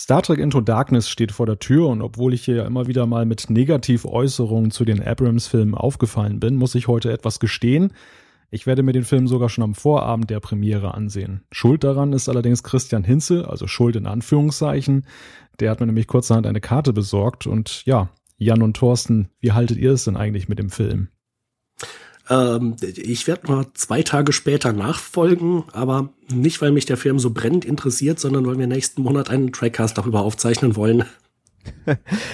Star Trek Into Darkness steht vor der Tür und obwohl ich hier ja immer wieder mal mit Negativäußerungen zu den Abrams-Filmen aufgefallen bin, muss ich heute etwas gestehen. Ich werde mir den Film sogar schon am Vorabend der Premiere ansehen. Schuld daran ist allerdings Christian Hinze, also Schuld in Anführungszeichen. Der hat mir nämlich kurzerhand eine Karte besorgt und ja, Jan und Thorsten, wie haltet ihr es denn eigentlich mit dem Film? Ähm, ich werde mal zwei Tage später nachfolgen, aber nicht, weil mich der Film so brennend interessiert, sondern weil wir nächsten Monat einen Trackcast darüber aufzeichnen wollen.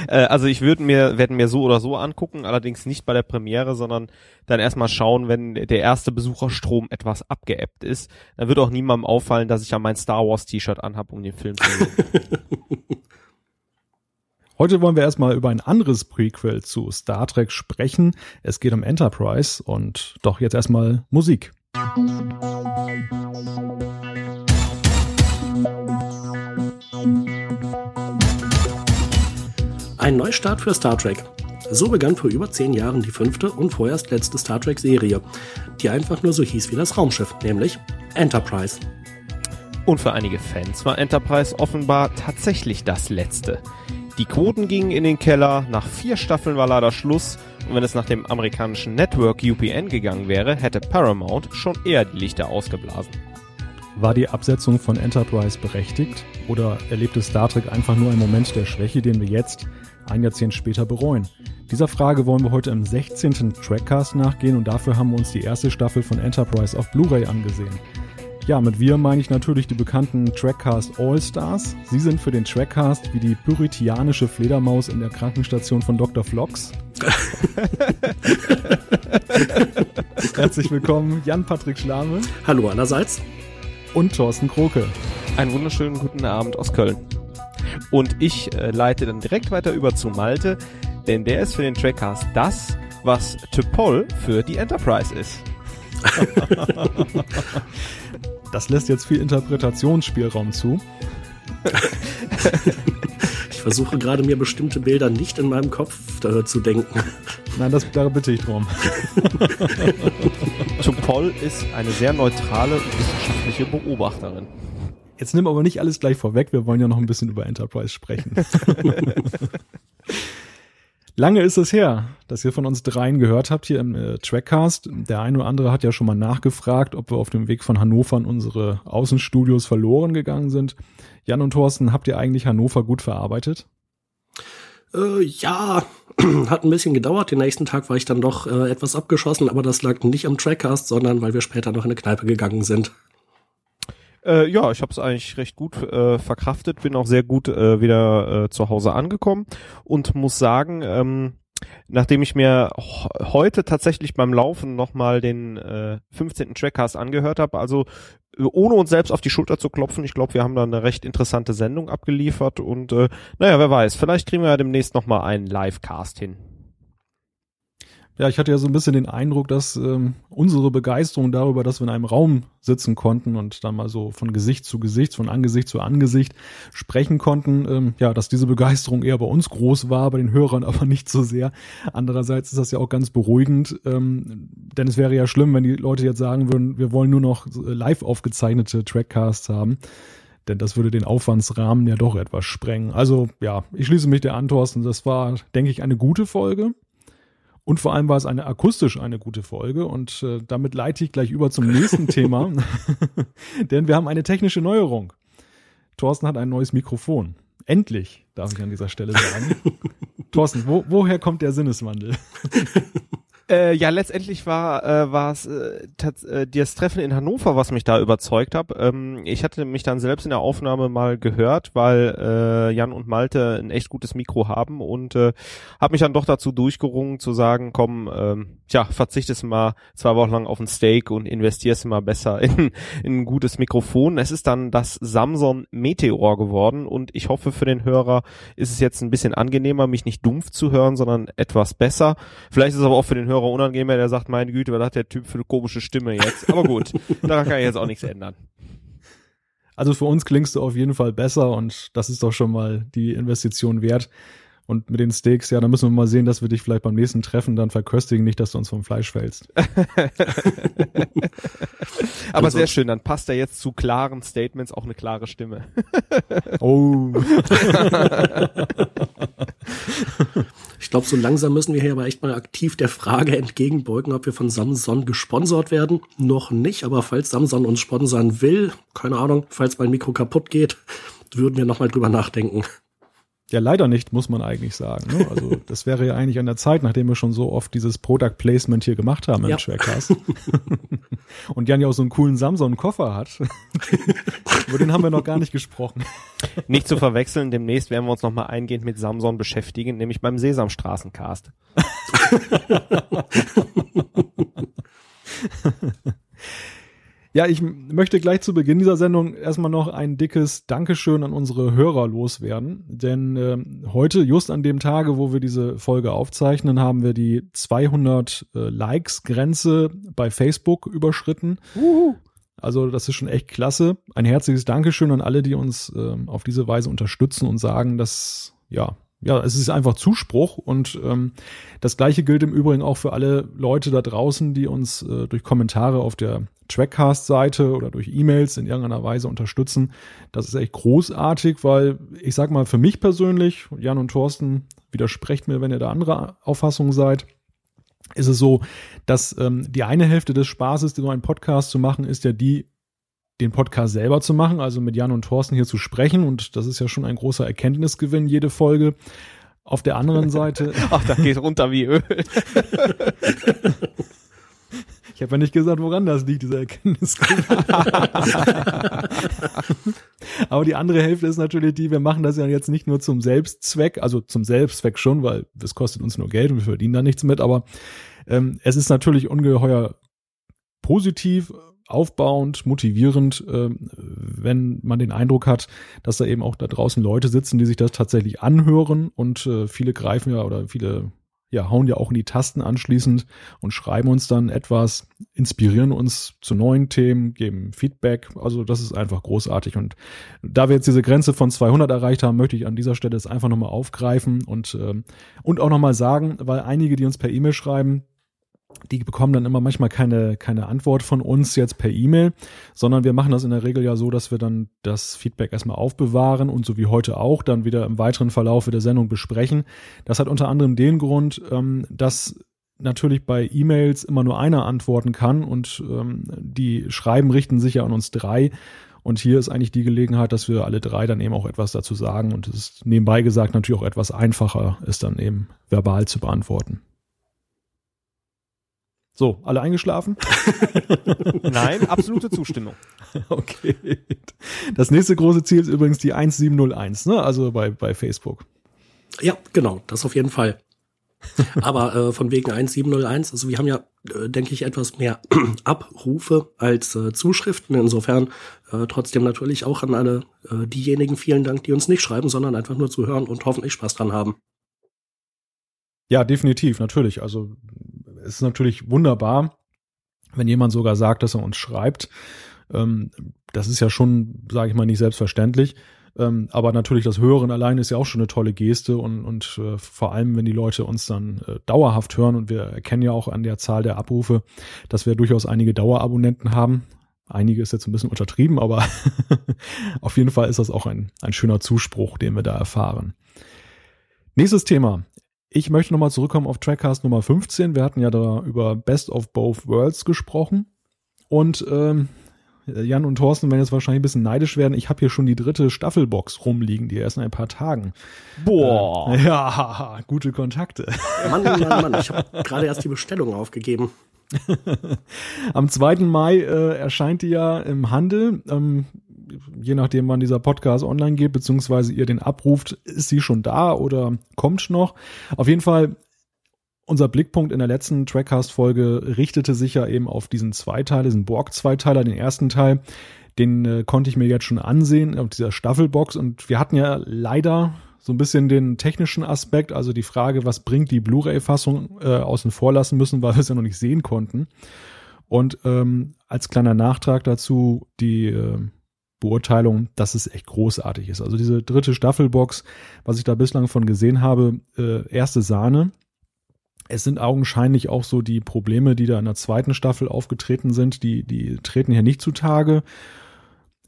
Äh, also ich würde mir, werden mir so oder so angucken, allerdings nicht bei der Premiere, sondern dann erstmal schauen, wenn der erste Besucherstrom etwas abgeebbt ist. Dann wird auch niemandem auffallen, dass ich ja mein Star Wars T-Shirt anhab, um den Film zu sehen. Heute wollen wir erstmal über ein anderes Prequel zu Star Trek sprechen. Es geht um Enterprise und doch jetzt erstmal Musik. Ein Neustart für Star Trek. So begann vor über zehn Jahren die fünfte und vorerst letzte Star Trek-Serie, die einfach nur so hieß wie das Raumschiff, nämlich Enterprise. Und für einige Fans war Enterprise offenbar tatsächlich das letzte. Die Quoten gingen in den Keller, nach vier Staffeln war leider Schluss und wenn es nach dem amerikanischen Network UPN gegangen wäre, hätte Paramount schon eher die Lichter ausgeblasen. War die Absetzung von Enterprise berechtigt oder erlebte Star Trek einfach nur einen Moment der Schwäche, den wir jetzt, ein Jahrzehnt später, bereuen? Dieser Frage wollen wir heute im 16. Trackcast nachgehen und dafür haben wir uns die erste Staffel von Enterprise auf Blu-ray angesehen. Ja, mit wir meine ich natürlich die bekannten Trackcast All-Stars. Sie sind für den Trackcast wie die puritianische Fledermaus in der Krankenstation von Dr. Flox. Herzlich willkommen, Jan-Patrick Schlame. Hallo allerseits. Und Thorsten Kroke. Einen wunderschönen guten Abend aus Köln. Und ich äh, leite dann direkt weiter über zu Malte, denn der ist für den Trackcast das, was Topol für die Enterprise ist. Das lässt jetzt viel Interpretationsspielraum zu. ich versuche gerade mir bestimmte Bilder nicht in meinem Kopf zu denken. Nein, das, da bitte ich drum. Topol ist eine sehr neutrale und wissenschaftliche Beobachterin. Jetzt nimm aber nicht alles gleich vorweg, wir wollen ja noch ein bisschen über Enterprise sprechen. Lange ist es her, dass ihr von uns dreien gehört habt hier im äh, Trackcast. Der eine oder andere hat ja schon mal nachgefragt, ob wir auf dem Weg von Hannover in unsere Außenstudios verloren gegangen sind. Jan und Thorsten, habt ihr eigentlich Hannover gut verarbeitet? Äh, ja, hat ein bisschen gedauert. Den nächsten Tag war ich dann doch äh, etwas abgeschossen, aber das lag nicht am Trackcast, sondern weil wir später noch in eine Kneipe gegangen sind. Äh, ja, ich habe es eigentlich recht gut äh, verkraftet, bin auch sehr gut äh, wieder äh, zu Hause angekommen und muss sagen, ähm, nachdem ich mir heute tatsächlich beim Laufen nochmal den äh, 15. Trackcast angehört habe, also äh, ohne uns selbst auf die Schulter zu klopfen, ich glaube, wir haben da eine recht interessante Sendung abgeliefert und äh, naja, wer weiß, vielleicht kriegen wir ja demnächst nochmal einen Livecast hin. Ja, ich hatte ja so ein bisschen den Eindruck, dass ähm, unsere Begeisterung darüber, dass wir in einem Raum sitzen konnten und dann mal so von Gesicht zu Gesicht, von Angesicht zu Angesicht sprechen konnten, ähm, ja, dass diese Begeisterung eher bei uns groß war, bei den Hörern aber nicht so sehr. Andererseits ist das ja auch ganz beruhigend, ähm, denn es wäre ja schlimm, wenn die Leute jetzt sagen würden, wir wollen nur noch live aufgezeichnete Trackcasts haben denn das würde den Aufwandsrahmen ja doch etwas sprengen. Also ja, ich schließe mich der an, Thorsten. Das war, denke ich, eine gute Folge. Und vor allem war es eine akustisch eine gute Folge und äh, damit leite ich gleich über zum nächsten Thema, denn wir haben eine technische Neuerung. Thorsten hat ein neues Mikrofon. Endlich, darf ich an dieser Stelle sagen. Thorsten, wo, woher kommt der Sinneswandel? Äh, ja, letztendlich war äh, war es äh, äh, das Treffen in Hannover, was mich da überzeugt hat. Ähm, ich hatte mich dann selbst in der Aufnahme mal gehört, weil äh, Jan und Malte ein echt gutes Mikro haben und äh, habe mich dann doch dazu durchgerungen zu sagen, komm, ähm, tja, verzichtest mal zwei Wochen lang auf ein Steak und investierst mal besser in, in ein gutes Mikrofon. Es ist dann das Samsung Meteor geworden und ich hoffe für den Hörer ist es jetzt ein bisschen angenehmer, mich nicht dumpf zu hören, sondern etwas besser. Vielleicht ist es aber auch für den Hörer Hörer unangenehmer, der sagt, meine Güte, was hat der Typ für eine komische Stimme jetzt? Aber gut, daran kann ich jetzt auch nichts ändern. Also für uns klingst du auf jeden Fall besser und das ist doch schon mal die Investition wert. Und mit den Steaks, ja, da müssen wir mal sehen, dass wir dich vielleicht beim nächsten Treffen dann verköstigen, nicht, dass du uns vom Fleisch fällst. Aber sehr schön, dann passt da jetzt zu klaren Statements auch eine klare Stimme. oh. Ich glaube, so langsam müssen wir hier aber echt mal aktiv der Frage entgegenbeugen, ob wir von Samsung gesponsert werden. Noch nicht, aber falls Samsung uns sponsern will, keine Ahnung, falls mein Mikro kaputt geht, würden wir nochmal drüber nachdenken. Ja, leider nicht, muss man eigentlich sagen. Ne? Also das wäre ja eigentlich an der Zeit, nachdem wir schon so oft dieses Product Placement hier gemacht haben im ja. Trackcast. Und Jan ja auch so einen coolen Samsung-Koffer hat. Über den haben wir noch gar nicht gesprochen. Nicht zu verwechseln, demnächst werden wir uns nochmal eingehend mit Samsung beschäftigen, nämlich beim Sesamstraßencast. Ja, ich möchte gleich zu Beginn dieser Sendung erstmal noch ein dickes Dankeschön an unsere Hörer loswerden. Denn äh, heute, just an dem Tage, wo wir diese Folge aufzeichnen, haben wir die 200 äh, Likes-Grenze bei Facebook überschritten. Uhu. Also das ist schon echt klasse. Ein herzliches Dankeschön an alle, die uns äh, auf diese Weise unterstützen und sagen, dass ja ja, es ist einfach Zuspruch und ähm, das gleiche gilt im Übrigen auch für alle Leute da draußen, die uns äh, durch Kommentare auf der Trackcast-Seite oder durch E-Mails in irgendeiner Weise unterstützen. Das ist echt großartig, weil ich sag mal, für mich persönlich, Jan und Thorsten, widersprecht mir, wenn ihr da andere Auffassung seid, ist es so, dass ähm, die eine Hälfte des Spaßes, so einen Podcast zu machen, ist ja die, den Podcast selber zu machen, also mit Jan und Thorsten hier zu sprechen. Und das ist ja schon ein großer Erkenntnisgewinn, jede Folge. Auf der anderen Seite. Ach, da geht runter wie Öl. Ich habe ja nicht gesagt, woran das liegt, diese Erkenntnis. Aber die andere Hälfte ist natürlich die, wir machen das ja jetzt nicht nur zum Selbstzweck, also zum Selbstzweck schon, weil es kostet uns nur Geld und wir verdienen da nichts mit, aber ähm, es ist natürlich ungeheuer positiv, aufbauend, motivierend, äh, wenn man den Eindruck hat, dass da eben auch da draußen Leute sitzen, die sich das tatsächlich anhören und äh, viele greifen ja oder viele ja, hauen ja auch in die Tasten anschließend und schreiben uns dann etwas, inspirieren uns zu neuen Themen, geben Feedback. Also das ist einfach großartig. Und da wir jetzt diese Grenze von 200 erreicht haben, möchte ich an dieser Stelle es einfach nochmal aufgreifen und, ähm, und auch nochmal sagen, weil einige, die uns per E-Mail schreiben, die bekommen dann immer manchmal keine, keine Antwort von uns jetzt per E-Mail, sondern wir machen das in der Regel ja so, dass wir dann das Feedback erstmal aufbewahren und so wie heute auch dann wieder im weiteren Verlauf der Sendung besprechen. Das hat unter anderem den Grund, ähm, dass natürlich bei E-Mails immer nur einer antworten kann und ähm, die Schreiben richten sich ja an uns drei. Und hier ist eigentlich die Gelegenheit, dass wir alle drei dann eben auch etwas dazu sagen. Und es ist nebenbei gesagt natürlich auch etwas einfacher, es dann eben verbal zu beantworten. So, alle eingeschlafen? Nein, absolute Zustimmung. Okay. Das nächste große Ziel ist übrigens die 1701, ne? Also bei, bei Facebook. Ja, genau, das auf jeden Fall. Aber äh, von wegen 1701, also wir haben ja, äh, denke ich, etwas mehr Abrufe als äh, Zuschriften. Insofern äh, trotzdem natürlich auch an alle äh, diejenigen vielen Dank, die uns nicht schreiben, sondern einfach nur zuhören und hoffentlich Spaß dran haben. Ja, definitiv, natürlich. Also es ist natürlich wunderbar, wenn jemand sogar sagt, dass er uns schreibt. Ähm, das ist ja schon, sage ich mal, nicht selbstverständlich. Ähm, aber natürlich das Hören allein ist ja auch schon eine tolle Geste und, und äh, vor allem, wenn die Leute uns dann äh, dauerhaft hören und wir erkennen ja auch an der Zahl der Abrufe, dass wir durchaus einige Dauerabonnenten haben. Einige ist jetzt ein bisschen untertrieben, aber auf jeden Fall ist das auch ein, ein schöner Zuspruch, den wir da erfahren. Nächstes Thema. Ich möchte nochmal zurückkommen auf Trackcast Nummer 15. Wir hatten ja da über Best of Both Worlds gesprochen. Und ähm, Jan und Thorsten werden jetzt wahrscheinlich ein bisschen neidisch werden. Ich habe hier schon die dritte Staffelbox rumliegen, die erst in ein paar Tagen. Boah. Äh, ja, gute Kontakte. Mann, Mann, Mann, ich habe gerade erst die Bestellung aufgegeben. Am 2. Mai äh, erscheint die ja im Handel. Ähm, je nachdem, wann dieser Podcast online geht, beziehungsweise ihr den abruft, ist sie schon da oder kommt noch. Auf jeden Fall, unser Blickpunkt in der letzten Trackcast-Folge richtete sich ja eben auf diesen Zweiteil, diesen Borg-Zweiteiler, den ersten Teil. Den äh, konnte ich mir jetzt schon ansehen auf dieser Staffelbox und wir hatten ja leider so ein bisschen den technischen Aspekt, also die Frage, was bringt die Blu-ray-Fassung äh, außen vor lassen müssen, weil wir es ja noch nicht sehen konnten. Und ähm, als kleiner Nachtrag dazu, die äh, Beurteilung, dass es echt großartig ist. Also diese dritte Staffelbox, was ich da bislang von gesehen habe, äh, erste Sahne. Es sind augenscheinlich auch so die Probleme, die da in der zweiten Staffel aufgetreten sind, die, die treten hier nicht zutage.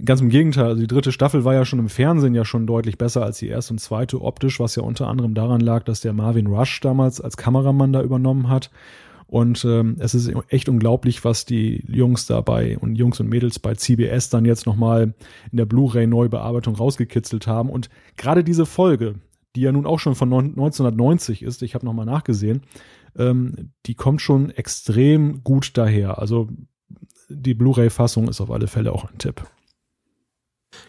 Ganz im Gegenteil, also die dritte Staffel war ja schon im Fernsehen ja schon deutlich besser als die erste und zweite optisch, was ja unter anderem daran lag, dass der Marvin Rush damals als Kameramann da übernommen hat. Und ähm, es ist echt unglaublich, was die Jungs dabei und Jungs und Mädels bei CBS dann jetzt nochmal in der Blu-ray-Neubearbeitung rausgekitzelt haben. Und gerade diese Folge, die ja nun auch schon von 1990 ist, ich habe nochmal nachgesehen, ähm, die kommt schon extrem gut daher. Also die Blu-ray-Fassung ist auf alle Fälle auch ein Tipp.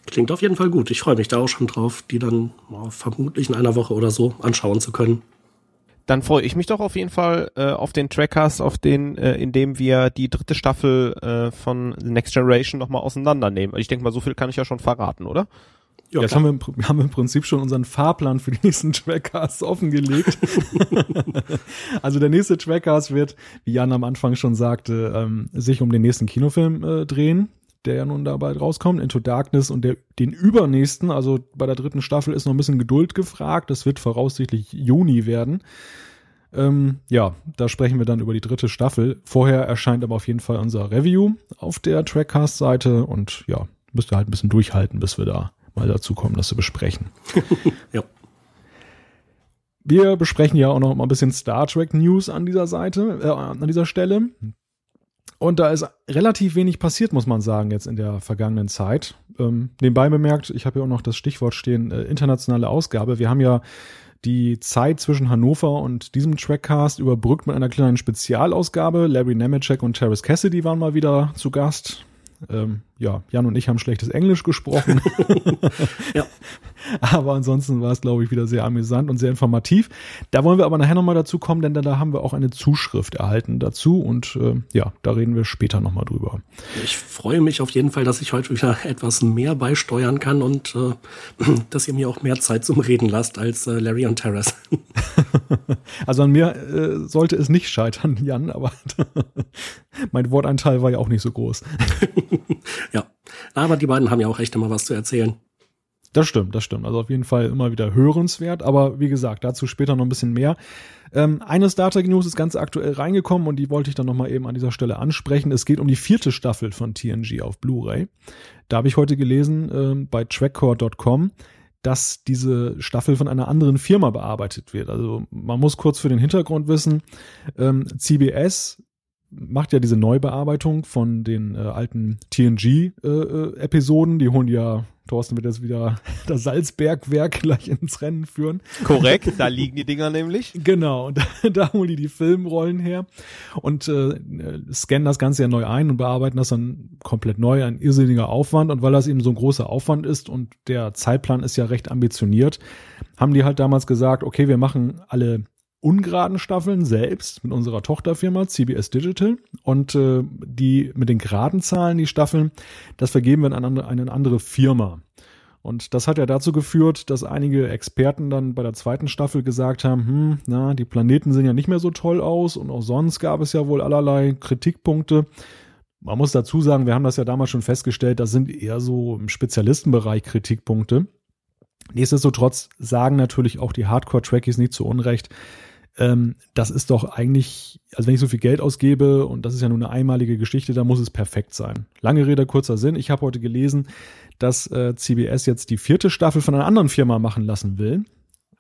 Klingt auf jeden Fall gut. Ich freue mich da auch schon drauf, die dann oh, vermutlich in einer Woche oder so anschauen zu können. Dann freue ich mich doch auf jeden Fall äh, auf den Trackcast, auf den, äh, in dem wir die dritte Staffel äh, von Next Generation nochmal auseinandernehmen. Ich denke mal, so viel kann ich ja schon verraten, oder? Ja, jetzt haben wir, im, haben wir im Prinzip schon unseren Fahrplan für die nächsten Trackcasts offengelegt. also der nächste Trackcast wird, wie Jan am Anfang schon sagte, ähm, sich um den nächsten Kinofilm äh, drehen der ja nun dabei rauskommt, Into Darkness und der, den übernächsten, also bei der dritten Staffel ist noch ein bisschen Geduld gefragt, das wird voraussichtlich Juni werden. Ähm, ja, da sprechen wir dann über die dritte Staffel. Vorher erscheint aber auf jeden Fall unser Review auf der Trackcast-Seite und ja, müsst ihr halt ein bisschen durchhalten, bis wir da mal dazu kommen, das zu besprechen. ja. Wir besprechen ja auch noch mal ein bisschen Star Trek News an dieser Seite, äh, an dieser Stelle. Und da ist relativ wenig passiert, muss man sagen, jetzt in der vergangenen Zeit. Ähm, nebenbei bemerkt, ich habe ja auch noch das Stichwort stehen, äh, internationale Ausgabe. Wir haben ja die Zeit zwischen Hannover und diesem Trackcast überbrückt mit einer kleinen Spezialausgabe. Larry Nemeczek und Terrace Cassidy waren mal wieder zu Gast. Ähm, ja, Jan und ich haben schlechtes Englisch gesprochen. ja. Aber ansonsten war es, glaube ich, wieder sehr amüsant und sehr informativ. Da wollen wir aber nachher nochmal dazu kommen, denn da haben wir auch eine Zuschrift erhalten dazu und äh, ja, da reden wir später nochmal drüber. Ich freue mich auf jeden Fall, dass ich heute wieder etwas mehr beisteuern kann und äh, dass ihr mir auch mehr Zeit zum Reden lasst als äh, Larry und Terrace. also an mir äh, sollte es nicht scheitern, Jan, aber mein Wortanteil war ja auch nicht so groß. ja, aber die beiden haben ja auch echt immer was zu erzählen. Das stimmt, das stimmt. Also auf jeden Fall immer wieder hörenswert. Aber wie gesagt, dazu später noch ein bisschen mehr. Ähm, eine Star Trek News ist ganz aktuell reingekommen und die wollte ich dann nochmal eben an dieser Stelle ansprechen. Es geht um die vierte Staffel von TNG auf Blu-ray. Da habe ich heute gelesen ähm, bei trackcore.com, dass diese Staffel von einer anderen Firma bearbeitet wird. Also man muss kurz für den Hintergrund wissen, ähm, CBS macht ja diese Neubearbeitung von den äh, alten TNG-Episoden. Äh, äh die holen ja, Thorsten wird jetzt wieder das Salzbergwerk gleich ins Rennen führen. Korrekt, da liegen die Dinger nämlich. Genau, und da, da holen die die Filmrollen her und äh, scannen das Ganze ja neu ein und bearbeiten das dann komplett neu, ein irrsinniger Aufwand. Und weil das eben so ein großer Aufwand ist und der Zeitplan ist ja recht ambitioniert, haben die halt damals gesagt, okay, wir machen alle ungeraden Staffeln selbst mit unserer Tochterfirma CBS Digital und äh, die mit den geraden Zahlen, die Staffeln, das vergeben wir an eine, eine andere Firma. Und das hat ja dazu geführt, dass einige Experten dann bei der zweiten Staffel gesagt haben, hm, na, die Planeten sehen ja nicht mehr so toll aus und auch sonst gab es ja wohl allerlei Kritikpunkte. Man muss dazu sagen, wir haben das ja damals schon festgestellt, das sind eher so im Spezialistenbereich Kritikpunkte. Nichtsdestotrotz sagen natürlich auch die Hardcore-Trackies nicht zu Unrecht, ähm, das ist doch eigentlich, also wenn ich so viel Geld ausgebe und das ist ja nur eine einmalige Geschichte, dann muss es perfekt sein. Lange Rede, kurzer Sinn. Ich habe heute gelesen, dass äh, CBS jetzt die vierte Staffel von einer anderen Firma machen lassen will.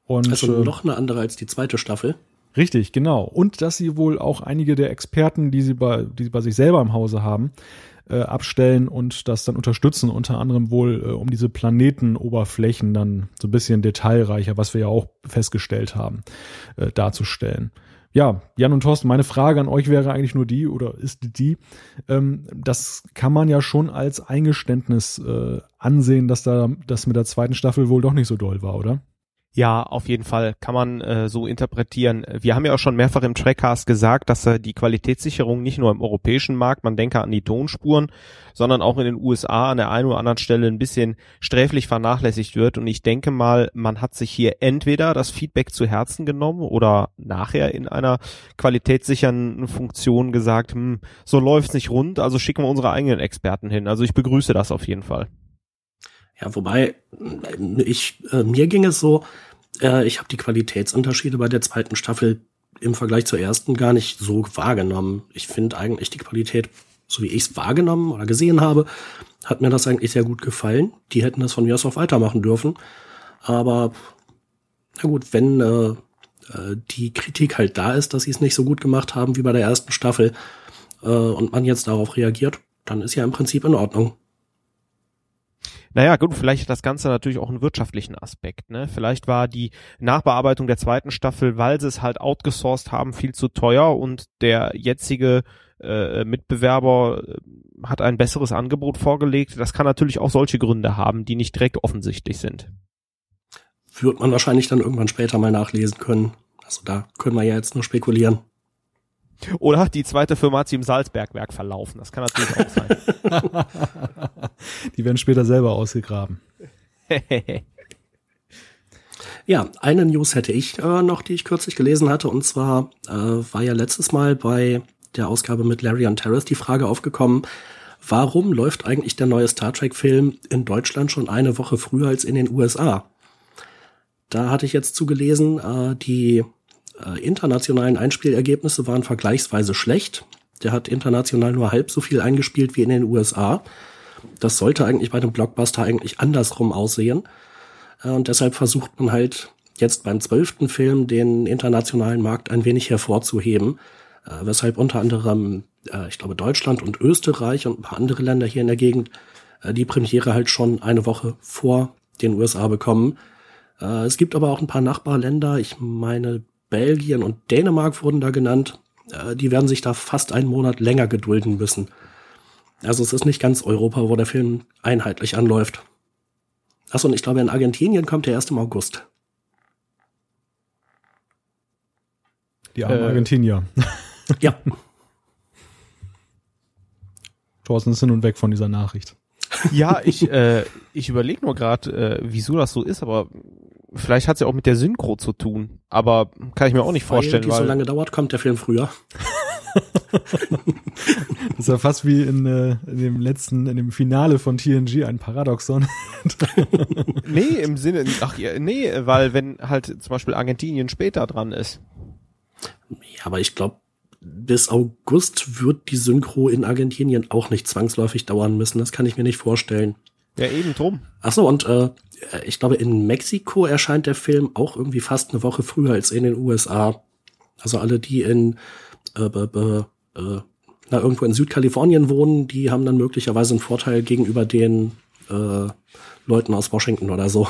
Und, also äh, noch eine andere als die zweite Staffel. Richtig, genau. Und dass sie wohl auch einige der Experten, die sie bei, die sie bei sich selber im Hause haben, äh, abstellen und das dann unterstützen, unter anderem wohl äh, um diese Planetenoberflächen dann so ein bisschen detailreicher, was wir ja auch festgestellt haben, äh, darzustellen. Ja, Jan und Thorsten, meine Frage an euch wäre eigentlich nur die, oder ist die, ähm, das kann man ja schon als Eingeständnis äh, ansehen, dass da das mit der zweiten Staffel wohl doch nicht so doll war, oder? Ja, auf jeden Fall kann man äh, so interpretieren. Wir haben ja auch schon mehrfach im Trackcast gesagt, dass äh, die Qualitätssicherung nicht nur im europäischen Markt, man denke an die Tonspuren, sondern auch in den USA an der einen oder anderen Stelle ein bisschen sträflich vernachlässigt wird. Und ich denke mal, man hat sich hier entweder das Feedback zu Herzen genommen oder nachher in einer qualitätssichernden Funktion gesagt, hm, so läuft's nicht rund, also schicken wir unsere eigenen Experten hin. Also ich begrüße das auf jeden Fall. Ja, wobei ich äh, mir ging es so, äh, ich habe die Qualitätsunterschiede bei der zweiten Staffel im Vergleich zur ersten gar nicht so wahrgenommen. Ich finde eigentlich die Qualität, so wie ich es wahrgenommen oder gesehen habe, hat mir das eigentlich sehr gut gefallen. Die hätten das von mir aus auch weitermachen dürfen. Aber na gut, wenn äh, äh die Kritik halt da ist, dass sie es nicht so gut gemacht haben wie bei der ersten Staffel äh, und man jetzt darauf reagiert, dann ist ja im Prinzip in Ordnung. Naja, gut, vielleicht hat das Ganze natürlich auch einen wirtschaftlichen Aspekt. Ne? Vielleicht war die Nachbearbeitung der zweiten Staffel, weil sie es halt outgesourced haben, viel zu teuer und der jetzige äh, Mitbewerber äh, hat ein besseres Angebot vorgelegt. Das kann natürlich auch solche Gründe haben, die nicht direkt offensichtlich sind. Wird man wahrscheinlich dann irgendwann später mal nachlesen können. Also da können wir ja jetzt nur spekulieren. Oder die zweite Firma hat sie im Salzbergwerk verlaufen. Das kann natürlich auch sein. die werden später selber ausgegraben. ja, eine News hätte ich äh, noch, die ich kürzlich gelesen hatte. Und zwar äh, war ja letztes Mal bei der Ausgabe mit Larry und Terrace die Frage aufgekommen, warum läuft eigentlich der neue Star Trek-Film in Deutschland schon eine Woche früher als in den USA? Da hatte ich jetzt zugelesen, äh, die äh, internationalen Einspielergebnisse waren vergleichsweise schlecht. Der hat international nur halb so viel eingespielt wie in den USA. Das sollte eigentlich bei dem Blockbuster eigentlich andersrum aussehen. Äh, und deshalb versucht man halt jetzt beim zwölften Film den internationalen Markt ein wenig hervorzuheben. Äh, weshalb unter anderem, äh, ich glaube, Deutschland und Österreich und ein paar andere Länder hier in der Gegend äh, die Premiere halt schon eine Woche vor den USA bekommen. Äh, es gibt aber auch ein paar Nachbarländer, ich meine Belgien und Dänemark wurden da genannt. Äh, die werden sich da fast einen Monat länger gedulden müssen. Also es ist nicht ganz Europa, wo der Film einheitlich anläuft. Achso, und ich glaube, in Argentinien kommt der erst im August. Die armen äh, Argentinier. Ja. Thorsten ist hin und weg von dieser Nachricht. Ja, ich, äh, ich überlege nur gerade, äh, wieso das so ist, aber vielleicht hat es ja auch mit der Synchro zu tun. Aber kann ich mir auch nicht weil vorstellen. Weil die so lange dauert, kommt der Film früher. das ist ja fast wie in, äh, in dem letzten, in dem Finale von TNG ein Paradoxon. nee, im Sinne, ach ja, nee, weil wenn halt zum Beispiel Argentinien später dran ist. Ja, aber ich glaube, bis August wird die Synchro in Argentinien auch nicht zwangsläufig dauern müssen. Das kann ich mir nicht vorstellen. Ja, eben drum. Ach so, und äh, ich glaube, in Mexiko erscheint der Film auch irgendwie fast eine Woche früher als in den USA. Also alle, die in äh, be, äh, na, irgendwo in Südkalifornien wohnen, die haben dann möglicherweise einen Vorteil gegenüber den äh, Leuten aus Washington oder so.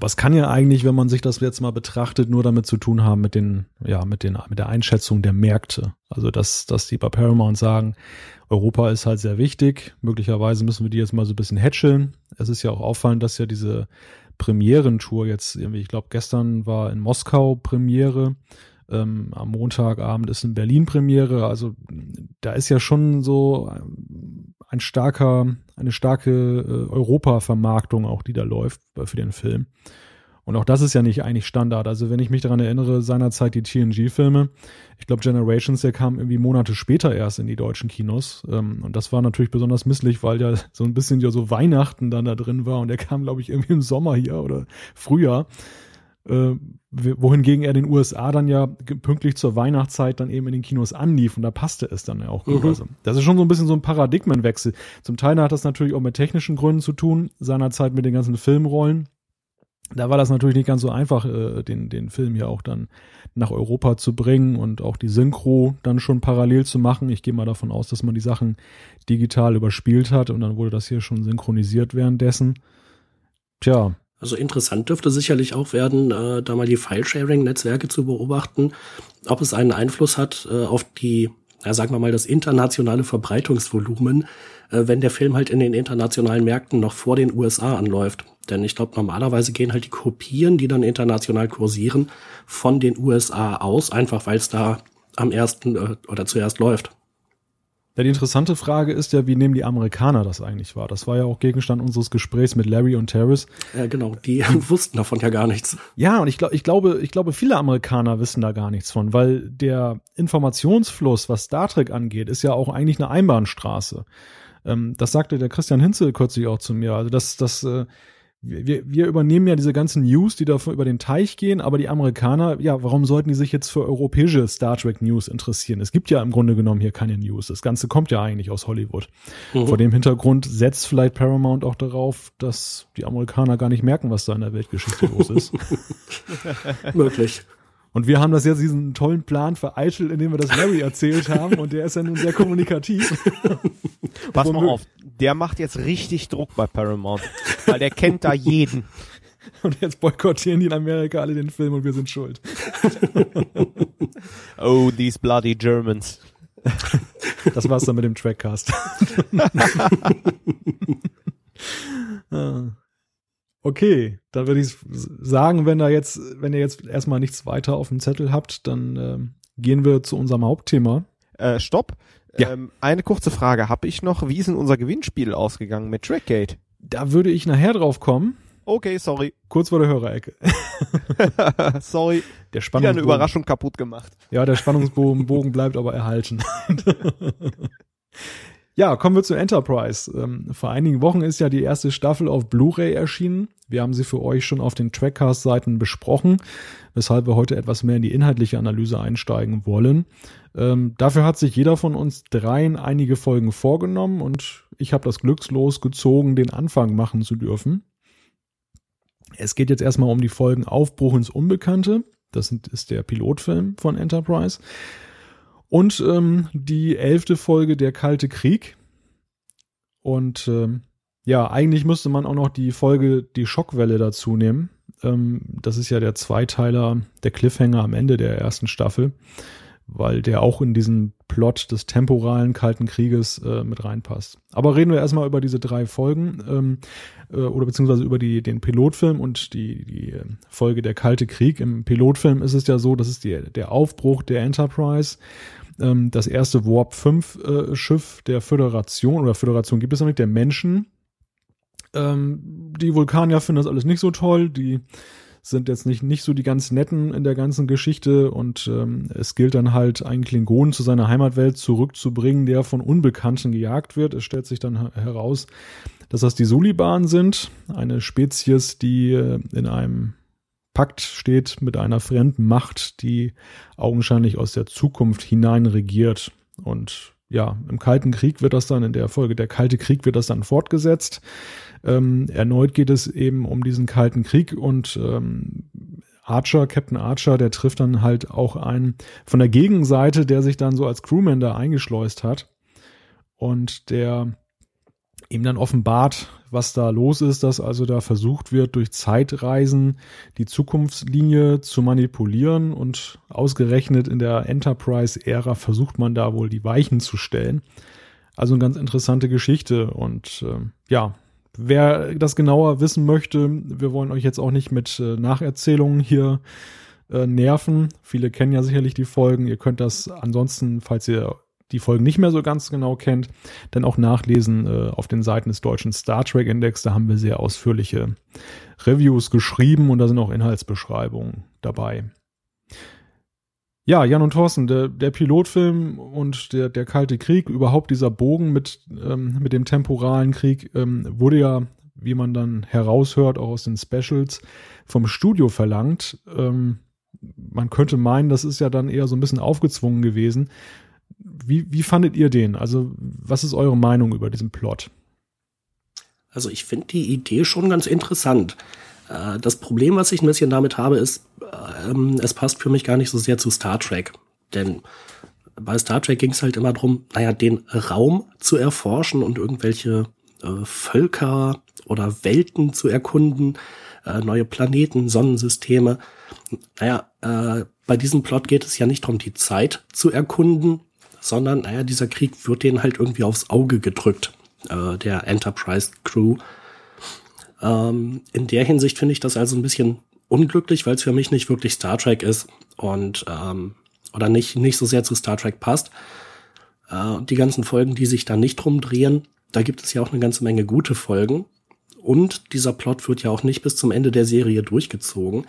Es kann ja eigentlich, wenn man sich das jetzt mal betrachtet, nur damit zu tun haben mit den, ja, mit den, mit der Einschätzung der Märkte. Also, dass, dass die bei Paramount sagen, Europa ist halt sehr wichtig. Möglicherweise müssen wir die jetzt mal so ein bisschen hätscheln. Es ist ja auch auffallend, dass ja diese Premierentour jetzt irgendwie, ich glaube, gestern war in Moskau Premiere. Ähm, am Montagabend ist in Berlin Premiere. Also da ist ja schon so ein starker, eine starke äh, Europa-Vermarktung auch, die da läuft für den Film. Und auch das ist ja nicht eigentlich Standard. Also wenn ich mich daran erinnere, seinerzeit die TNG-Filme, ich glaube Generations, der kam irgendwie Monate später erst in die deutschen Kinos. Ähm, und das war natürlich besonders misslich, weil ja so ein bisschen ja so Weihnachten dann da drin war und der kam, glaube ich, irgendwie im Sommer hier oder Frühjahr. Äh, wohingegen er den USA dann ja pünktlich zur Weihnachtszeit dann eben in den Kinos anlief und da passte es dann ja auch gut. Mhm. Also, das ist schon so ein bisschen so ein Paradigmenwechsel. Zum Teil hat das natürlich auch mit technischen Gründen zu tun, seinerzeit mit den ganzen Filmrollen. Da war das natürlich nicht ganz so einfach, äh, den, den Film ja auch dann nach Europa zu bringen und auch die Synchro dann schon parallel zu machen. Ich gehe mal davon aus, dass man die Sachen digital überspielt hat und dann wurde das hier schon synchronisiert währenddessen. Tja, also interessant dürfte sicherlich auch werden, äh, da mal die File-Sharing-Netzwerke zu beobachten, ob es einen Einfluss hat äh, auf die, ja, sagen wir mal, das internationale Verbreitungsvolumen, äh, wenn der Film halt in den internationalen Märkten noch vor den USA anläuft. Denn ich glaube, normalerweise gehen halt die Kopien, die dann international kursieren, von den USA aus, einfach weil es da am ersten äh, oder zuerst läuft. Ja, die interessante Frage ist ja, wie nehmen die Amerikaner das eigentlich wahr? Das war ja auch Gegenstand unseres Gesprächs mit Larry und Terrace. Ja, genau, die wussten davon ja gar nichts. Ja, und ich, glaub, ich glaube, ich glaube, viele Amerikaner wissen da gar nichts von, weil der Informationsfluss, was Star Trek angeht, ist ja auch eigentlich eine Einbahnstraße. Ähm, das sagte der Christian Hinzel kürzlich auch zu mir. Also das, das, äh, wir, wir übernehmen ja diese ganzen News, die da über den Teich gehen, aber die Amerikaner, ja, warum sollten die sich jetzt für europäische Star Trek News interessieren? Es gibt ja im Grunde genommen hier keine News. Das Ganze kommt ja eigentlich aus Hollywood. Mhm. Vor dem Hintergrund setzt vielleicht Paramount auch darauf, dass die Amerikaner gar nicht merken, was da in der Weltgeschichte los ist. Möglich. Und wir haben das jetzt diesen tollen Plan vereitelt, indem wir das Larry erzählt haben und der ist ja nun sehr kommunikativ. Pass mal auf, der macht jetzt richtig Druck bei Paramount, weil der kennt da jeden. Und jetzt boykottieren die in Amerika alle den Film und wir sind schuld. oh, these bloody Germans. Das war's dann mit dem Trackcast. ah. Okay, dann würde ich sagen, wenn da jetzt, wenn ihr jetzt erstmal nichts weiter auf dem Zettel habt, dann äh, gehen wir zu unserem Hauptthema. Äh, stopp. Ja. Ähm, eine kurze Frage habe ich noch. Wie ist denn unser Gewinnspiel ausgegangen mit Trackgate? Da würde ich nachher drauf kommen. Okay, sorry. Kurz vor der Hörerecke. sorry. Der Spannungsbogen. Wieder eine Überraschung kaputt gemacht. Ja, der Spannungsbogen bleibt aber erhalten. Ja, kommen wir zu Enterprise. Ähm, vor einigen Wochen ist ja die erste Staffel auf Blu-ray erschienen. Wir haben sie für euch schon auf den Trackcast-Seiten besprochen, weshalb wir heute etwas mehr in die inhaltliche Analyse einsteigen wollen. Ähm, dafür hat sich jeder von uns dreien einige Folgen vorgenommen und ich habe das glückslos gezogen, den Anfang machen zu dürfen. Es geht jetzt erstmal um die Folgen Aufbruch ins Unbekannte. Das ist der Pilotfilm von Enterprise. Und ähm, die elfte Folge Der Kalte Krieg. Und ähm, ja, eigentlich müsste man auch noch die Folge Die Schockwelle dazu nehmen. Ähm, das ist ja der Zweiteiler, der Cliffhanger am Ende der ersten Staffel, weil der auch in diesen Plot des temporalen Kalten Krieges äh, mit reinpasst. Aber reden wir erstmal über diese drei Folgen ähm, äh, oder beziehungsweise über die, den Pilotfilm und die, die äh, Folge Der Kalte Krieg. Im Pilotfilm ist es ja so, das ist die, der Aufbruch der Enterprise ähm, das erste Warp 5 äh, Schiff der Föderation oder Föderation gibt es noch nicht, der Menschen. Ähm, die Vulkanier finden das alles nicht so toll, die sind jetzt nicht, nicht so die ganz netten in der ganzen Geschichte und ähm, es gilt dann halt, einen Klingonen zu seiner Heimatwelt zurückzubringen, der von Unbekannten gejagt wird. Es stellt sich dann heraus, dass das die Suliban sind, eine Spezies, die äh, in einem Pakt steht mit einer fremden Macht, die augenscheinlich aus der Zukunft hinein regiert. Und ja, im Kalten Krieg wird das dann, in der Folge der Kalte Krieg wird das dann fortgesetzt. Ähm, erneut geht es eben um diesen Kalten Krieg und ähm, Archer, Captain Archer, der trifft dann halt auch einen von der Gegenseite, der sich dann so als Crewman da eingeschleust hat. Und der ihm dann offenbart, was da los ist, dass also da versucht wird, durch Zeitreisen die Zukunftslinie zu manipulieren und ausgerechnet in der Enterprise-Ära versucht man da wohl die Weichen zu stellen. Also eine ganz interessante Geschichte und äh, ja, wer das genauer wissen möchte, wir wollen euch jetzt auch nicht mit äh, Nacherzählungen hier äh, nerven. Viele kennen ja sicherlich die Folgen. Ihr könnt das ansonsten, falls ihr die Folgen nicht mehr so ganz genau kennt, dann auch nachlesen äh, auf den Seiten des deutschen Star Trek Index. Da haben wir sehr ausführliche Reviews geschrieben und da sind auch Inhaltsbeschreibungen dabei. Ja, Jan und Thorsten, der, der Pilotfilm und der, der Kalte Krieg, überhaupt dieser Bogen mit, ähm, mit dem temporalen Krieg, ähm, wurde ja, wie man dann heraushört, auch aus den Specials, vom Studio verlangt. Ähm, man könnte meinen, das ist ja dann eher so ein bisschen aufgezwungen gewesen. Wie, wie fandet ihr den? Also, was ist eure Meinung über diesen Plot? Also, ich finde die Idee schon ganz interessant. Äh, das Problem, was ich ein bisschen damit habe, ist, ähm, es passt für mich gar nicht so sehr zu Star Trek. Denn bei Star Trek ging es halt immer darum, naja, den Raum zu erforschen und irgendwelche äh, Völker oder Welten zu erkunden, äh, neue Planeten, Sonnensysteme. Naja, bei diesem Plot geht es ja nicht darum, die Zeit zu erkunden, sondern, naja, dieser Krieg wird denen halt irgendwie aufs Auge gedrückt, äh, der Enterprise Crew. Ähm, in der Hinsicht finde ich das also ein bisschen unglücklich, weil es für mich nicht wirklich Star Trek ist und ähm, oder nicht, nicht so sehr zu Star Trek passt. Äh, die ganzen Folgen, die sich da nicht drum drehen, da gibt es ja auch eine ganze Menge gute Folgen. Und dieser Plot wird ja auch nicht bis zum Ende der Serie durchgezogen.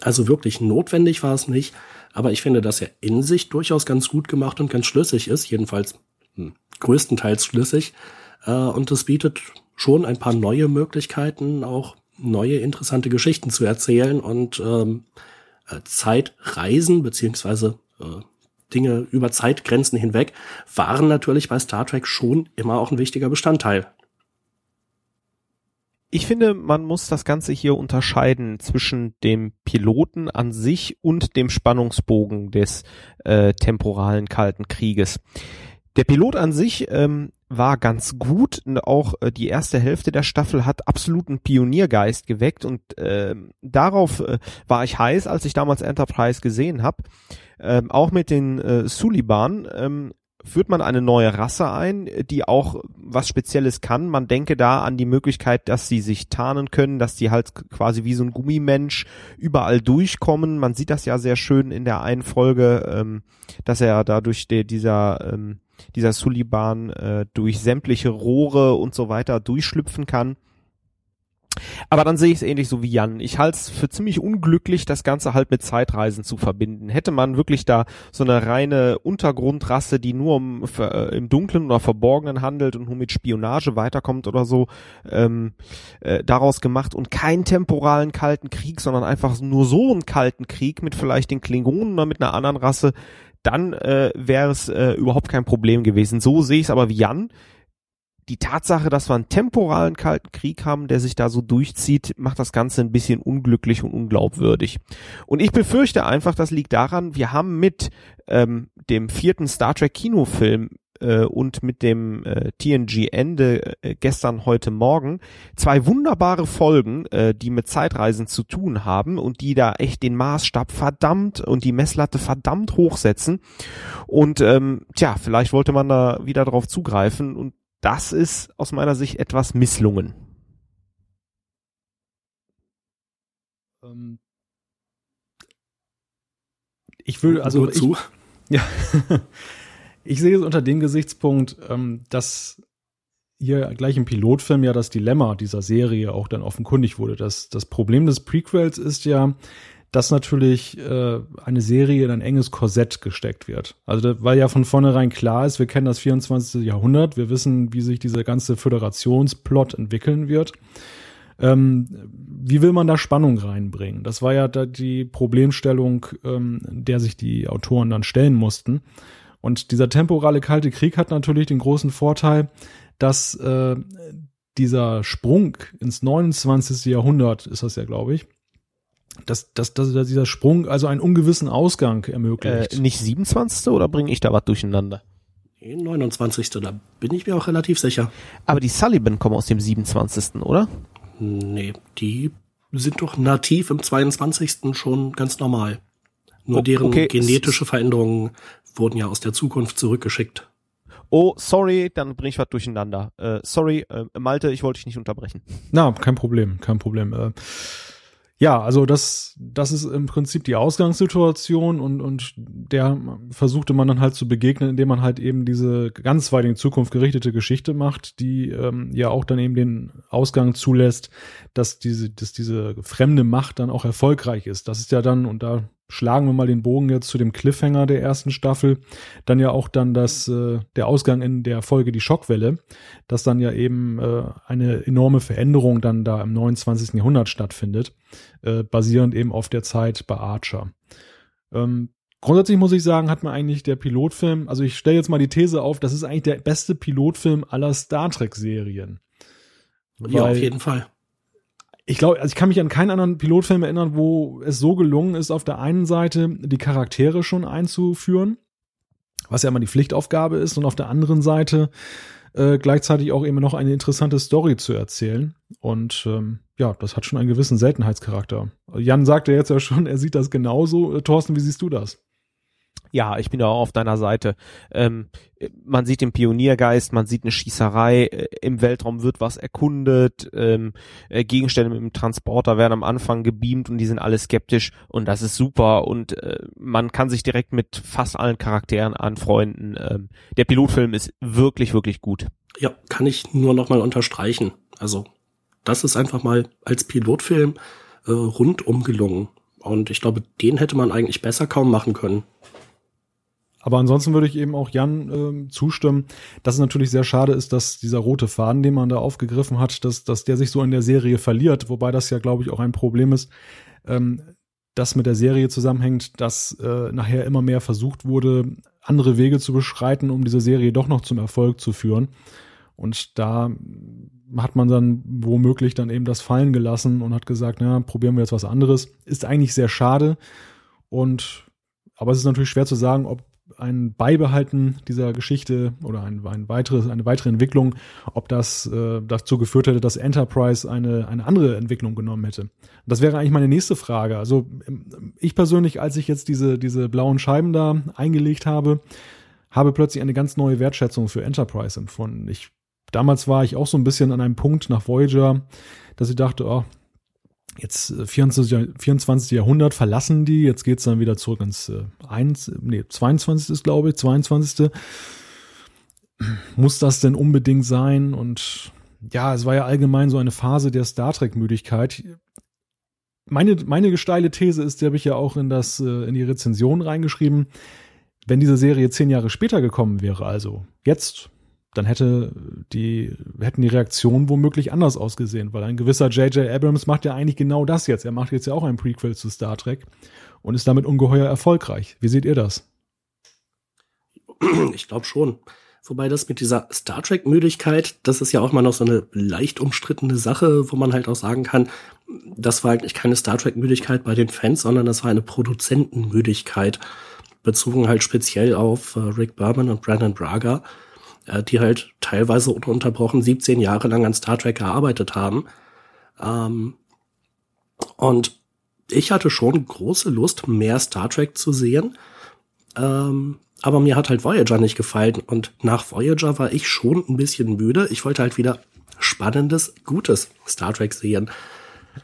Also wirklich notwendig war es nicht. Aber ich finde, dass er in sich durchaus ganz gut gemacht und ganz schlüssig ist, jedenfalls hm, größtenteils schlüssig. Äh, und es bietet schon ein paar neue Möglichkeiten, auch neue interessante Geschichten zu erzählen und ähm, äh, Zeitreisen beziehungsweise äh, Dinge über Zeitgrenzen hinweg waren natürlich bei Star Trek schon immer auch ein wichtiger Bestandteil. Ich finde, man muss das Ganze hier unterscheiden zwischen dem Piloten an sich und dem Spannungsbogen des äh, temporalen Kalten Krieges. Der Pilot an sich ähm, war ganz gut. Auch äh, die erste Hälfte der Staffel hat absoluten Pioniergeist geweckt und äh, darauf äh, war ich heiß, als ich damals Enterprise gesehen habe. Ähm, auch mit den äh, Suliban ähm, führt man eine neue Rasse ein, die auch was Spezielles kann. Man denke da an die Möglichkeit, dass sie sich tarnen können, dass die halt quasi wie so ein Gummimensch überall durchkommen. Man sieht das ja sehr schön in der einen Folge, ähm, dass er da durch die, dieser ähm, dieser Suliban äh, durch sämtliche Rohre und so weiter durchschlüpfen kann. Aber dann sehe ich es ähnlich so wie Jan. Ich halte es für ziemlich unglücklich, das Ganze halt mit Zeitreisen zu verbinden. Hätte man wirklich da so eine reine Untergrundrasse, die nur um, äh, im Dunklen oder Verborgenen handelt und nur mit Spionage weiterkommt oder so, ähm, äh, daraus gemacht und keinen temporalen kalten Krieg, sondern einfach nur so einen kalten Krieg mit vielleicht den Klingonen oder mit einer anderen Rasse, dann äh, wäre es äh, überhaupt kein Problem gewesen. So sehe ich es aber wie Jan. Die Tatsache, dass wir einen temporalen Kalten Krieg haben, der sich da so durchzieht, macht das Ganze ein bisschen unglücklich und unglaubwürdig. Und ich befürchte einfach, das liegt daran, wir haben mit ähm, dem vierten Star Trek Kinofilm äh, und mit dem äh, TNG Ende äh, gestern, heute Morgen zwei wunderbare Folgen, äh, die mit Zeitreisen zu tun haben und die da echt den Maßstab verdammt und die Messlatte verdammt hochsetzen. Und ähm, tja, vielleicht wollte man da wieder drauf zugreifen und das ist aus meiner Sicht etwas misslungen. Ähm ich will also ich, ja Ich sehe es unter dem Gesichtspunkt, ähm, dass hier gleich im Pilotfilm ja das Dilemma dieser Serie auch dann offenkundig wurde. Das, das Problem des Prequels ist ja, dass natürlich äh, eine Serie in ein enges Korsett gesteckt wird. Also weil ja von vornherein klar ist, wir kennen das 24. Jahrhundert, wir wissen, wie sich dieser ganze Föderationsplot entwickeln wird. Ähm, wie will man da Spannung reinbringen? Das war ja da die Problemstellung, ähm, der sich die Autoren dann stellen mussten. Und dieser temporale Kalte Krieg hat natürlich den großen Vorteil, dass äh, dieser Sprung ins 29. Jahrhundert ist das ja, glaube ich, dass, dass, dass dieser Sprung also einen ungewissen Ausgang ermöglicht. Äh, nicht 27. oder bringe ich da was durcheinander? 29. Da bin ich mir auch relativ sicher. Aber die Sullivan kommen aus dem 27. oder? Nee, die sind doch nativ im 22. schon ganz normal. Nur deren okay. genetische Veränderungen wurden ja aus der Zukunft zurückgeschickt. Oh, sorry, dann bring ich was durcheinander. Äh, sorry, äh, Malte, ich wollte dich nicht unterbrechen. Na, kein Problem, kein Problem. Äh, ja, also das, das ist im Prinzip die Ausgangssituation und, und der versuchte man dann halt zu begegnen, indem man halt eben diese ganz weit in die Zukunft gerichtete Geschichte macht, die ähm, ja auch dann eben den Ausgang zulässt, dass diese, dass diese fremde Macht dann auch erfolgreich ist. Das ist ja dann, und da schlagen wir mal den Bogen jetzt zu dem Cliffhanger der ersten Staffel, dann ja auch dann das, äh, der Ausgang in der Folge die Schockwelle, dass dann ja eben äh, eine enorme Veränderung dann da im 29. Jahrhundert stattfindet, äh, basierend eben auf der Zeit bei Archer. Ähm, grundsätzlich muss ich sagen, hat mir eigentlich der Pilotfilm, also ich stelle jetzt mal die These auf, das ist eigentlich der beste Pilotfilm aller Star Trek Serien. Ja, auf jeden Fall ich glaube, also ich kann mich an keinen anderen Pilotfilm erinnern, wo es so gelungen ist, auf der einen Seite die Charaktere schon einzuführen, was ja immer die Pflichtaufgabe ist, und auf der anderen Seite äh, gleichzeitig auch eben noch eine interessante Story zu erzählen. Und ähm, ja, das hat schon einen gewissen Seltenheitscharakter. Jan sagte jetzt ja schon, er sieht das genauso. Äh, Thorsten, wie siehst du das? Ja, ich bin da auch auf deiner Seite. Ähm, man sieht den Pioniergeist, man sieht eine Schießerei, äh, im Weltraum wird was erkundet, ähm, äh, Gegenstände mit dem Transporter werden am Anfang gebeamt und die sind alle skeptisch und das ist super und äh, man kann sich direkt mit fast allen Charakteren anfreunden. Ähm, der Pilotfilm ist wirklich, wirklich gut. Ja, kann ich nur nochmal unterstreichen. Also, das ist einfach mal als Pilotfilm äh, rundum gelungen. Und ich glaube, den hätte man eigentlich besser kaum machen können. Aber ansonsten würde ich eben auch Jan äh, zustimmen, dass es natürlich sehr schade ist, dass dieser rote Faden, den man da aufgegriffen hat, dass, dass der sich so in der Serie verliert, wobei das ja, glaube ich, auch ein Problem ist, ähm, das mit der Serie zusammenhängt, dass äh, nachher immer mehr versucht wurde, andere Wege zu beschreiten, um diese Serie doch noch zum Erfolg zu führen. Und da hat man dann womöglich dann eben das fallen gelassen und hat gesagt, na, probieren wir jetzt was anderes. Ist eigentlich sehr schade. Und aber es ist natürlich schwer zu sagen, ob ein Beibehalten dieser Geschichte oder ein, ein weiteres, eine weitere Entwicklung, ob das äh, dazu geführt hätte, dass Enterprise eine, eine andere Entwicklung genommen hätte. Das wäre eigentlich meine nächste Frage. Also ähm, ich persönlich, als ich jetzt diese, diese blauen Scheiben da eingelegt habe, habe plötzlich eine ganz neue Wertschätzung für Enterprise empfunden. Ich, damals war ich auch so ein bisschen an einem Punkt nach Voyager, dass ich dachte, oh, jetzt 24, äh, 24. Jahrhundert verlassen die, jetzt geht's dann wieder zurück ins äh, 1, nee, 22. ist glaube ich, 22. Muss das denn unbedingt sein? Und ja, es war ja allgemein so eine Phase der Star Trek-Müdigkeit. Meine, meine gesteile These ist, die habe ich ja auch in das, äh, in die Rezension reingeschrieben, wenn diese Serie zehn Jahre später gekommen wäre, also jetzt dann hätte die, hätten die Reaktionen womöglich anders ausgesehen, weil ein gewisser J.J. Abrams macht ja eigentlich genau das jetzt. Er macht jetzt ja auch ein Prequel zu Star Trek und ist damit ungeheuer erfolgreich. Wie seht ihr das? Ich glaube schon. Wobei das mit dieser Star Trek-Müdigkeit, das ist ja auch mal noch so eine leicht umstrittene Sache, wo man halt auch sagen kann, das war eigentlich keine Star Trek-Müdigkeit bei den Fans, sondern das war eine Produzentenmüdigkeit, bezogen halt speziell auf äh, Rick Berman und Brandon Braga die halt teilweise ununterbrochen 17 Jahre lang an Star Trek gearbeitet haben. Ähm, und ich hatte schon große Lust, mehr Star Trek zu sehen. Ähm, aber mir hat halt Voyager nicht gefallen. Und nach Voyager war ich schon ein bisschen müde. Ich wollte halt wieder spannendes, gutes Star Trek sehen.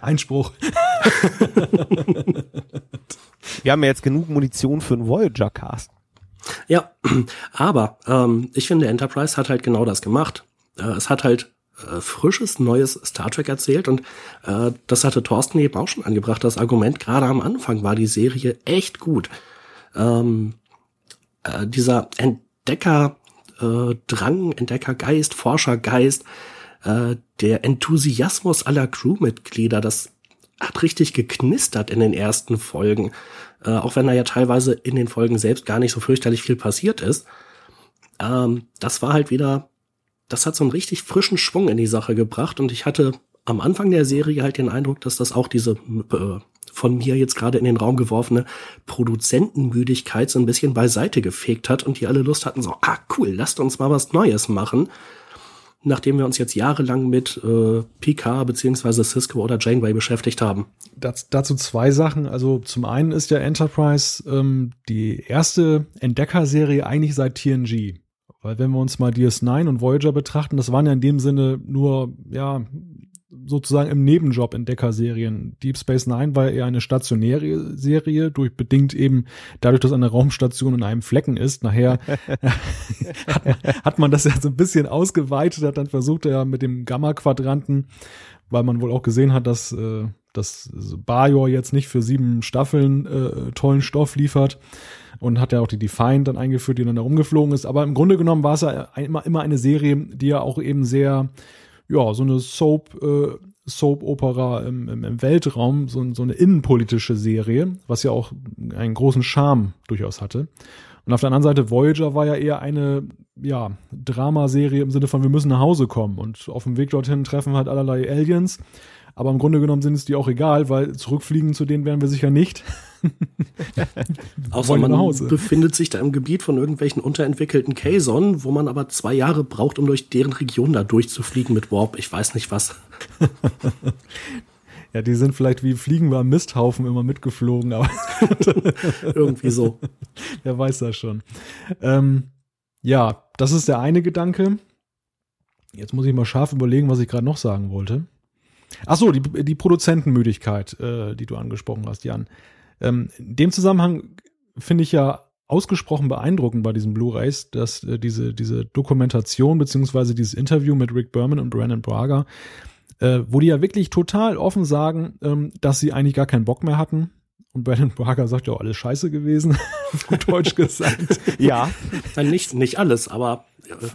Einspruch. Wir haben ja jetzt genug Munition für einen Voyager-Cast. Ja, aber ähm, ich finde, Enterprise hat halt genau das gemacht. Äh, es hat halt äh, frisches, neues Star Trek erzählt und äh, das hatte Thorsten eben auch schon angebracht. Das Argument, gerade am Anfang war die Serie echt gut. Ähm, äh, dieser Entdecker äh, Drang, Entdeckergeist, Forschergeist, äh, der Enthusiasmus aller Crewmitglieder, das hat richtig geknistert in den ersten Folgen äh, auch wenn da ja teilweise in den Folgen selbst gar nicht so fürchterlich viel passiert ist. Ähm, das war halt wieder, das hat so einen richtig frischen Schwung in die Sache gebracht und ich hatte am Anfang der Serie halt den Eindruck, dass das auch diese äh, von mir jetzt gerade in den Raum geworfene Produzentenmüdigkeit so ein bisschen beiseite gefegt hat und die alle Lust hatten so, ah cool, lasst uns mal was Neues machen nachdem wir uns jetzt jahrelang mit äh, PK beziehungsweise Cisco oder Janeway beschäftigt haben? Das, dazu zwei Sachen. Also zum einen ist ja Enterprise ähm, die erste Entdeckerserie eigentlich seit TNG. Weil wenn wir uns mal DS9 und Voyager betrachten, das waren ja in dem Sinne nur, ja, sozusagen im Nebenjob Entdeckerserien. Deep Space Nine war eher eine stationäre Serie, durch bedingt eben dadurch, dass eine Raumstation in einem Flecken ist. Nachher hat, man, hat man das ja so ein bisschen ausgeweitet, hat dann versucht er mit dem Gamma-Quadranten, weil man wohl auch gesehen hat, dass äh, dass Bajor jetzt nicht für sieben Staffeln äh, tollen Stoff liefert und hat ja auch die Defiant dann eingeführt, die dann da rumgeflogen ist. Aber im Grunde genommen war es ja immer, immer eine Serie, die ja auch eben sehr ja, so eine Soap, äh, Soap-Opera im, im, im Weltraum, so, so eine innenpolitische Serie, was ja auch einen großen Charme durchaus hatte. Und auf der anderen Seite, Voyager war ja eher eine, ja, Dramaserie im Sinne von, wir müssen nach Hause kommen. Und auf dem Weg dorthin treffen halt allerlei Aliens. Aber im Grunde genommen sind es die auch egal, weil zurückfliegen zu denen werden wir sicher nicht. Außer man befindet sich da im Gebiet von irgendwelchen unterentwickelten Kazon, wo man aber zwei Jahre braucht, um durch deren Region da durchzufliegen mit Warp. Ich weiß nicht was. ja, die sind vielleicht wie Fliegen war Misthaufen immer mitgeflogen, aber irgendwie so. Wer weiß das schon. Ähm, ja, das ist der eine Gedanke. Jetzt muss ich mal scharf überlegen, was ich gerade noch sagen wollte. Ach so, die, die Produzentenmüdigkeit, äh, die du angesprochen hast, Jan. Ähm, in dem Zusammenhang finde ich ja ausgesprochen beeindruckend bei diesen Blu-rays, dass äh, diese, diese Dokumentation beziehungsweise dieses Interview mit Rick Berman und Brandon Braga, äh, wo die ja wirklich total offen sagen, ähm, dass sie eigentlich gar keinen Bock mehr hatten Und Brandon Braga sagt ja auch alles scheiße gewesen, gut Deutsch gesagt. ja. Nicht, nicht alles, aber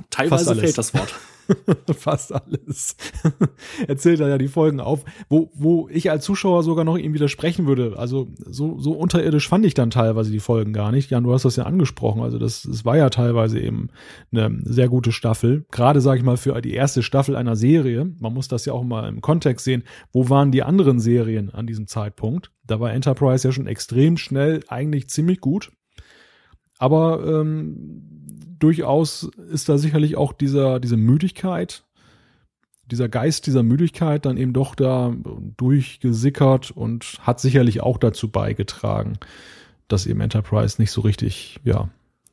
teilweise fehlt das Wort. Fast alles. Erzählt er ja die Folgen auf, wo, wo ich als Zuschauer sogar noch ihm widersprechen würde. Also so, so unterirdisch fand ich dann teilweise die Folgen gar nicht. Jan, du hast das ja angesprochen. Also das, das war ja teilweise eben eine sehr gute Staffel. Gerade, sage ich mal, für die erste Staffel einer Serie. Man muss das ja auch mal im Kontext sehen. Wo waren die anderen Serien an diesem Zeitpunkt? Da war Enterprise ja schon extrem schnell eigentlich ziemlich gut. Aber ähm, durchaus ist da sicherlich auch dieser, diese Müdigkeit, dieser Geist dieser Müdigkeit dann eben doch da durchgesickert und hat sicherlich auch dazu beigetragen, dass eben Enterprise nicht so richtig, ja,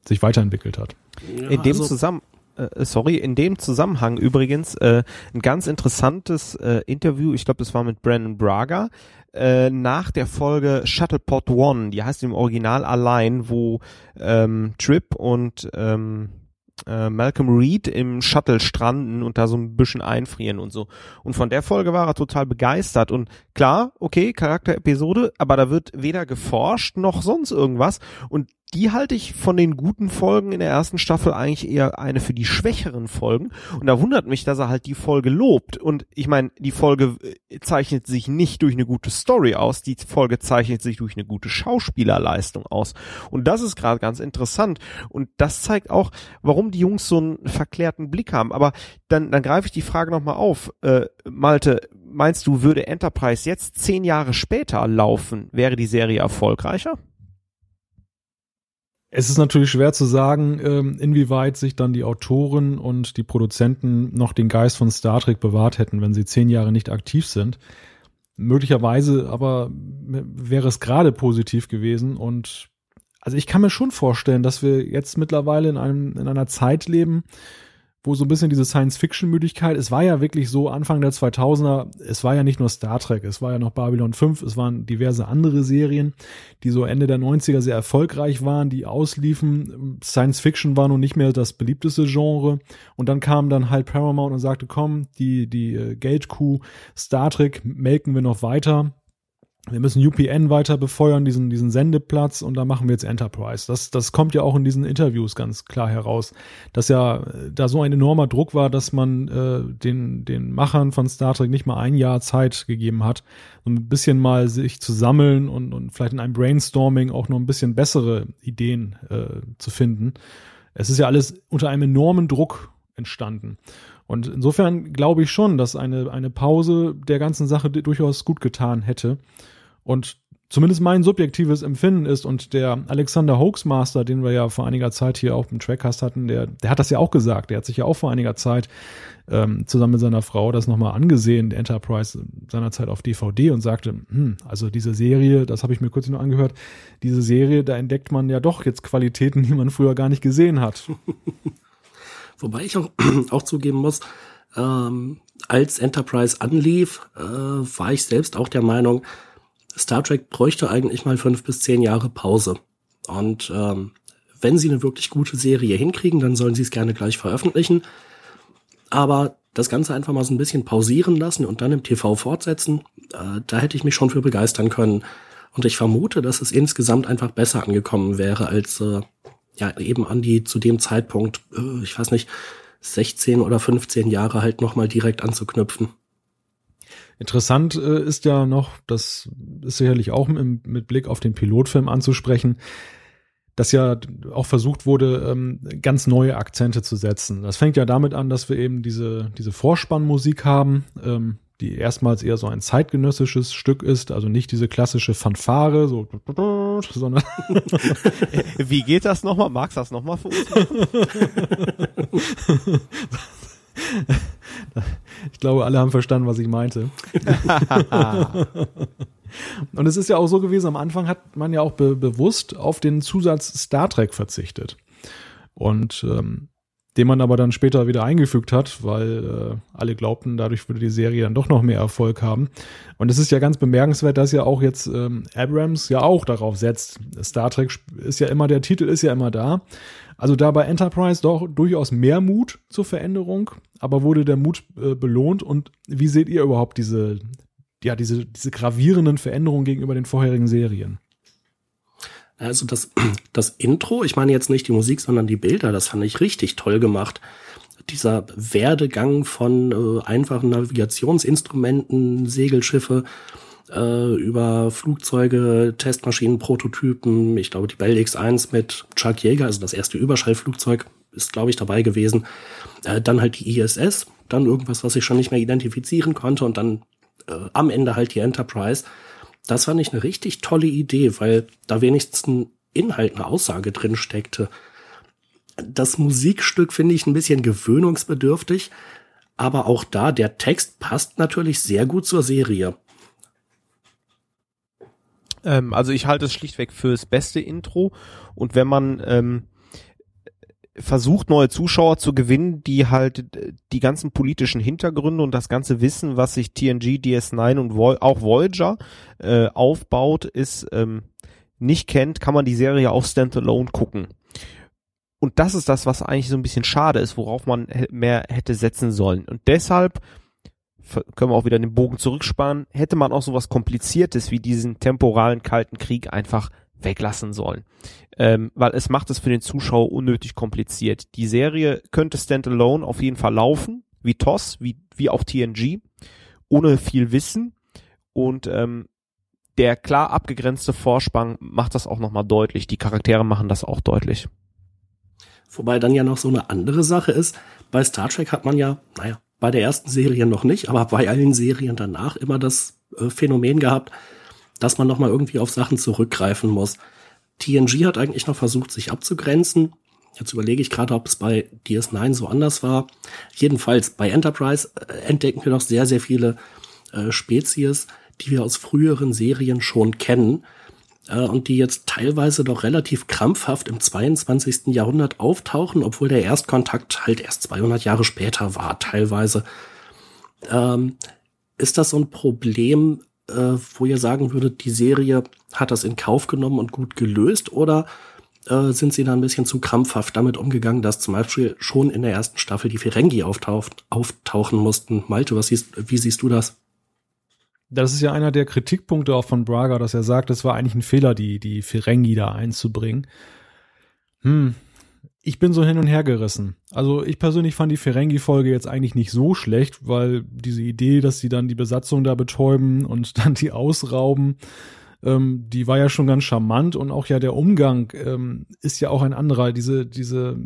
sich weiterentwickelt hat. Ja, in dem also Zusammenhang äh, sorry, in dem Zusammenhang übrigens äh, ein ganz interessantes äh, Interview, ich glaube, das war mit Brandon Braga, äh, nach der Folge Shuttlepod One, die heißt im Original allein, wo ähm, Trip und ähm, äh, Malcolm Reed im Shuttle stranden und da so ein bisschen einfrieren und so. Und von der Folge war er total begeistert. Und klar, okay, Charakterepisode, aber da wird weder geforscht noch sonst irgendwas. Und die halte ich von den guten Folgen in der ersten Staffel eigentlich eher eine für die schwächeren Folgen. Und da wundert mich, dass er halt die Folge lobt. Und ich meine, die Folge äh, zeichnet sich nicht durch eine gute Story aus, die Folge zeichnet sich durch eine gute Schauspielerleistung aus. Und das ist gerade ganz interessant. Und das zeigt auch, warum die Jungs so einen verklärten Blick haben. Aber dann, dann greife ich die Frage nochmal auf. Äh, Malte, meinst du, würde Enterprise jetzt zehn Jahre später laufen? Wäre die Serie erfolgreicher? Es ist natürlich schwer zu sagen, ähm, inwieweit sich dann die Autoren und die Produzenten noch den Geist von Star Trek bewahrt hätten, wenn sie zehn Jahre nicht aktiv sind. Möglicherweise aber wäre es gerade positiv gewesen und also ich kann mir schon vorstellen, dass wir jetzt mittlerweile in einem in einer Zeit leben, wo so ein bisschen diese Science-Fiction-Müdigkeit, es war ja wirklich so Anfang der 2000er, es war ja nicht nur Star Trek, es war ja noch Babylon 5, es waren diverse andere Serien, die so Ende der 90er sehr erfolgreich waren, die ausliefen. Science-Fiction war nun nicht mehr das beliebteste Genre und dann kam dann halt Paramount und sagte, komm, die, die äh, Geldkuh Star Trek melken wir noch weiter wir müssen UPN weiter befeuern, diesen, diesen Sendeplatz, und da machen wir jetzt Enterprise. Das, das kommt ja auch in diesen Interviews ganz klar heraus, dass ja äh, da so ein enormer Druck war, dass man äh, den, den Machern von Star Trek nicht mal ein Jahr Zeit gegeben hat, um ein bisschen mal sich zu sammeln und, und vielleicht in einem Brainstorming auch noch ein bisschen bessere Ideen äh, zu finden. Es ist ja alles unter einem enormen Druck entstanden. Und insofern glaube ich schon, dass eine, eine Pause der ganzen Sache durchaus gut getan hätte. Und zumindest mein subjektives Empfinden ist, und der Alexander Hoaxmaster, den wir ja vor einiger Zeit hier auch im Trackcast hatten, der, der hat das ja auch gesagt. Der hat sich ja auch vor einiger Zeit ähm, zusammen mit seiner Frau das nochmal angesehen, Enterprise seinerzeit auf DVD und sagte, hm, also diese Serie, das habe ich mir kurz noch angehört, diese Serie, da entdeckt man ja doch jetzt Qualitäten, die man früher gar nicht gesehen hat. Wobei ich auch, auch zugeben muss, ähm, als Enterprise anlief, äh, war ich selbst auch der Meinung, Star Trek bräuchte eigentlich mal fünf bis zehn Jahre Pause. Und ähm, wenn sie eine wirklich gute Serie hinkriegen, dann sollen sie es gerne gleich veröffentlichen. Aber das Ganze einfach mal so ein bisschen pausieren lassen und dann im TV fortsetzen, äh, da hätte ich mich schon für begeistern können. Und ich vermute, dass es insgesamt einfach besser angekommen wäre, als äh, ja eben an die zu dem Zeitpunkt, äh, ich weiß nicht, 16 oder 15 Jahre halt nochmal direkt anzuknüpfen. Interessant äh, ist ja noch, das ist sicherlich auch im, mit Blick auf den Pilotfilm anzusprechen, dass ja auch versucht wurde, ähm, ganz neue Akzente zu setzen. Das fängt ja damit an, dass wir eben diese, diese Vorspannmusik haben, ähm, die erstmals eher so ein zeitgenössisches Stück ist, also nicht diese klassische Fanfare, so, sondern. Wie geht das nochmal? Magst du das nochmal für uns ich glaube, alle haben verstanden, was ich meinte. Und es ist ja auch so gewesen, am Anfang hat man ja auch be bewusst auf den Zusatz Star Trek verzichtet. Und ähm, den man aber dann später wieder eingefügt hat, weil äh, alle glaubten, dadurch würde die Serie dann doch noch mehr Erfolg haben. Und es ist ja ganz bemerkenswert, dass ja auch jetzt ähm, Abrams ja auch darauf setzt. Star Trek ist ja immer, der Titel ist ja immer da. Also da bei Enterprise doch durchaus mehr Mut zur Veränderung, aber wurde der Mut äh, belohnt und wie seht ihr überhaupt diese, ja, diese, diese gravierenden Veränderungen gegenüber den vorherigen Serien? Also das, das Intro, ich meine jetzt nicht die Musik, sondern die Bilder, das fand ich richtig toll gemacht. Dieser Werdegang von äh, einfachen Navigationsinstrumenten, Segelschiffe, äh, über Flugzeuge, Testmaschinen, Prototypen. Ich glaube, die Bell X1 mit Chuck Yeager, also das erste Überschallflugzeug, ist, glaube ich, dabei gewesen. Äh, dann halt die ISS, dann irgendwas, was ich schon nicht mehr identifizieren konnte und dann äh, am Ende halt die Enterprise. Das fand ich eine richtig tolle Idee, weil da wenigstens ein Inhalt, eine Aussage drin steckte. Das Musikstück finde ich ein bisschen gewöhnungsbedürftig, aber auch da, der Text passt natürlich sehr gut zur Serie. Ähm, also ich halte es schlichtweg fürs beste Intro und wenn man ähm, versucht, neue Zuschauer zu gewinnen, die halt die ganzen politischen Hintergründe und das ganze Wissen, was sich TNG, DS9 und Voy auch Voyager äh, aufbaut, ist ähm, nicht kennt, kann man die Serie auch standalone gucken. Und das ist das, was eigentlich so ein bisschen schade ist, worauf man mehr hätte setzen sollen. Und deshalb können wir auch wieder den Bogen zurückspannen, hätte man auch sowas Kompliziertes wie diesen temporalen Kalten Krieg einfach weglassen sollen. Ähm, weil es macht es für den Zuschauer unnötig kompliziert. Die Serie könnte standalone auf jeden Fall laufen, wie TOS, wie, wie auch TNG, ohne viel Wissen. Und ähm, der klar abgegrenzte Vorspann macht das auch nochmal deutlich. Die Charaktere machen das auch deutlich. Wobei dann ja noch so eine andere Sache ist. Bei Star Trek hat man ja, naja, bei der ersten Serie noch nicht, aber bei allen Serien danach immer das äh, Phänomen gehabt, dass man nochmal irgendwie auf Sachen zurückgreifen muss. TNG hat eigentlich noch versucht, sich abzugrenzen. Jetzt überlege ich gerade, ob es bei DS9 so anders war. Jedenfalls bei Enterprise äh, entdecken wir doch sehr, sehr viele äh, Spezies, die wir aus früheren Serien schon kennen äh, und die jetzt teilweise doch relativ krampfhaft im 22. Jahrhundert auftauchen, obwohl der Erstkontakt halt erst 200 Jahre später war, teilweise. Ähm, ist das so ein Problem, äh, wo ihr sagen würdet, die Serie hat das in Kauf genommen und gut gelöst oder äh, sind sie da ein bisschen zu krampfhaft damit umgegangen, dass zum Beispiel schon in der ersten Staffel die Ferengi auftauchen mussten? Malte, was siehst, wie siehst du das? Das ist ja einer der Kritikpunkte auch von Braga, dass er sagt, es war eigentlich ein Fehler, die, die Ferengi da einzubringen. Hm, ich bin so hin und her gerissen. Also ich persönlich fand die Ferengi-Folge jetzt eigentlich nicht so schlecht, weil diese Idee, dass sie dann die Besatzung da betäuben und dann die ausrauben, ähm, die war ja schon ganz charmant und auch ja der Umgang ähm, ist ja auch ein anderer. Diese, diese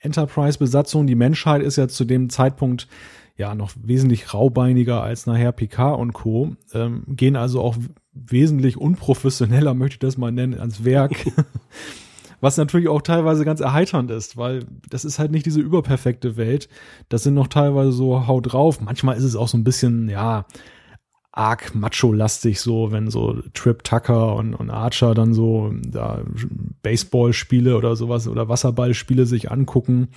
Enterprise-Besatzung, die Menschheit ist ja zu dem Zeitpunkt ja noch wesentlich raubeiniger als nachher Picard und Co. Ähm, gehen also auch wesentlich unprofessioneller, möchte ich das mal nennen, ans Werk. Was natürlich auch teilweise ganz erheiternd ist, weil das ist halt nicht diese überperfekte Welt. Das sind noch teilweise so Haut drauf. Manchmal ist es auch so ein bisschen, ja, arg macho-lastig, so, wenn so Trip Tucker und, und Archer dann so da Baseballspiele oder sowas oder Wasserballspiele sich angucken.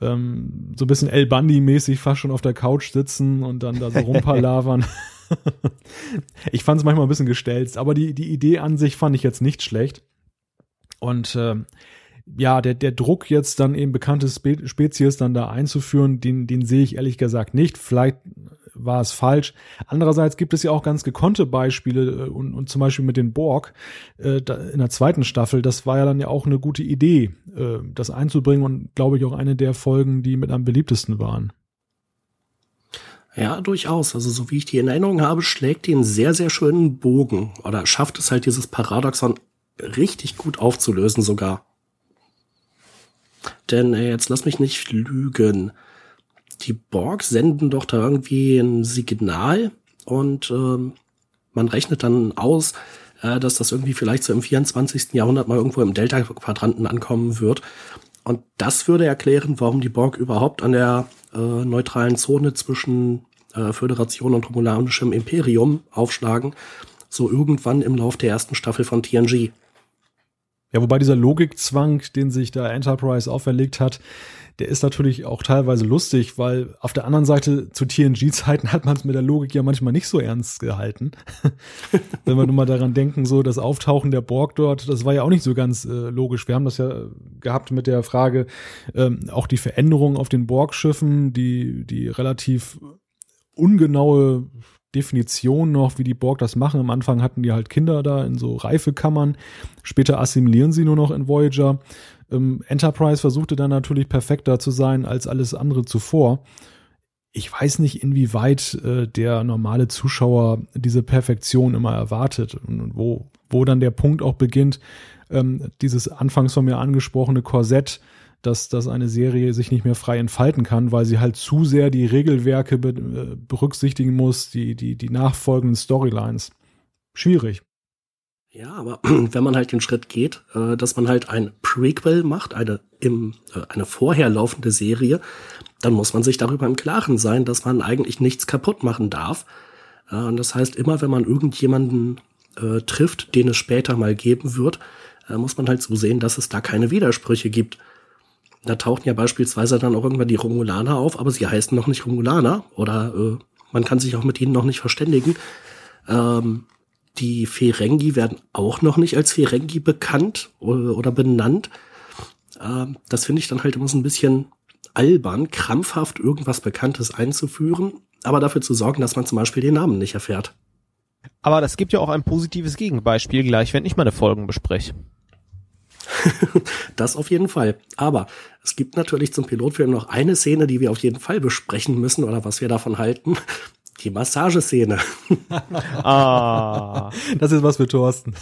Ähm, so ein bisschen El Bundy-mäßig fast schon auf der Couch sitzen und dann da so rumpalavern. ich fand es manchmal ein bisschen gestelzt, aber die, die Idee an sich fand ich jetzt nicht schlecht. Und äh, ja, der, der Druck jetzt dann eben bekannte Spe Spezies dann da einzuführen, den, den sehe ich ehrlich gesagt nicht. Vielleicht war es falsch. Andererseits gibt es ja auch ganz gekonnte Beispiele äh, und, und zum Beispiel mit den Borg äh, da, in der zweiten Staffel. Das war ja dann ja auch eine gute Idee, äh, das einzubringen und glaube ich auch eine der Folgen, die mit am beliebtesten waren. Ja, durchaus. Also so wie ich die in Erinnerung habe, schlägt die einen sehr, sehr schönen Bogen oder schafft es halt dieses Paradoxon richtig gut aufzulösen sogar. Denn äh, jetzt lass mich nicht lügen. Die Borg senden doch da irgendwie ein Signal und ähm, man rechnet dann aus, äh, dass das irgendwie vielleicht so im 24. Jahrhundert mal irgendwo im Delta-Quadranten ankommen wird. Und das würde erklären, warum die Borg überhaupt an der äh, neutralen Zone zwischen äh, Föderation und Romulanischem Imperium aufschlagen. So irgendwann im Lauf der ersten Staffel von TNG. Ja, wobei dieser Logikzwang, den sich da Enterprise auferlegt hat, der ist natürlich auch teilweise lustig, weil auf der anderen Seite zu TNG-Zeiten hat man es mit der Logik ja manchmal nicht so ernst gehalten. Wenn wir nur mal daran denken, so das Auftauchen der Borg dort, das war ja auch nicht so ganz äh, logisch. Wir haben das ja gehabt mit der Frage, ähm, auch die Veränderungen auf den Borg-Schiffen, die, die relativ ungenaue Definition noch, wie die Borg das machen. Am Anfang hatten die halt Kinder da in so Reifekammern. Später assimilieren sie nur noch in Voyager. Ähm, Enterprise versuchte dann natürlich perfekter zu sein als alles andere zuvor. Ich weiß nicht, inwieweit äh, der normale Zuschauer diese Perfektion immer erwartet und wo, wo dann der Punkt auch beginnt, ähm, dieses anfangs von mir angesprochene Korsett, dass, dass eine Serie sich nicht mehr frei entfalten kann, weil sie halt zu sehr die Regelwerke be äh, berücksichtigen muss, die, die, die nachfolgenden Storylines. Schwierig. Ja, aber wenn man halt den Schritt geht, äh, dass man halt ein Prequel macht, eine im äh, eine vorher laufende Serie, dann muss man sich darüber im Klaren sein, dass man eigentlich nichts kaputt machen darf. Äh, und das heißt, immer wenn man irgendjemanden äh, trifft, den es später mal geben wird, äh, muss man halt so sehen, dass es da keine Widersprüche gibt. Da tauchen ja beispielsweise dann auch irgendwann die Romulaner auf, aber sie heißen noch nicht Romulaner oder äh, man kann sich auch mit ihnen noch nicht verständigen. Ähm, die Ferengi werden auch noch nicht als Ferengi bekannt oder, benannt. Ähm, das finde ich dann halt immer so ein bisschen albern, krampfhaft irgendwas Bekanntes einzuführen, aber dafür zu sorgen, dass man zum Beispiel den Namen nicht erfährt. Aber das gibt ja auch ein positives Gegenbeispiel gleich, wenn ich meine Folgen bespreche. das auf jeden Fall. Aber es gibt natürlich zum Pilotfilm noch eine Szene, die wir auf jeden Fall besprechen müssen oder was wir davon halten. Die Massageszene. ah, das ist was für Thorsten.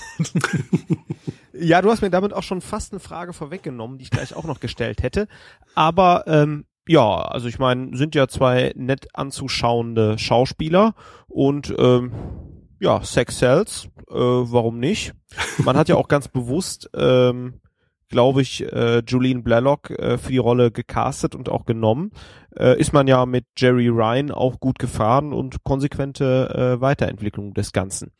ja, du hast mir damit auch schon fast eine Frage vorweggenommen, die ich gleich auch noch gestellt hätte. Aber ähm, ja, also ich meine, sind ja zwei nett anzuschauende Schauspieler und ähm, ja, Sex Cells, äh, warum nicht? Man hat ja auch ganz bewusst, ähm, glaube ich, äh, Julene Blalock äh, für die Rolle gecastet und auch genommen. Äh, ist man ja mit Jerry Ryan auch gut gefahren und konsequente äh, Weiterentwicklung des Ganzen.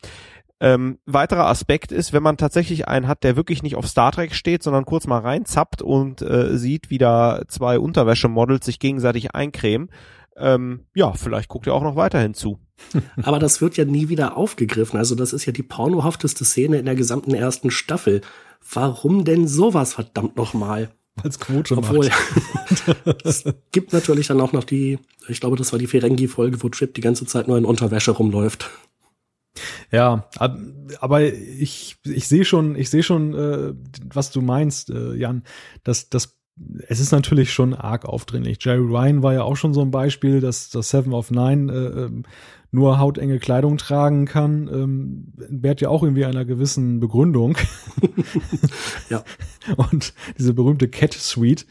Ähm, weiterer Aspekt ist, wenn man tatsächlich einen hat, der wirklich nicht auf Star Trek steht, sondern kurz mal reinzappt und äh, sieht, wie da zwei Unterwäschemodels sich gegenseitig eincremen, ähm, ja, vielleicht guckt er auch noch weiterhin zu. Aber das wird ja nie wieder aufgegriffen. Also das ist ja die pornohafteste Szene in der gesamten ersten Staffel. Warum denn sowas verdammt nochmal? Als Quote Obwohl, es gibt natürlich dann auch noch die, ich glaube, das war die Ferengi-Folge, wo Trip die ganze Zeit nur in Unterwäsche rumläuft. Ja, aber ich, ich sehe schon, ich sehe schon, äh, was du meinst, äh, Jan, dass das es ist natürlich schon arg aufdringlich. Jerry Ryan war ja auch schon so ein Beispiel, dass das Seven of Nine äh, ähm, nur hautenge Kleidung tragen kann. Ähm, Bert ja auch irgendwie einer gewissen Begründung. ja. Und diese berühmte Cat Suite.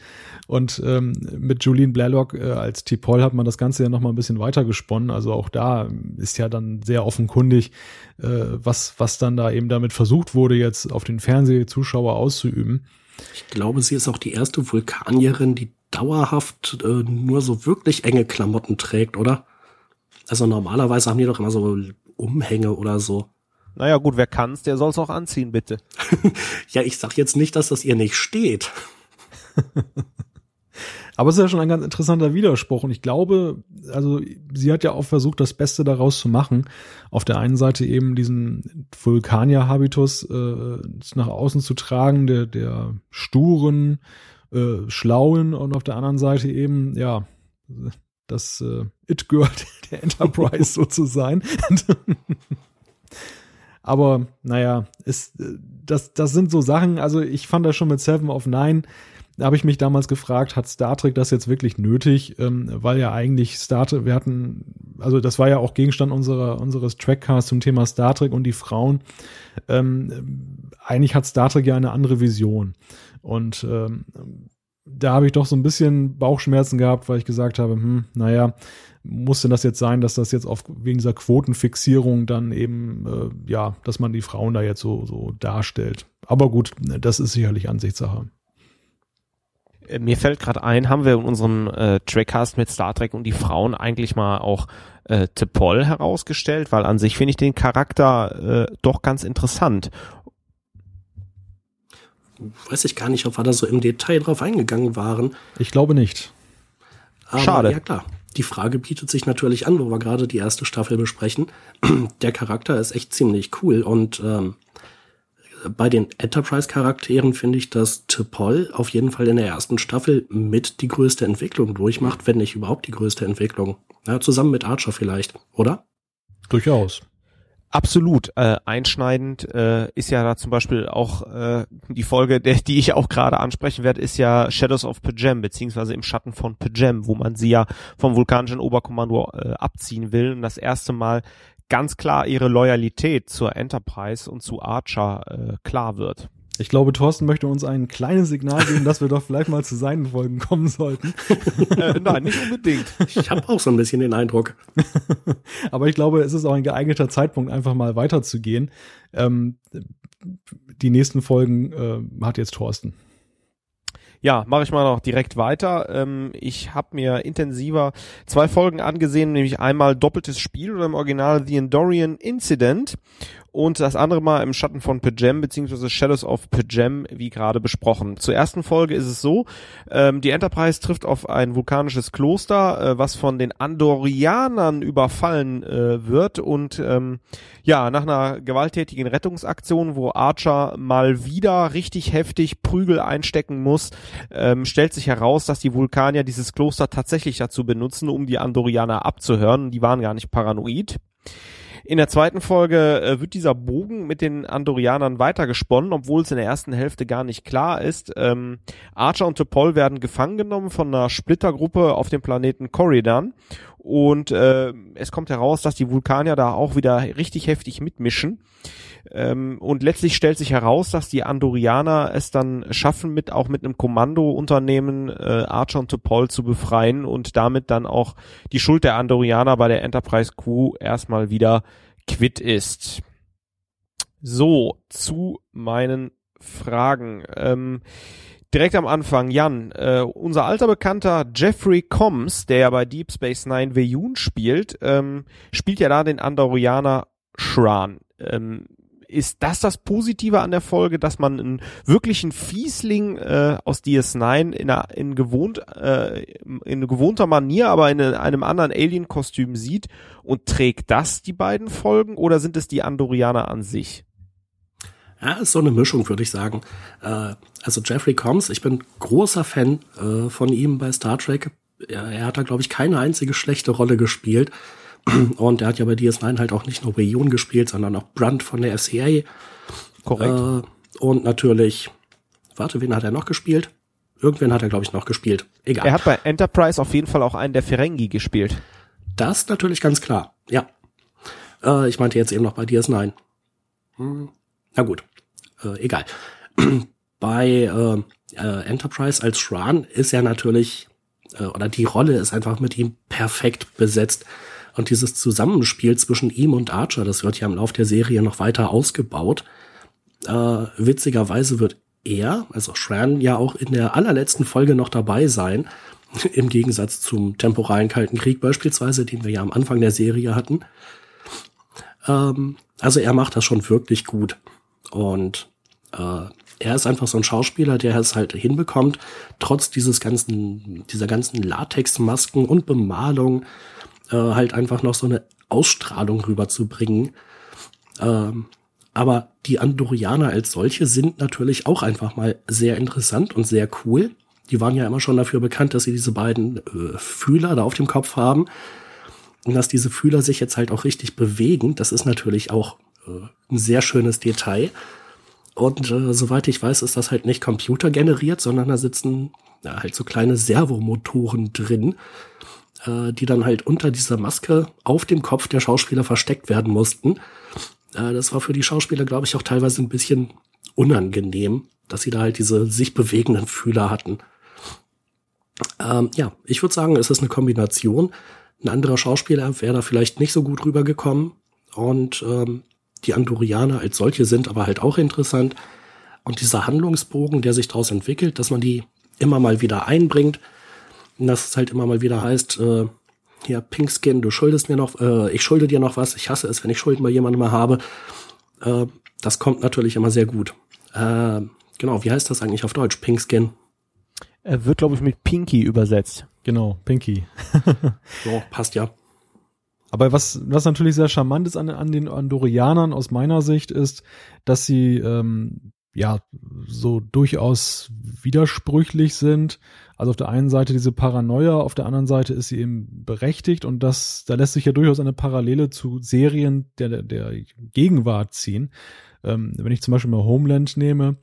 Und ähm, mit Julian Blaylock äh, als T-Paul hat man das Ganze ja noch mal ein bisschen weiter gesponnen. Also auch da ist ja dann sehr offenkundig, äh, was, was dann da eben damit versucht wurde, jetzt auf den Fernsehzuschauer auszuüben. Ich glaube, sie ist auch die erste Vulkanierin, die dauerhaft äh, nur so wirklich enge Klamotten trägt, oder? Also normalerweise haben die doch immer so Umhänge oder so. Naja gut, wer kann's, der soll's auch anziehen, bitte. ja, ich sag jetzt nicht, dass das ihr nicht steht. Aber es ist ja schon ein ganz interessanter Widerspruch. Und ich glaube, also sie hat ja auch versucht, das Beste daraus zu machen. Auf der einen Seite eben diesen Vulkanier-Habitus äh, nach außen zu tragen, der, der sturen, äh, schlauen und auf der anderen Seite eben, ja, das äh, It-Girl der Enterprise so zu sein. Aber naja, ist, äh, das, das sind so Sachen, also ich fand das schon mit Seven of Nine da habe ich mich damals gefragt, hat Star Trek das jetzt wirklich nötig? Ähm, weil ja eigentlich Star Trek, wir hatten, also das war ja auch Gegenstand unserer, unseres Trackcasts zum Thema Star Trek und die Frauen. Ähm, eigentlich hat Star Trek ja eine andere Vision. Und ähm, da habe ich doch so ein bisschen Bauchschmerzen gehabt, weil ich gesagt habe, hm, naja, muss denn das jetzt sein, dass das jetzt auf wegen dieser Quotenfixierung dann eben, äh, ja, dass man die Frauen da jetzt so, so darstellt. Aber gut, das ist sicherlich Ansichtssache. Mir fällt gerade ein, haben wir in unserem äh, Trackcast mit Star Trek und die Frauen eigentlich mal auch äh, T'Pol herausgestellt, weil an sich finde ich den Charakter äh, doch ganz interessant. Weiß ich gar nicht, ob wir da so im Detail drauf eingegangen waren. Ich glaube nicht. Aber, Schade. Ja klar. Die Frage bietet sich natürlich an, wo wir gerade die erste Staffel besprechen. Der Charakter ist echt ziemlich cool und ähm, bei den Enterprise-Charakteren finde ich, dass T'Pol auf jeden Fall in der ersten Staffel mit die größte Entwicklung durchmacht, wenn nicht überhaupt die größte Entwicklung. Ja, zusammen mit Archer vielleicht, oder? Durchaus. Absolut. Äh, einschneidend äh, ist ja da zum Beispiel auch äh, die Folge, der, die ich auch gerade ansprechen werde, ist ja Shadows of Pajem, beziehungsweise im Schatten von Pajem, wo man sie ja vom vulkanischen Oberkommando äh, abziehen will und das erste Mal ganz klar ihre Loyalität zur Enterprise und zu Archer äh, klar wird. Ich glaube, Thorsten möchte uns ein kleines Signal geben, dass wir doch vielleicht mal zu seinen Folgen kommen sollten. äh, nein, nicht unbedingt. Ich habe auch so ein bisschen den Eindruck. Aber ich glaube, es ist auch ein geeigneter Zeitpunkt, einfach mal weiterzugehen. Ähm, die nächsten Folgen äh, hat jetzt Thorsten. Ja, mache ich mal noch direkt weiter. Ähm, ich habe mir intensiver zwei Folgen angesehen, nämlich einmal doppeltes Spiel oder im Original The Endorian Incident und das andere Mal im Schatten von Pajem beziehungsweise Shadows of Pajem, wie gerade besprochen. Zur ersten Folge ist es so, ähm, die Enterprise trifft auf ein vulkanisches Kloster, äh, was von den Andorianern überfallen äh, wird und ähm, ja, nach einer gewalttätigen Rettungsaktion, wo Archer mal wieder richtig heftig Prügel einstecken muss, ähm, stellt sich heraus, dass die Vulkanier dieses Kloster tatsächlich dazu benutzen, um die Andorianer abzuhören. Die waren gar nicht paranoid. In der zweiten Folge äh, wird dieser Bogen mit den Andorianern weitergesponnen, obwohl es in der ersten Hälfte gar nicht klar ist. Ähm, Archer und Topol werden gefangen genommen von einer Splittergruppe auf dem Planeten Corridan und äh, es kommt heraus, dass die Vulkanier da auch wieder richtig heftig mitmischen. Ähm, und letztlich stellt sich heraus, dass die Andorianer es dann schaffen, mit auch mit einem Kommandounternehmen äh, Archer und Topol zu befreien und damit dann auch die Schuld der Andorianer bei der Enterprise Crew erstmal wieder quitt ist. So, zu meinen Fragen. Ähm, direkt am Anfang, Jan, äh, unser alter Bekannter Jeffrey Combs, der ja bei Deep Space Nine Veyun spielt, ähm, spielt ja da den Andorianer Shran. Ähm, ist das das Positive an der Folge, dass man einen wirklichen Fiesling äh, aus DS9 in, einer, in, gewohnt, äh, in gewohnter Manier, aber in einem anderen Alien-Kostüm sieht und trägt das die beiden Folgen oder sind es die Andorianer an sich? Ja, ist so eine Mischung, würde ich sagen. Äh, also Jeffrey Combs, ich bin großer Fan äh, von ihm bei Star Trek. Er, er hat da, glaube ich, keine einzige schlechte Rolle gespielt. Und er hat ja bei DS9 halt auch nicht nur Reunion gespielt, sondern auch Brunt von der FCA. Korrekt. Äh, und natürlich, warte, wen hat er noch gespielt? Irgendwen hat er, glaube ich, noch gespielt. Egal. Er hat bei Enterprise auf jeden Fall auch einen der Ferengi gespielt. Das natürlich ganz klar, ja. Äh, ich meinte jetzt eben noch bei DS9. Hm, na gut, äh, egal. bei äh, äh, Enterprise als Shran ist er natürlich, äh, oder die Rolle ist einfach mit ihm perfekt besetzt. Und dieses Zusammenspiel zwischen ihm und Archer, das wird ja im Laufe der Serie noch weiter ausgebaut. Äh, witzigerweise wird er, also Shran, ja auch in der allerletzten Folge noch dabei sein. Im Gegensatz zum temporalen Kalten Krieg beispielsweise, den wir ja am Anfang der Serie hatten. Ähm, also er macht das schon wirklich gut. Und äh, er ist einfach so ein Schauspieler, der es halt hinbekommt, trotz dieses ganzen, dieser ganzen Latexmasken und Bemalung äh, halt einfach noch so eine Ausstrahlung rüberzubringen. Ähm, aber die Andorianer als solche sind natürlich auch einfach mal sehr interessant und sehr cool. Die waren ja immer schon dafür bekannt, dass sie diese beiden äh, Fühler da auf dem Kopf haben. Und dass diese Fühler sich jetzt halt auch richtig bewegen, das ist natürlich auch ein sehr schönes Detail. Und äh, soweit ich weiß, ist das halt nicht computergeneriert, sondern da sitzen ja, halt so kleine Servomotoren drin, äh, die dann halt unter dieser Maske auf dem Kopf der Schauspieler versteckt werden mussten. Äh, das war für die Schauspieler, glaube ich, auch teilweise ein bisschen unangenehm, dass sie da halt diese sich bewegenden Fühler hatten. Ähm, ja, ich würde sagen, es ist eine Kombination. Ein anderer Schauspieler wäre da vielleicht nicht so gut rübergekommen. Und ähm, die Andorianer als solche sind aber halt auch interessant. Und dieser Handlungsbogen, der sich daraus entwickelt, dass man die immer mal wieder einbringt, dass es halt immer mal wieder heißt, äh, hier, Pinkskin, du schuldest mir noch, äh, ich schulde dir noch was, ich hasse es, wenn ich Schulden bei jemandem mal habe. Äh, das kommt natürlich immer sehr gut. Äh, genau, wie heißt das eigentlich auf Deutsch? Pinkskin. Er wird, glaube ich, mit Pinky übersetzt. Genau, Pinky. so, passt ja. Aber was, was natürlich sehr charmant ist an, an den Andorianern aus meiner Sicht ist, dass sie ähm, ja so durchaus widersprüchlich sind. Also auf der einen Seite diese Paranoia, auf der anderen Seite ist sie eben berechtigt und das, da lässt sich ja durchaus eine Parallele zu Serien der, der Gegenwart ziehen. Ähm, wenn ich zum Beispiel mal Homeland nehme,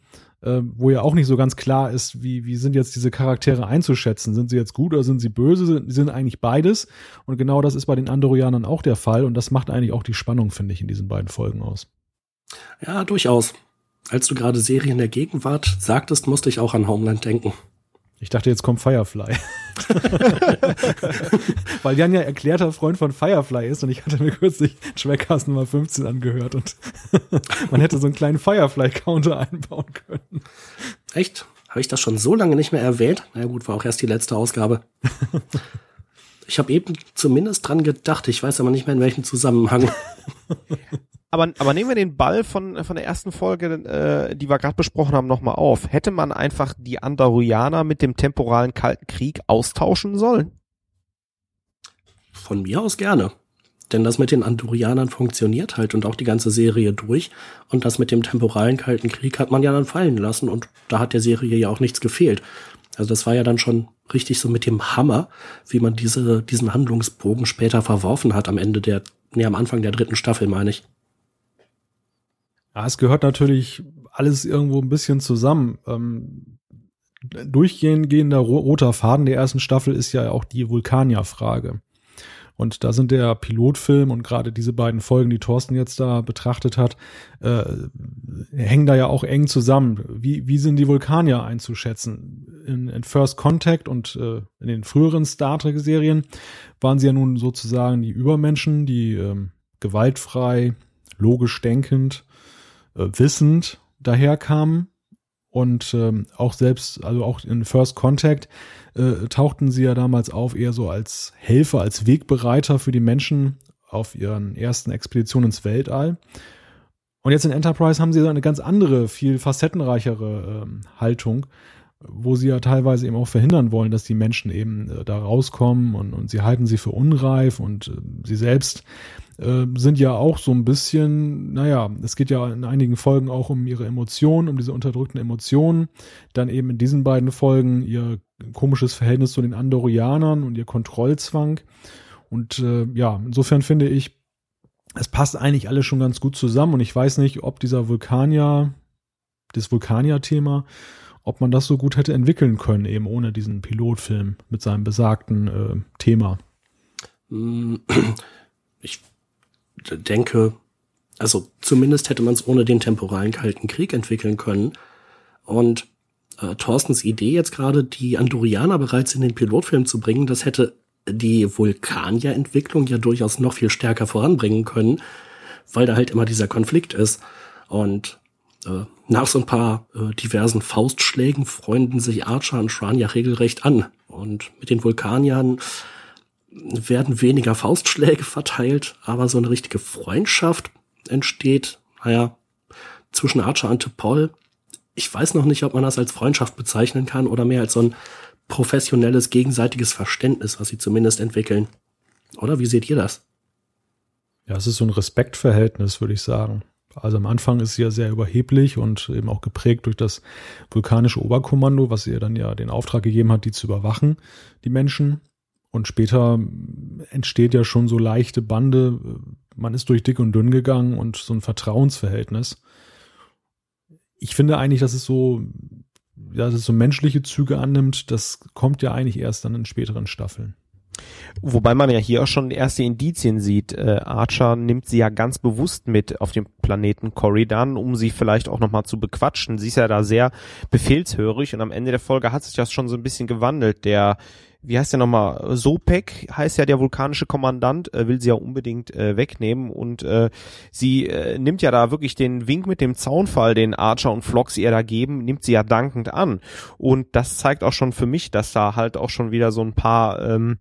äh, wo ja auch nicht so ganz klar ist, wie, wie sind jetzt diese Charaktere einzuschätzen. Sind sie jetzt gut oder sind sie böse? Sind, sind eigentlich beides. Und genau das ist bei den Andorianern auch der Fall. Und das macht eigentlich auch die Spannung, finde ich, in diesen beiden Folgen aus. Ja, durchaus. Als du gerade Serien der Gegenwart sagtest, musste ich auch an Homeland denken. Ich dachte, jetzt kommt Firefly. Weil Jan ja erklärter Freund von Firefly ist und ich hatte mir kürzlich Trackcast Nummer 15 angehört und man hätte so einen kleinen Firefly-Counter einbauen können. Echt? Habe ich das schon so lange nicht mehr erwähnt? Na gut, war auch erst die letzte Ausgabe. Ich habe eben zumindest dran gedacht, ich weiß aber nicht mehr in welchem Zusammenhang. Aber, aber nehmen wir den Ball von, von der ersten Folge, äh, die wir gerade besprochen haben, nochmal auf. Hätte man einfach die Andorianer mit dem temporalen Kalten Krieg austauschen sollen? Von mir aus gerne. Denn das mit den Andorianern funktioniert halt und auch die ganze Serie durch. Und das mit dem temporalen Kalten Krieg hat man ja dann fallen lassen und da hat der Serie ja auch nichts gefehlt. Also das war ja dann schon richtig so mit dem Hammer, wie man diese, diesen Handlungsbogen später verworfen hat am Ende der, nee, am Anfang der dritten Staffel, meine ich. Ja, es gehört natürlich alles irgendwo ein bisschen zusammen. Ähm, durchgehend gehender roter Faden der ersten Staffel ist ja auch die Vulkanier-Frage. Und da sind der Pilotfilm und gerade diese beiden Folgen, die Thorsten jetzt da betrachtet hat, äh, hängen da ja auch eng zusammen. Wie, wie sind die Vulkanier einzuschätzen? In, in First Contact und äh, in den früheren Star Trek-Serien waren sie ja nun sozusagen die Übermenschen, die äh, gewaltfrei, logisch denkend, äh, wissend daherkamen und ähm, auch selbst, also auch in First Contact äh, tauchten sie ja damals auf eher so als Helfer, als Wegbereiter für die Menschen auf ihren ersten Expeditionen ins Weltall. Und jetzt in Enterprise haben sie so eine ganz andere, viel facettenreichere ähm, Haltung, wo sie ja teilweise eben auch verhindern wollen, dass die Menschen eben äh, da rauskommen und, und sie halten sie für unreif und äh, sie selbst äh, sind ja auch so ein bisschen, naja, es geht ja in einigen Folgen auch um ihre Emotionen, um diese unterdrückten Emotionen. Dann eben in diesen beiden Folgen ihr komisches Verhältnis zu den Andorianern und ihr Kontrollzwang. Und äh, ja, insofern finde ich, es passt eigentlich alles schon ganz gut zusammen. Und ich weiß nicht, ob dieser Vulkanier, das Vulkanier-Thema, ob man das so gut hätte entwickeln können, eben ohne diesen Pilotfilm mit seinem besagten äh, Thema. Ich denke, also zumindest hätte man es ohne den temporalen Kalten Krieg entwickeln können. Und äh, Thorstens Idee jetzt gerade, die Andorianer bereits in den Pilotfilm zu bringen, das hätte die Vulkanier-Entwicklung ja durchaus noch viel stärker voranbringen können, weil da halt immer dieser Konflikt ist. Und äh, nach so ein paar äh, diversen Faustschlägen freunden sich Archer und Shran ja regelrecht an. Und mit den Vulkaniern werden weniger Faustschläge verteilt, aber so eine richtige Freundschaft entsteht, naja, zwischen Archer und Paul. Ich weiß noch nicht, ob man das als Freundschaft bezeichnen kann oder mehr als so ein professionelles, gegenseitiges Verständnis, was sie zumindest entwickeln. Oder wie seht ihr das? Ja, es ist so ein Respektverhältnis, würde ich sagen. Also am Anfang ist sie ja sehr überheblich und eben auch geprägt durch das vulkanische Oberkommando, was ihr dann ja den Auftrag gegeben hat, die zu überwachen, die Menschen. Und später entsteht ja schon so leichte Bande. Man ist durch dick und dünn gegangen und so ein Vertrauensverhältnis. Ich finde eigentlich, dass es so, dass es so menschliche Züge annimmt. Das kommt ja eigentlich erst dann in späteren Staffeln. Wobei man ja hier auch schon erste Indizien sieht. Äh, Archer nimmt sie ja ganz bewusst mit auf dem Planeten Corridan, um sie vielleicht auch nochmal zu bequatschen. Sie ist ja da sehr befehlshörig und am Ende der Folge hat sich das schon so ein bisschen gewandelt. Der wie heißt der nochmal, Sopek heißt ja der vulkanische Kommandant, äh, will sie ja unbedingt äh, wegnehmen und äh, sie äh, nimmt ja da wirklich den Wink mit dem Zaunfall, den Archer und Flox ihr da geben, nimmt sie ja dankend an. Und das zeigt auch schon für mich, dass da halt auch schon wieder so ein paar ähm,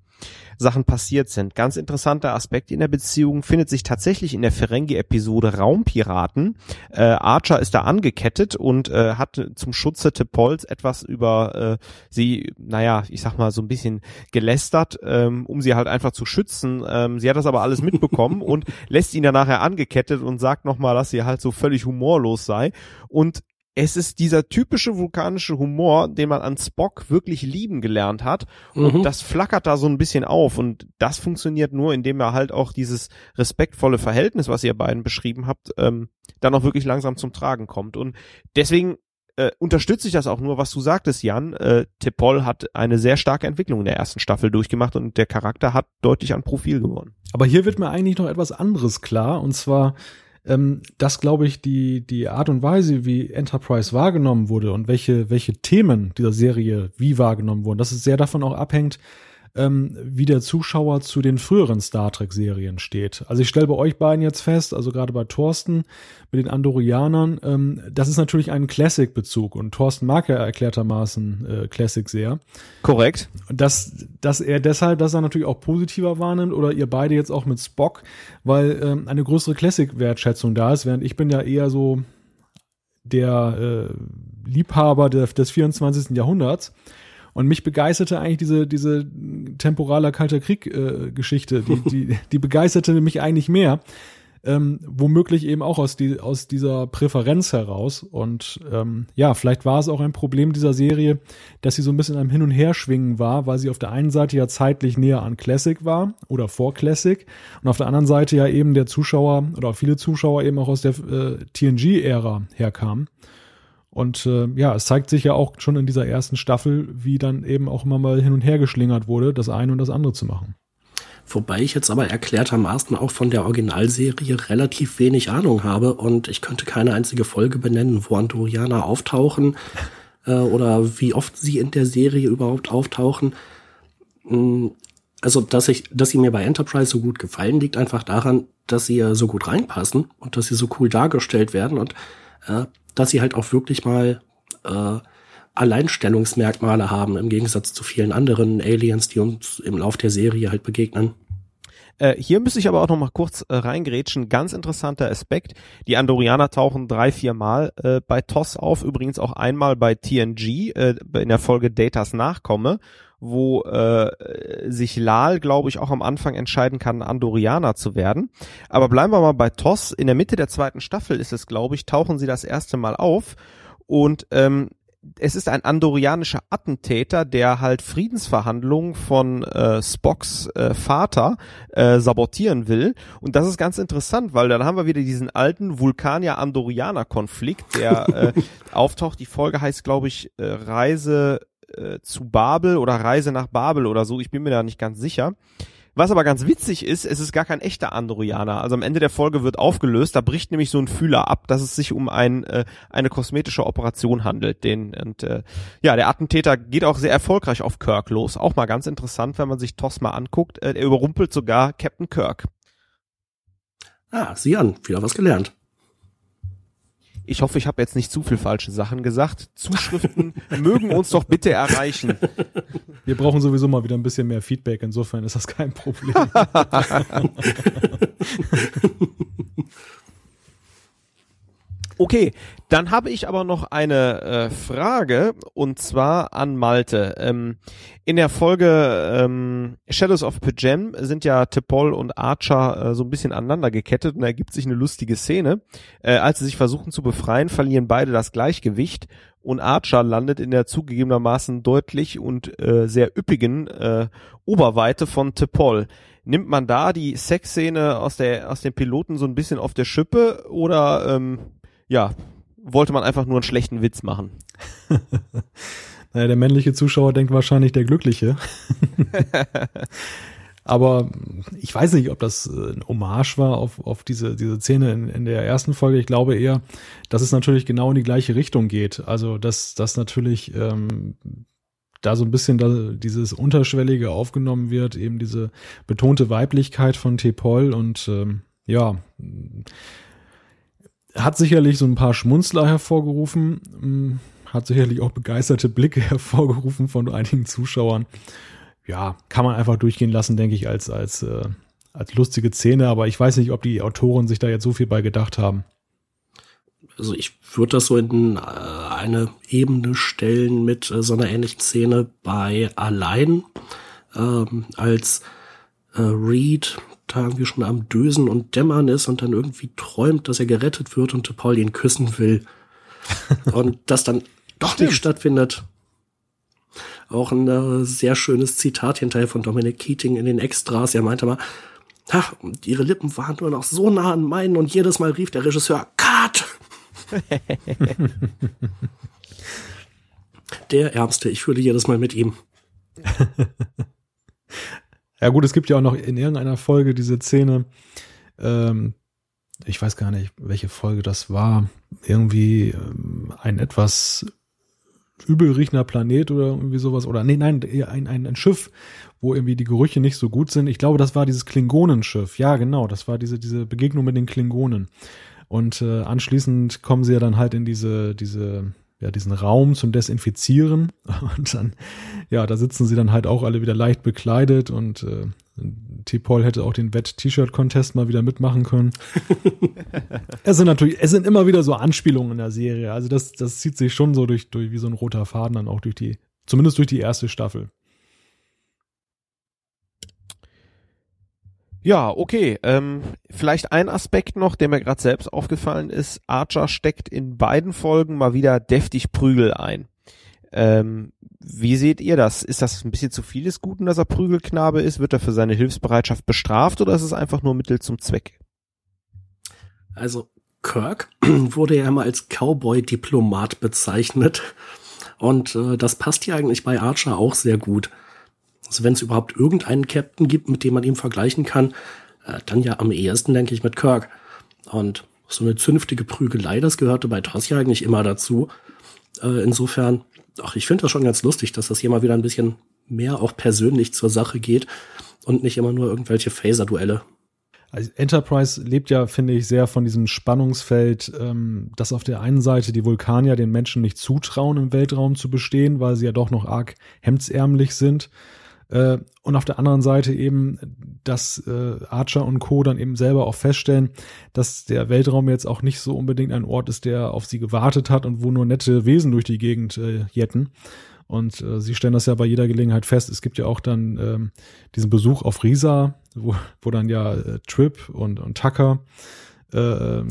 Sachen passiert sind. Ganz interessanter Aspekt in der Beziehung findet sich tatsächlich in der Ferengi-Episode Raumpiraten. Äh, Archer ist da angekettet und äh, hat zum Schutze Tepols etwas über äh, sie, naja, ich sag mal so ein bisschen gelästert, ähm, um sie halt einfach zu schützen. Ähm, sie hat das aber alles mitbekommen und lässt ihn dann nachher angekettet und sagt nochmal, dass sie halt so völlig humorlos sei. Und es ist dieser typische vulkanische Humor, den man an Spock wirklich lieben gelernt hat. Und mhm. das flackert da so ein bisschen auf. Und das funktioniert nur, indem er halt auch dieses respektvolle Verhältnis, was ihr beiden beschrieben habt, ähm, dann auch wirklich langsam zum Tragen kommt. Und deswegen äh, unterstütze ich das auch nur, was du sagtest, Jan. Äh, Tepol hat eine sehr starke Entwicklung in der ersten Staffel durchgemacht und der Charakter hat deutlich an Profil gewonnen. Aber hier wird mir eigentlich noch etwas anderes klar. Und zwar ähm, dass, glaube ich, die, die Art und Weise, wie Enterprise wahrgenommen wurde und welche, welche Themen dieser Serie wie wahrgenommen wurden, dass es sehr davon auch abhängt, ähm, wie der Zuschauer zu den früheren Star Trek-Serien steht. Also ich stelle bei euch beiden jetzt fest, also gerade bei Thorsten mit den Andorianern, ähm, das ist natürlich ein Classic-Bezug und Thorsten mag ja erklärtermaßen äh, Classic sehr. Korrekt. Dass, dass er deshalb, dass er natürlich auch positiver wahrnimmt oder ihr beide jetzt auch mit Spock, weil ähm, eine größere Classic-Wertschätzung da ist, während ich bin ja eher so der äh, Liebhaber des, des 24. Jahrhunderts. Und mich begeisterte eigentlich diese, diese temporaler Kalter Krieg-Geschichte. Äh, die, die, die begeisterte mich eigentlich mehr. Ähm, womöglich eben auch aus, die, aus dieser Präferenz heraus. Und ähm, ja, vielleicht war es auch ein Problem dieser Serie, dass sie so ein bisschen am Hin- und Herschwingen war, weil sie auf der einen Seite ja zeitlich näher an Classic war oder vor Classic und auf der anderen Seite ja eben der Zuschauer oder viele Zuschauer eben auch aus der äh, TNG-Ära herkamen. Und äh, ja, es zeigt sich ja auch schon in dieser ersten Staffel, wie dann eben auch immer mal hin und her geschlingert wurde, das eine und das andere zu machen. Wobei ich jetzt aber erklärtermaßen auch von der Originalserie relativ wenig Ahnung habe und ich könnte keine einzige Folge benennen, wo Andorianer auftauchen äh, oder wie oft sie in der Serie überhaupt auftauchen. Mm, also, dass ich, dass sie mir bei Enterprise so gut gefallen, liegt einfach daran, dass sie so gut reinpassen und dass sie so cool dargestellt werden und äh, dass sie halt auch wirklich mal äh, Alleinstellungsmerkmale haben, im Gegensatz zu vielen anderen Aliens, die uns im Lauf der Serie halt begegnen. Äh, hier müsste ich aber auch noch mal kurz äh, reingrätschen. Ganz interessanter Aspekt. Die Andorianer tauchen drei, vier Mal äh, bei TOS auf. Übrigens auch einmal bei TNG äh, in der Folge Datas Nachkomme wo äh, sich Lal, glaube ich, auch am Anfang entscheiden kann, Andorianer zu werden. Aber bleiben wir mal bei Toss. In der Mitte der zweiten Staffel ist es, glaube ich, tauchen sie das erste Mal auf und ähm, es ist ein andorianischer Attentäter, der halt Friedensverhandlungen von äh, Spocks äh, Vater äh, sabotieren will. Und das ist ganz interessant, weil dann haben wir wieder diesen alten Vulkanier-Andorianer-Konflikt, der äh, auftaucht. Die Folge heißt, glaube ich, äh, Reise äh, zu Babel oder Reise nach Babel oder so. Ich bin mir da nicht ganz sicher. Was aber ganz witzig ist, es ist gar kein echter Andorianer. Also am Ende der Folge wird aufgelöst, da bricht nämlich so ein Fühler ab, dass es sich um ein, äh, eine kosmetische Operation handelt. Den, und äh, ja, der Attentäter geht auch sehr erfolgreich auf Kirk los. Auch mal ganz interessant, wenn man sich Toss mal anguckt. Äh, er überrumpelt sogar Captain Kirk. Ah, sieh an, wieder was gelernt. Ich hoffe, ich habe jetzt nicht zu viel falsche Sachen gesagt. Zuschriften mögen uns doch bitte erreichen. Wir brauchen sowieso mal wieder ein bisschen mehr Feedback. Insofern ist das kein Problem. Okay, dann habe ich aber noch eine äh, Frage und zwar an Malte. Ähm, in der Folge ähm, Shadows of Pajem sind ja Tepol und Archer äh, so ein bisschen aneinander gekettet und da ergibt sich eine lustige Szene. Äh, als sie sich versuchen zu befreien, verlieren beide das Gleichgewicht und Archer landet in der zugegebenermaßen deutlich und äh, sehr üppigen äh, Oberweite von Tepol nimmt man da die Sexszene aus der aus dem Piloten so ein bisschen auf der Schippe oder ähm, ja, wollte man einfach nur einen schlechten Witz machen. naja, der männliche Zuschauer denkt wahrscheinlich der Glückliche. Aber ich weiß nicht, ob das äh, ein Hommage war auf, auf diese, diese Szene in, in der ersten Folge. Ich glaube eher, dass es natürlich genau in die gleiche Richtung geht. Also, dass das natürlich ähm, da so ein bisschen da, dieses Unterschwellige aufgenommen wird, eben diese betonte Weiblichkeit von Tepol und ähm, ja, hat sicherlich so ein paar Schmunzler hervorgerufen, hm, hat sicherlich auch begeisterte Blicke hervorgerufen von einigen Zuschauern. Ja, kann man einfach durchgehen lassen, denke ich, als, als, äh, als lustige Szene, aber ich weiß nicht, ob die Autoren sich da jetzt so viel bei gedacht haben. Also ich würde das so in äh, eine Ebene stellen mit äh, so einer ähnlichen Szene bei Allein, ähm, als äh, Reed da irgendwie schon am Dösen und Dämmern ist und dann irgendwie träumt, dass er gerettet wird und Paul ihn küssen will. und das dann doch nicht stattfindet. Auch ein äh, sehr schönes Zitat hinterher von Dominic Keating in den Extras. Er meinte mal, ach, ihre Lippen waren nur noch so nah an meinen und jedes Mal rief der Regisseur, Cut! der Ärmste, ich fühle jedes Mal mit ihm. ja gut, es gibt ja auch noch in irgendeiner Folge diese Szene, ähm, ich weiß gar nicht, welche Folge das war, irgendwie ähm, ein etwas übelriechender Planet oder irgendwie sowas. Oder nee, nein, ein, ein, ein Schiff, wo irgendwie die Gerüche nicht so gut sind. Ich glaube, das war dieses Klingonenschiff. Ja, genau, das war diese, diese Begegnung mit den Klingonen. Und äh, anschließend kommen sie ja dann halt in diese, diese, ja, diesen Raum zum Desinfizieren. Und dann, ja, da sitzen sie dann halt auch alle wieder leicht bekleidet und äh, T-Paul hätte auch den Wett-T-Shirt-Contest mal wieder mitmachen können. es sind natürlich, es sind immer wieder so Anspielungen in der Serie. Also das, das zieht sich schon so durch, durch wie so ein roter Faden dann auch durch die, zumindest durch die erste Staffel. Ja, okay. Ähm, vielleicht ein Aspekt noch, der mir gerade selbst aufgefallen ist. Archer steckt in beiden Folgen mal wieder deftig Prügel ein. Ähm, wie seht ihr das? Ist das ein bisschen zu viel des Guten, dass er Prügelknabe ist? Wird er für seine Hilfsbereitschaft bestraft oder ist es einfach nur Mittel zum Zweck? Also Kirk wurde ja immer als Cowboy-Diplomat bezeichnet. Und äh, das passt ja eigentlich bei Archer auch sehr gut. Also wenn es überhaupt irgendeinen Captain gibt, mit dem man ihn vergleichen kann, äh, dann ja am ehesten, denke ich, mit Kirk. Und so eine zünftige Prügelei, das gehörte bei Toss ja eigentlich immer dazu. Äh, insofern ach, ich finde das schon ganz lustig, dass das hier mal wieder ein bisschen mehr auch persönlich zur Sache geht und nicht immer nur irgendwelche Phaser-Duelle. Also Enterprise lebt ja, finde ich, sehr von diesem Spannungsfeld, ähm, dass auf der einen Seite die Vulkanier den Menschen nicht zutrauen, im Weltraum zu bestehen, weil sie ja doch noch arg hemdsärmlich sind. Äh, und auf der anderen Seite eben, dass äh, Archer und Co. dann eben selber auch feststellen, dass der Weltraum jetzt auch nicht so unbedingt ein Ort ist, der auf sie gewartet hat und wo nur nette Wesen durch die Gegend äh, jetten. Und äh, sie stellen das ja bei jeder Gelegenheit fest. Es gibt ja auch dann ähm, diesen Besuch auf Risa, wo, wo dann ja äh, Trip und, und Tucker äh,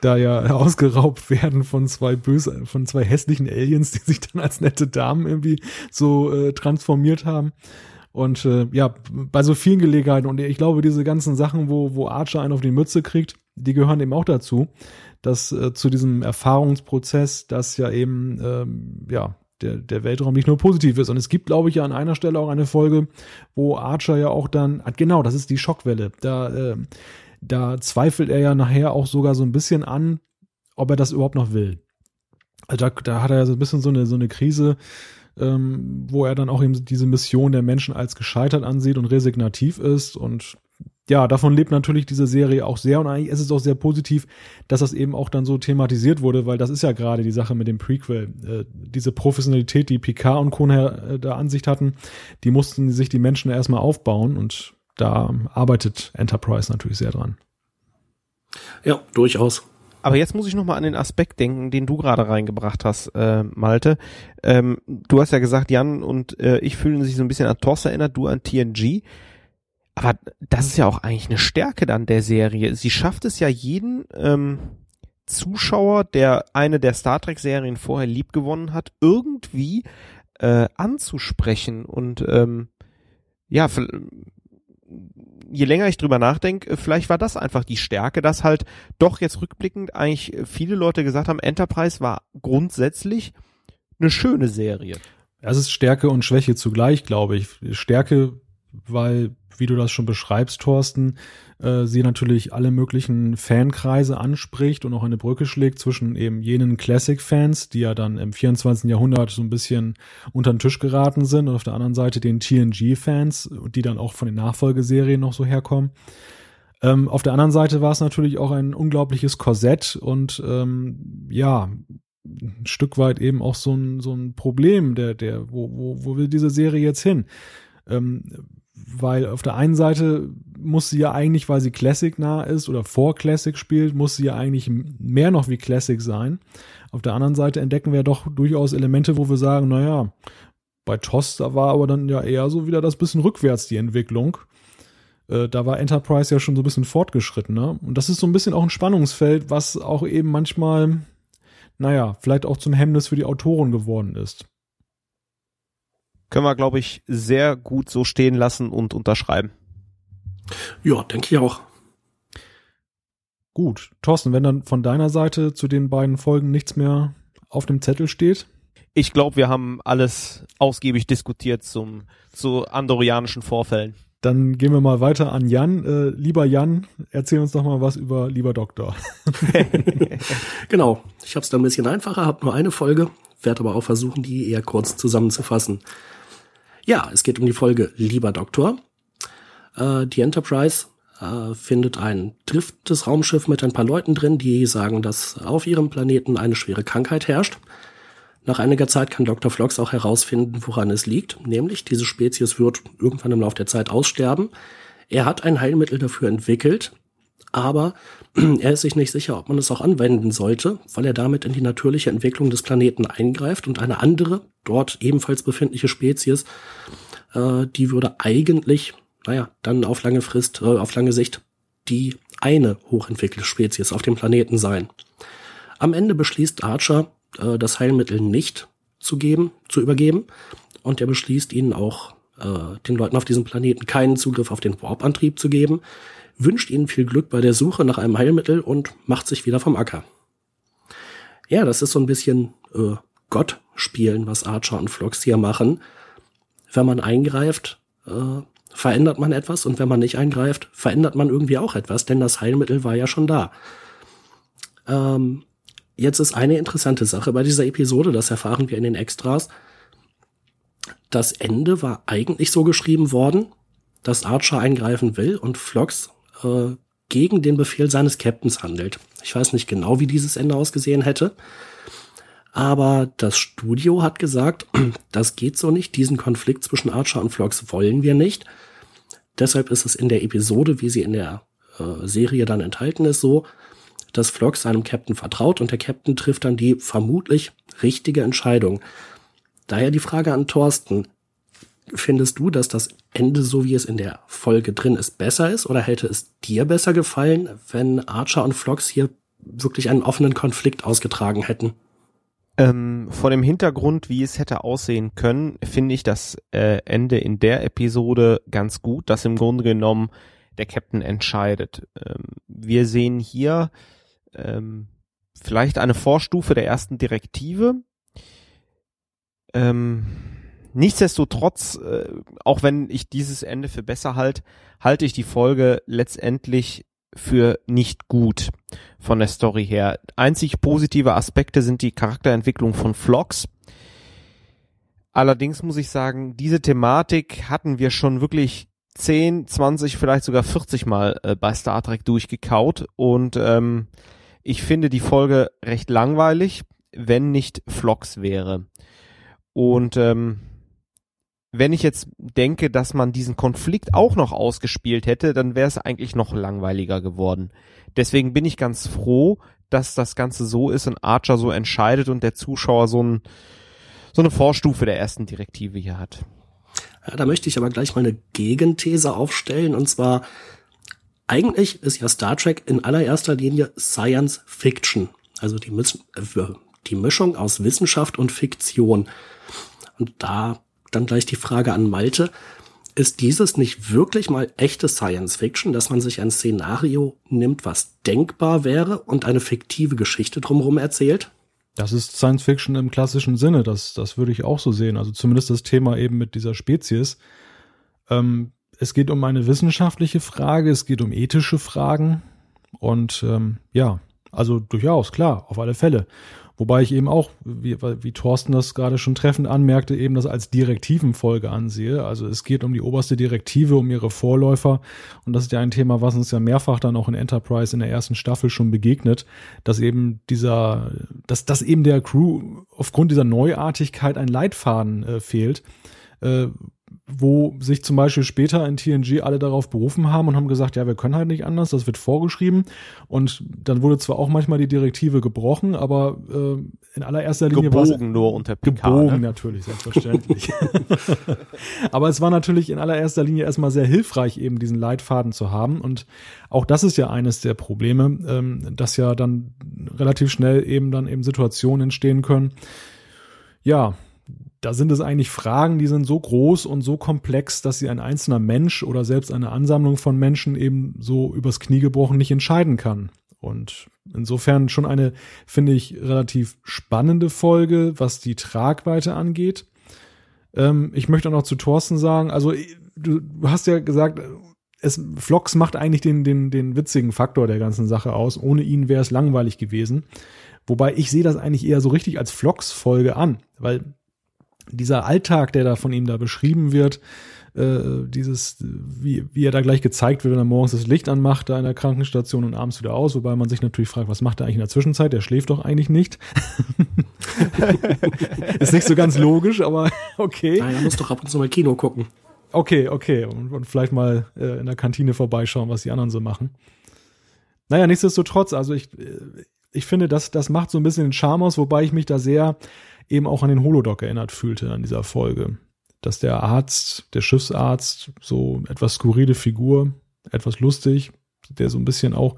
da ja ausgeraubt werden von zwei böse, von zwei hässlichen Aliens, die sich dann als nette Damen irgendwie so äh, transformiert haben. Und äh, ja, bei so vielen Gelegenheiten und ich glaube, diese ganzen Sachen, wo, wo Archer einen auf die Mütze kriegt, die gehören eben auch dazu, dass äh, zu diesem Erfahrungsprozess, dass ja eben, ähm, ja, der, der Weltraum nicht nur positiv ist. Und es gibt, glaube ich, ja an einer Stelle auch eine Folge, wo Archer ja auch dann, genau, das ist die Schockwelle. Da äh, da zweifelt er ja nachher auch sogar so ein bisschen an, ob er das überhaupt noch will. Also da, da hat er ja so ein bisschen so eine, so eine Krise, ähm, wo er dann auch eben diese Mission der Menschen als gescheitert ansieht und resignativ ist. Und ja, davon lebt natürlich diese Serie auch sehr. Und eigentlich ist es auch sehr positiv, dass das eben auch dann so thematisiert wurde, weil das ist ja gerade die Sache mit dem Prequel. Äh, diese Professionalität, die Picard und Kohner äh, da Ansicht hatten, die mussten sich die Menschen erstmal aufbauen. Und da arbeitet Enterprise natürlich sehr dran. Ja, durchaus. Aber jetzt muss ich noch mal an den Aspekt denken, den du gerade reingebracht hast, äh, Malte. Ähm, du hast ja gesagt, Jan und äh, ich fühlen sich so ein bisschen an TOS erinnert, du an TNG. Aber das ist ja auch eigentlich eine Stärke dann der Serie. Sie schafft es ja jeden ähm, Zuschauer, der eine der Star Trek-Serien vorher liebgewonnen hat, irgendwie äh, anzusprechen und ähm, ja, je länger ich drüber nachdenke, vielleicht war das einfach die Stärke, dass halt doch jetzt rückblickend eigentlich viele Leute gesagt haben, Enterprise war grundsätzlich eine schöne Serie. Es ist Stärke und Schwäche zugleich, glaube ich. Stärke, weil, wie du das schon beschreibst, Thorsten, äh, sie natürlich alle möglichen Fankreise anspricht und auch eine Brücke schlägt zwischen eben jenen Classic-Fans, die ja dann im 24. Jahrhundert so ein bisschen unter den Tisch geraten sind und auf der anderen Seite den TNG-Fans, die dann auch von den Nachfolgeserien noch so herkommen. Ähm, auf der anderen Seite war es natürlich auch ein unglaubliches Korsett und ähm, ja, ein Stück weit eben auch so ein, so ein Problem, der, der, wo, wo, wo will diese Serie jetzt hin? Ähm, weil auf der einen Seite muss sie ja eigentlich, weil sie Classic nah ist oder vor Classic spielt, muss sie ja eigentlich mehr noch wie Classic sein. Auf der anderen Seite entdecken wir doch durchaus Elemente, wo wir sagen, naja, bei TOS, da war aber dann ja eher so wieder das bisschen rückwärts die Entwicklung. Äh, da war Enterprise ja schon so ein bisschen fortgeschritten, ne? Und das ist so ein bisschen auch ein Spannungsfeld, was auch eben manchmal naja, vielleicht auch zum Hemmnis für die Autoren geworden ist. Können wir, glaube ich, sehr gut so stehen lassen und unterschreiben. Ja, denke ich auch. Gut. Thorsten, wenn dann von deiner Seite zu den beiden Folgen nichts mehr auf dem Zettel steht? Ich glaube, wir haben alles ausgiebig diskutiert zum, zu andorianischen Vorfällen. Dann gehen wir mal weiter an Jan. Äh, lieber Jan, erzähl uns doch mal was über Lieber Doktor. genau, ich habe es da ein bisschen einfacher, habe nur eine Folge, werde aber auch versuchen, die eher kurz zusammenzufassen. Ja, es geht um die Folge Lieber Doktor. Äh, die Enterprise äh, findet ein driftendes Raumschiff mit ein paar Leuten drin, die sagen, dass auf ihrem Planeten eine schwere Krankheit herrscht. Nach einiger Zeit kann Dr. Flox auch herausfinden, woran es liegt, nämlich diese Spezies wird irgendwann im Laufe der Zeit aussterben. Er hat ein Heilmittel dafür entwickelt, aber er ist sich nicht sicher, ob man es auch anwenden sollte, weil er damit in die natürliche Entwicklung des Planeten eingreift und eine andere, dort ebenfalls befindliche Spezies, äh, die würde eigentlich, naja, dann auf lange Frist, äh, auf lange Sicht die eine hochentwickelte Spezies auf dem Planeten sein. Am Ende beschließt Archer, äh, das Heilmittel nicht zu geben, zu übergeben. Und er beschließt ihnen auch, äh, den Leuten auf diesem Planeten keinen Zugriff auf den Warp-Antrieb zu geben, wünscht ihnen viel Glück bei der Suche nach einem Heilmittel und macht sich wieder vom Acker. Ja, das ist so ein bisschen äh, Gott spielen, was Archer und Flox hier machen. Wenn man eingreift, äh, verändert man etwas und wenn man nicht eingreift, verändert man irgendwie auch etwas, denn das Heilmittel war ja schon da. Ähm, Jetzt ist eine interessante Sache bei dieser Episode, das erfahren wir in den Extras. Das Ende war eigentlich so geschrieben worden, dass Archer eingreifen will und Flox äh, gegen den Befehl seines Captains handelt. Ich weiß nicht genau, wie dieses Ende ausgesehen hätte. Aber das Studio hat gesagt, das geht so nicht. Diesen Konflikt zwischen Archer und Flox wollen wir nicht. Deshalb ist es in der Episode, wie sie in der äh, Serie dann enthalten ist, so, dass Flock seinem Captain vertraut und der Captain trifft dann die vermutlich richtige Entscheidung. Daher die Frage an Thorsten. Findest du, dass das Ende, so wie es in der Folge drin ist, besser ist? Oder hätte es dir besser gefallen, wenn Archer und Flox hier wirklich einen offenen Konflikt ausgetragen hätten? Ähm, vor dem Hintergrund, wie es hätte aussehen können, finde ich das äh, Ende in der Episode ganz gut, dass im Grunde genommen der Captain entscheidet. Ähm, wir sehen hier ähm, vielleicht eine Vorstufe der ersten Direktive. Ähm, nichtsdestotrotz, äh, auch wenn ich dieses Ende für besser halte, halte ich die Folge letztendlich für nicht gut von der Story her. Einzig positive Aspekte sind die Charakterentwicklung von Vlogs. Allerdings muss ich sagen, diese Thematik hatten wir schon wirklich 10, 20, vielleicht sogar 40 Mal äh, bei Star Trek durchgekaut und ähm, ich finde die Folge recht langweilig, wenn nicht Vlogs wäre. Und ähm, wenn ich jetzt denke, dass man diesen Konflikt auch noch ausgespielt hätte, dann wäre es eigentlich noch langweiliger geworden. Deswegen bin ich ganz froh, dass das Ganze so ist und Archer so entscheidet und der Zuschauer so, ein, so eine Vorstufe der ersten Direktive hier hat. Ja, da möchte ich aber gleich mal eine Gegenthese aufstellen und zwar eigentlich ist ja Star Trek in allererster Linie Science Fiction. Also die, äh, die Mischung aus Wissenschaft und Fiktion. Und da dann gleich die Frage an Malte. Ist dieses nicht wirklich mal echte Science Fiction, dass man sich ein Szenario nimmt, was denkbar wäre und eine fiktive Geschichte drumherum erzählt? Das ist Science Fiction im klassischen Sinne. Das, das würde ich auch so sehen. Also zumindest das Thema eben mit dieser Spezies. Ähm, es geht um eine wissenschaftliche Frage, es geht um ethische Fragen und ähm, ja, also durchaus, klar, auf alle Fälle. Wobei ich eben auch, wie, wie Thorsten das gerade schon treffend anmerkte, eben das als Direktivenfolge ansehe. Also es geht um die oberste Direktive, um ihre Vorläufer. Und das ist ja ein Thema, was uns ja mehrfach dann auch in Enterprise in der ersten Staffel schon begegnet, dass eben dieser, dass, dass eben der Crew aufgrund dieser Neuartigkeit ein Leitfaden äh, fehlt, äh, wo sich zum Beispiel später in TNG alle darauf berufen haben und haben gesagt, ja, wir können halt nicht anders, das wird vorgeschrieben. Und dann wurde zwar auch manchmal die Direktive gebrochen, aber äh, in allererster Linie war gebogen nur unter Picard, gebogen ne? natürlich selbstverständlich. aber es war natürlich in allererster Linie erstmal sehr hilfreich, eben diesen Leitfaden zu haben. Und auch das ist ja eines der Probleme, ähm, dass ja dann relativ schnell eben dann eben Situationen entstehen können. Ja, da sind es eigentlich Fragen, die sind so groß und so komplex, dass sie ein einzelner Mensch oder selbst eine Ansammlung von Menschen eben so übers Knie gebrochen nicht entscheiden kann. Und insofern schon eine, finde ich, relativ spannende Folge, was die Tragweite angeht. Ähm, ich möchte auch noch zu Thorsten sagen, also du, du hast ja gesagt, es, Vlogs macht eigentlich den, den, den witzigen Faktor der ganzen Sache aus. Ohne ihn wäre es langweilig gewesen. Wobei ich sehe das eigentlich eher so richtig als Vlogs-Folge an, weil dieser Alltag, der da von ihm da beschrieben wird, äh, dieses, wie, wie er da gleich gezeigt wird, wenn er morgens das Licht anmacht, da in der Krankenstation und abends wieder aus, wobei man sich natürlich fragt, was macht er eigentlich in der Zwischenzeit? Der schläft doch eigentlich nicht. Ist nicht so ganz logisch, aber okay. Nein, er muss doch ab und zu mal Kino gucken. Okay, okay. Und, und vielleicht mal äh, in der Kantine vorbeischauen, was die anderen so machen. Naja, nichtsdestotrotz, also ich, äh, ich finde, das, das macht so ein bisschen den Charme aus, wobei ich mich da sehr eben auch an den Holodoc erinnert fühlte an dieser Folge. Dass der Arzt, der Schiffsarzt, so etwas skurrile Figur, etwas lustig, der so ein bisschen auch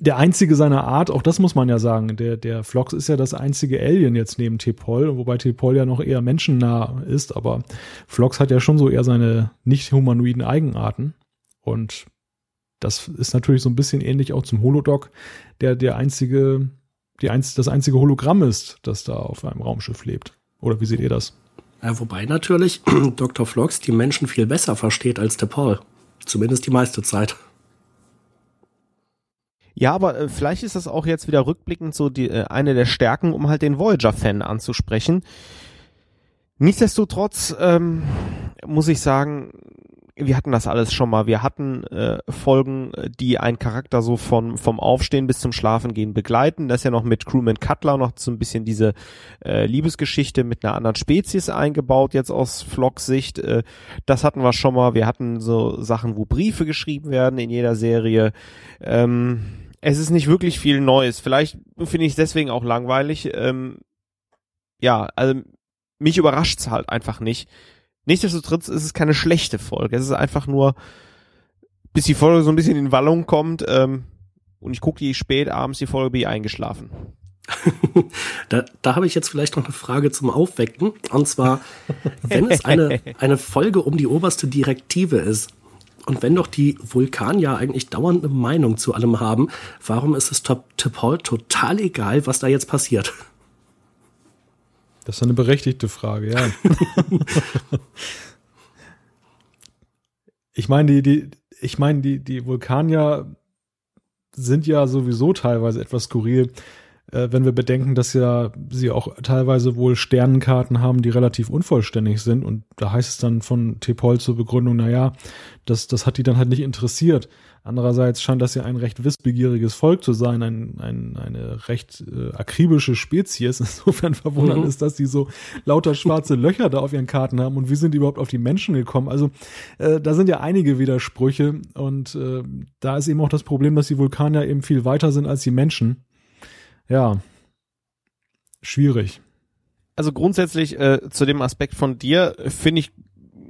der einzige seiner Art, auch das muss man ja sagen, der, der Flox ist ja das einzige Alien jetzt neben Tepol, wobei Tepol ja noch eher menschennah ist, aber Flox hat ja schon so eher seine nicht humanoiden Eigenarten und das ist natürlich so ein bisschen ähnlich auch zum Holodoc, der der einzige die einz das einzige Hologramm ist, das da auf einem Raumschiff lebt. Oder wie seht ihr das? Ja, wobei natürlich Dr. Flox die Menschen viel besser versteht als der Paul. Zumindest die meiste Zeit. Ja, aber äh, vielleicht ist das auch jetzt wieder rückblickend so die, äh, eine der Stärken, um halt den Voyager-Fan anzusprechen. Nichtsdestotrotz ähm, muss ich sagen, wir hatten das alles schon mal. Wir hatten äh, Folgen, die einen Charakter so von vom Aufstehen bis zum Schlafengehen begleiten. Das ist ja noch mit Crewman Cutler noch so ein bisschen diese äh, Liebesgeschichte mit einer anderen Spezies eingebaut, jetzt aus Flocks Sicht. Äh, das hatten wir schon mal. Wir hatten so Sachen, wo Briefe geschrieben werden in jeder Serie. Ähm, es ist nicht wirklich viel Neues. Vielleicht finde ich es deswegen auch langweilig. Ähm, ja, also mich überrascht's halt einfach nicht Nichtsdestotrotz ist es keine schlechte Folge. Es ist einfach nur, bis die Folge so ein bisschen in Wallung kommt, ähm, und ich gucke die spät abends die Folge bin ich eingeschlafen. da da habe ich jetzt vielleicht noch eine Frage zum Aufwecken. Und zwar, wenn es eine, eine Folge um die oberste Direktive ist, und wenn doch die Vulkanier eigentlich dauernd eine Meinung zu allem haben, warum ist es T'Pol total egal, was da jetzt passiert? Das ist eine berechtigte Frage, ja. ich meine, die, die, ich meine, die, die Vulkanier sind ja sowieso teilweise etwas skurril, äh, wenn wir bedenken, dass ja sie auch teilweise wohl Sternenkarten haben, die relativ unvollständig sind. Und da heißt es dann von Tepol zur Begründung, na ja, das, das hat die dann halt nicht interessiert. Andererseits scheint das ja ein recht wissbegieriges Volk zu sein, ein, ein, eine recht äh, akribische Spezies. Insofern verwundert mhm. ist, dass die so lauter schwarze Löcher da auf ihren Karten haben und wie sind die überhaupt auf die Menschen gekommen? Also äh, da sind ja einige Widersprüche und äh, da ist eben auch das Problem, dass die Vulkanier eben viel weiter sind als die Menschen. Ja, schwierig. Also grundsätzlich äh, zu dem Aspekt von dir finde ich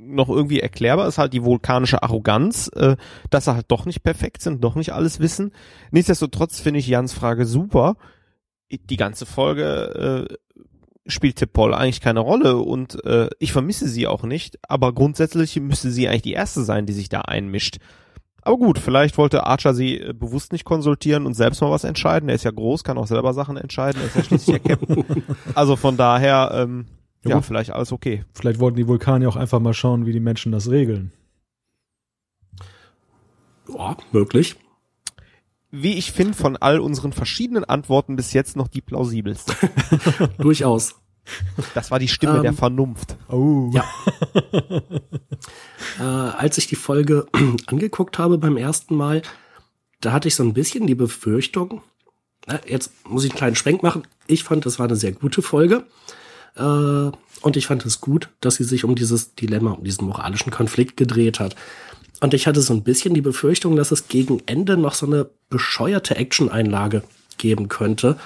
noch irgendwie erklärbar ist halt die vulkanische Arroganz, äh, dass sie halt doch nicht perfekt sind, doch nicht alles wissen. Nichtsdestotrotz finde ich Jans Frage super. Die ganze Folge äh, spielt Tipol eigentlich keine Rolle und äh, ich vermisse sie auch nicht, aber grundsätzlich müsste sie eigentlich die erste sein, die sich da einmischt. Aber gut, vielleicht wollte Archer sie äh, bewusst nicht konsultieren und selbst mal was entscheiden. Er ist ja groß, kann auch selber Sachen entscheiden. Er ist ja schließlich der Captain. Also von daher, ähm, ja, ja vielleicht alles okay. Vielleicht wollten die Vulkane auch einfach mal schauen, wie die Menschen das regeln. Ja, möglich. Wie ich finde, von all unseren verschiedenen Antworten bis jetzt noch die plausibelste. Durchaus. Das war die Stimme ähm, der Vernunft. Oh. Ja. äh, als ich die Folge angeguckt habe beim ersten Mal, da hatte ich so ein bisschen die Befürchtung, na, jetzt muss ich einen kleinen Schwenk machen. Ich fand, das war eine sehr gute Folge. Äh, Und ich fand es gut, dass sie sich um dieses Dilemma, um diesen moralischen Konflikt gedreht hat. Und ich hatte so ein bisschen die Befürchtung, dass es gegen Ende noch so eine bescheuerte Action-Einlage geben könnte.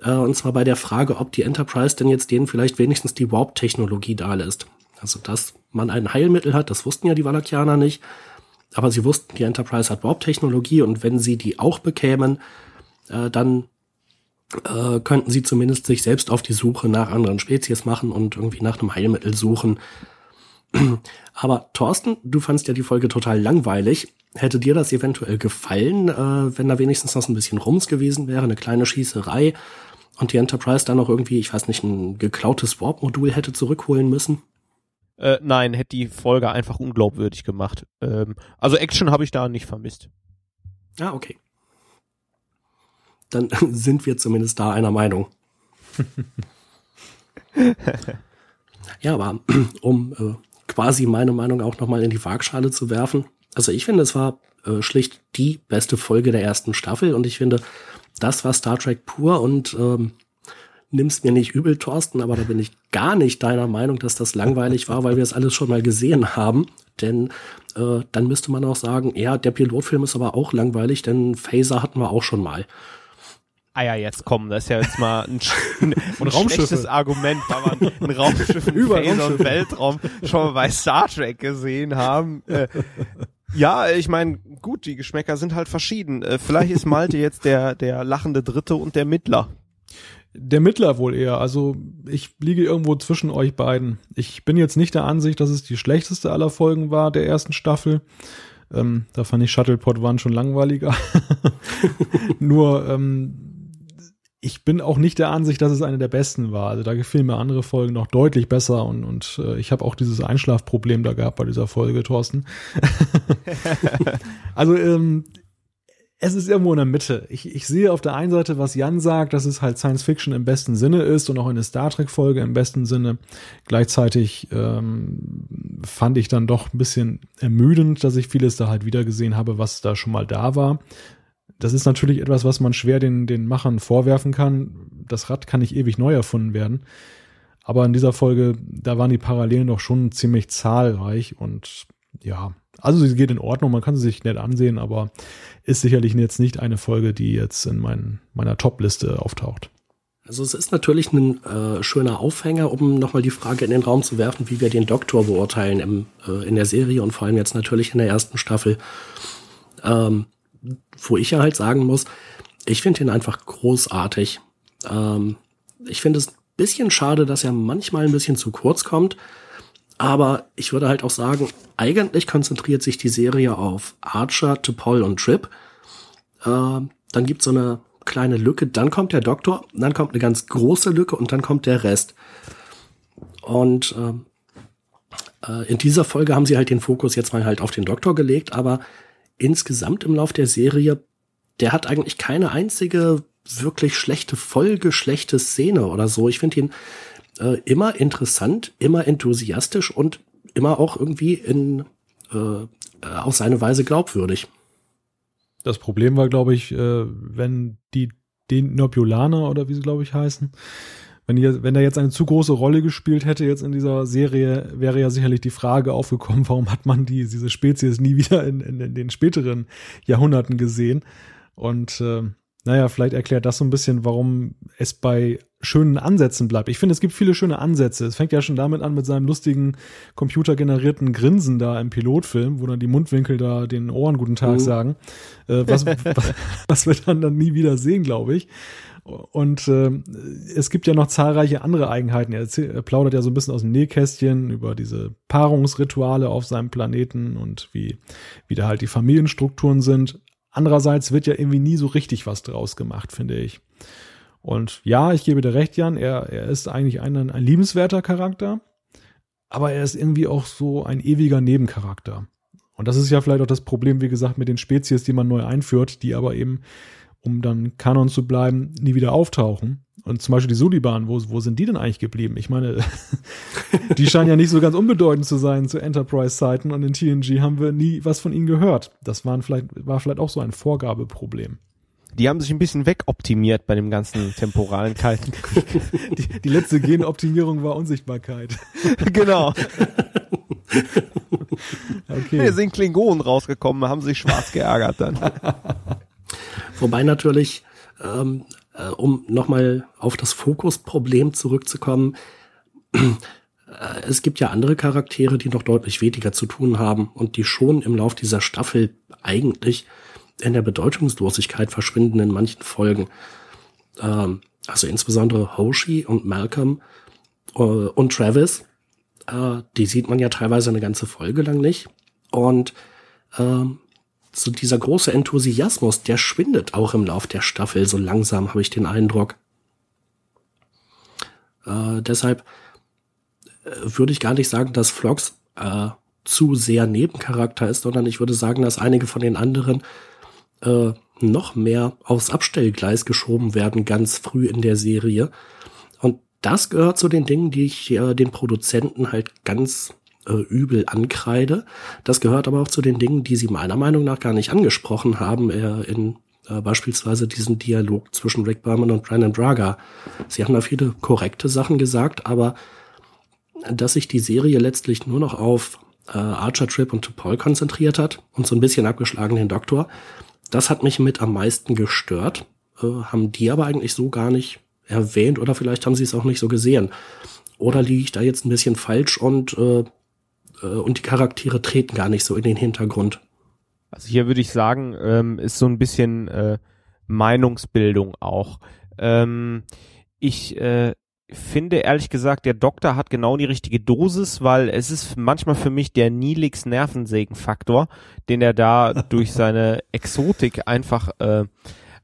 Äh, und zwar bei der Frage, ob die Enterprise denn jetzt denen vielleicht wenigstens die Warp-Technologie da lässt. Also, dass man ein Heilmittel hat, das wussten ja die Valakianer nicht. Aber sie wussten, die Enterprise hat Warp-Technologie und wenn sie die auch bekämen, äh, dann äh, könnten sie zumindest sich selbst auf die Suche nach anderen Spezies machen und irgendwie nach einem Heilmittel suchen. Aber Thorsten, du fandst ja die Folge total langweilig. Hätte dir das eventuell gefallen, äh, wenn da wenigstens noch ein bisschen Rums gewesen wäre, eine kleine Schießerei und die Enterprise dann noch irgendwie, ich weiß nicht, ein geklautes Warp-Modul hätte zurückholen müssen? Äh, nein, hätte die Folge einfach unglaubwürdig gemacht. Ähm, also Action habe ich da nicht vermisst. Ah, okay. Dann sind wir zumindest da einer Meinung. ja, aber um äh, quasi meine Meinung auch nochmal in die Waagschale zu werfen. Also ich finde, es war äh, schlicht die beste Folge der ersten Staffel und ich finde, das war Star Trek pur und ähm, nimm's mir nicht übel, Thorsten, aber da bin ich gar nicht deiner Meinung, dass das langweilig war, weil wir es alles schon mal gesehen haben. Denn äh, dann müsste man auch sagen, ja, der Pilotfilm ist aber auch langweilig, denn Phaser hatten wir auch schon mal. Ah ja, jetzt komm, das ist ja jetzt mal ein, ein, ein schlechtes Argument, weil man ein Raumschiff über und Weltraum schon mal bei Star Trek gesehen haben. Äh, ja, ich meine, gut, die Geschmäcker sind halt verschieden. Äh, vielleicht ist Malte jetzt der der lachende Dritte und der Mittler. Der Mittler wohl eher. Also ich liege irgendwo zwischen euch beiden. Ich bin jetzt nicht der Ansicht, dass es die schlechteste aller Folgen war der ersten Staffel. Ähm, da fand ich Shuttlepot One schon langweiliger. Nur ähm, ich bin auch nicht der Ansicht, dass es eine der besten war. Also da gefielen mir andere Folgen noch deutlich besser und, und äh, ich habe auch dieses Einschlafproblem da gehabt bei dieser Folge, Thorsten. also ähm, es ist irgendwo in der Mitte. Ich, ich sehe auf der einen Seite, was Jan sagt, dass es halt Science Fiction im besten Sinne ist und auch eine Star Trek-Folge im besten Sinne. Gleichzeitig ähm, fand ich dann doch ein bisschen ermüdend, dass ich vieles da halt wieder gesehen habe, was da schon mal da war. Das ist natürlich etwas, was man schwer den, den Machern vorwerfen kann. Das Rad kann nicht ewig neu erfunden werden. Aber in dieser Folge, da waren die Parallelen doch schon ziemlich zahlreich und ja, also sie geht in Ordnung, man kann sie sich nett ansehen, aber ist sicherlich jetzt nicht eine Folge, die jetzt in mein, meiner Top-Liste auftaucht. Also es ist natürlich ein äh, schöner Aufhänger, um nochmal die Frage in den Raum zu werfen, wie wir den Doktor beurteilen im, äh, in der Serie und vor allem jetzt natürlich in der ersten Staffel. Ähm, wo ich ja halt sagen muss, ich finde ihn einfach großartig. Ähm, ich finde es ein bisschen schade, dass er manchmal ein bisschen zu kurz kommt. Aber ich würde halt auch sagen, eigentlich konzentriert sich die Serie auf Archer, T'Pol und Trip. Äh, dann gibt's so eine kleine Lücke, dann kommt der Doktor, dann kommt eine ganz große Lücke und dann kommt der Rest. Und äh, äh, in dieser Folge haben sie halt den Fokus jetzt mal halt auf den Doktor gelegt, aber insgesamt im Lauf der Serie, der hat eigentlich keine einzige wirklich schlechte Folge, schlechte Szene oder so. Ich finde ihn äh, immer interessant, immer enthusiastisch und immer auch irgendwie in äh, auf seine Weise glaubwürdig. Das Problem war, glaube ich, äh, wenn die den Nobulaner oder wie sie, glaube ich, heißen, wenn, die, wenn er jetzt eine zu große Rolle gespielt hätte jetzt in dieser Serie, wäre ja sicherlich die Frage aufgekommen, warum hat man die, diese Spezies nie wieder in, in, in den späteren Jahrhunderten gesehen? Und äh, naja, vielleicht erklärt das so ein bisschen, warum es bei schönen Ansätzen bleibt. Ich finde, es gibt viele schöne Ansätze. Es fängt ja schon damit an mit seinem lustigen computergenerierten Grinsen da im Pilotfilm, wo dann die Mundwinkel da den Ohren guten Tag mhm. sagen. Äh, was, was wir dann, dann nie wieder sehen, glaube ich. Und äh, es gibt ja noch zahlreiche andere Eigenheiten. Er, er plaudert ja so ein bisschen aus dem Nähkästchen über diese Paarungsrituale auf seinem Planeten und wie, wie da halt die Familienstrukturen sind. Andererseits wird ja irgendwie nie so richtig was draus gemacht, finde ich. Und ja, ich gebe dir recht, Jan, er, er ist eigentlich ein, ein liebenswerter Charakter, aber er ist irgendwie auch so ein ewiger Nebencharakter. Und das ist ja vielleicht auch das Problem, wie gesagt, mit den Spezies, die man neu einführt, die aber eben, um dann Kanon zu bleiben, nie wieder auftauchen. Und zum Beispiel die Suliban, wo, wo sind die denn eigentlich geblieben? Ich meine, die scheinen ja nicht so ganz unbedeutend zu sein zu Enterprise-Zeiten und in TNG haben wir nie was von ihnen gehört. Das waren vielleicht, war vielleicht auch so ein Vorgabeproblem. Die haben sich ein bisschen wegoptimiert bei dem ganzen temporalen Kalten. Die, die letzte Genoptimierung war Unsichtbarkeit. genau. Okay. Wir sind Klingonen rausgekommen, haben sich schwarz geärgert dann. Wobei natürlich, ähm, äh, um nochmal auf das Fokusproblem zurückzukommen, äh, es gibt ja andere Charaktere, die noch deutlich weniger zu tun haben und die schon im Lauf dieser Staffel eigentlich in der Bedeutungslosigkeit verschwinden in manchen Folgen. Ähm, also insbesondere Hoshi und Malcolm äh, und Travis, äh, die sieht man ja teilweise eine ganze Folge lang nicht. Und ähm, so dieser große Enthusiasmus, der schwindet auch im Lauf der Staffel so langsam, habe ich den Eindruck. Äh, deshalb äh, würde ich gar nicht sagen, dass Vlogs äh, zu sehr Nebencharakter ist, sondern ich würde sagen, dass einige von den anderen äh, noch mehr aufs Abstellgleis geschoben werden, ganz früh in der Serie. Und das gehört zu den Dingen, die ich äh, den Produzenten halt ganz äh, übel ankreide. Das gehört aber auch zu den Dingen, die sie meiner Meinung nach gar nicht angesprochen haben äh, in äh, beispielsweise diesen Dialog zwischen Rick Berman und Brandon Braga. Sie haben da viele korrekte Sachen gesagt, aber dass sich die Serie letztlich nur noch auf äh, Archer Trip und Paul konzentriert hat und so ein bisschen abgeschlagen den Doktor, das hat mich mit am meisten gestört. Äh, haben die aber eigentlich so gar nicht erwähnt oder vielleicht haben sie es auch nicht so gesehen. Oder liege ich da jetzt ein bisschen falsch und, äh, und die Charaktere treten gar nicht so in den Hintergrund? Also hier würde ich sagen, ähm, ist so ein bisschen äh, Meinungsbildung auch. Ähm, ich äh, finde ehrlich gesagt, der Doktor hat genau die richtige Dosis, weil es ist manchmal für mich der Nilix Nervensägenfaktor, den er da durch seine Exotik einfach äh,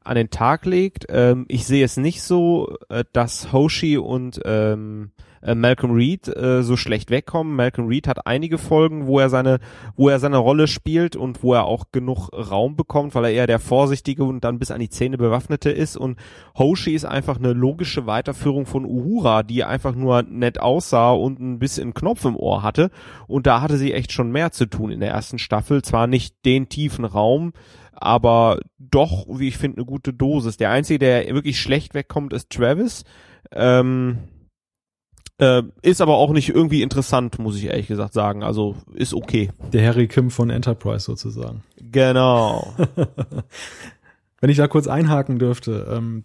an den Tag legt. Ähm, ich sehe es nicht so, äh, dass Hoshi und ähm, äh, Malcolm Reed äh, so schlecht wegkommen. Malcolm Reed hat einige Folgen, wo er seine, wo er seine Rolle spielt und wo er auch genug Raum bekommt, weil er eher der vorsichtige und dann bis an die Zähne bewaffnete ist. Und Hoshi ist einfach eine logische Weiterführung von Uhura, die einfach nur nett aussah und ein bisschen Knopf im Ohr hatte. Und da hatte sie echt schon mehr zu tun in der ersten Staffel. Zwar nicht den tiefen Raum, aber doch, wie ich finde, eine gute Dosis. Der einzige, der wirklich schlecht wegkommt, ist Travis. Ähm, äh, ist aber auch nicht irgendwie interessant, muss ich ehrlich gesagt sagen. Also ist okay. Der Harry Kim von Enterprise sozusagen. Genau. Wenn ich da kurz einhaken dürfte, ähm,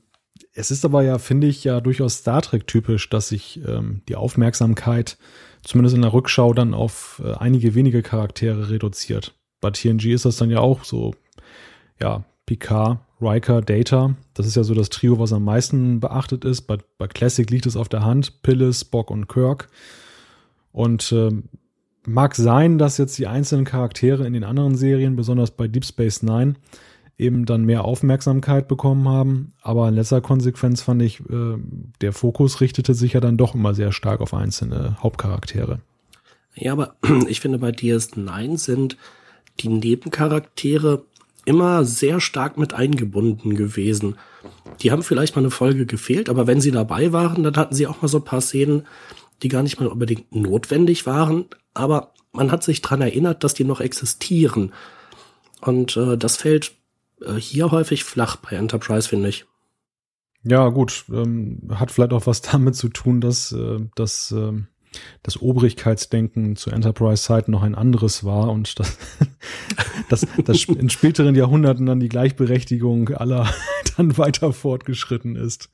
es ist aber ja, finde ich, ja durchaus Star Trek typisch, dass sich ähm, die Aufmerksamkeit zumindest in der Rückschau dann auf äh, einige wenige Charaktere reduziert. Bei TNG ist das dann ja auch so ja, Picard, Riker, Data. Das ist ja so das Trio, was am meisten beachtet ist. Bei, bei Classic liegt es auf der Hand. Pille, Spock und Kirk. Und äh, mag sein, dass jetzt die einzelnen Charaktere in den anderen Serien, besonders bei Deep Space Nine, eben dann mehr Aufmerksamkeit bekommen haben. Aber in letzter Konsequenz fand ich, äh, der Fokus richtete sich ja dann doch immer sehr stark auf einzelne Hauptcharaktere. Ja, aber ich finde, bei DS9 sind die Nebencharaktere immer sehr stark mit eingebunden gewesen. Die haben vielleicht mal eine Folge gefehlt, aber wenn sie dabei waren, dann hatten sie auch mal so ein paar Szenen, die gar nicht mal unbedingt notwendig waren, aber man hat sich dran erinnert, dass die noch existieren. Und äh, das fällt äh, hier häufig flach bei Enterprise, finde ich. Ja, gut, ähm, hat vielleicht auch was damit zu tun, dass, äh, dass ähm, das Obrigkeitsdenken zu Enterprise-Zeiten noch ein anderes war und das, das, das in späteren Jahrhunderten dann die Gleichberechtigung aller dann weiter fortgeschritten ist.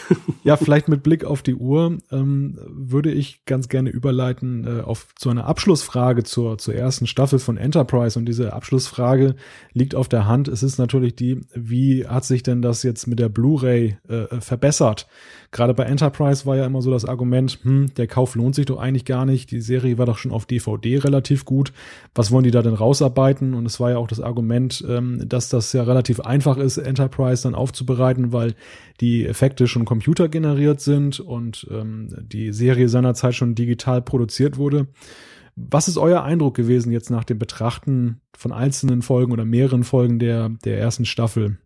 ja, vielleicht mit Blick auf die Uhr ähm, würde ich ganz gerne überleiten äh, auf zu einer Abschlussfrage zur, zur ersten Staffel von Enterprise. Und diese Abschlussfrage liegt auf der Hand. Es ist natürlich die, wie hat sich denn das jetzt mit der Blu-ray äh, verbessert? Gerade bei Enterprise war ja immer so das Argument, hm, der Kauf lohnt sich doch eigentlich gar nicht. Die Serie war doch schon auf DVD relativ gut. Was wollen die da denn rausarbeiten? Und es war ja auch das Argument, ähm, dass das ja relativ einfach ist, Enterprise dann aufzubereiten, weil die Effekte schon computergeneriert sind und ähm, die Serie seinerzeit schon digital produziert wurde. Was ist euer Eindruck gewesen jetzt nach dem Betrachten von einzelnen Folgen oder mehreren Folgen der, der ersten Staffel?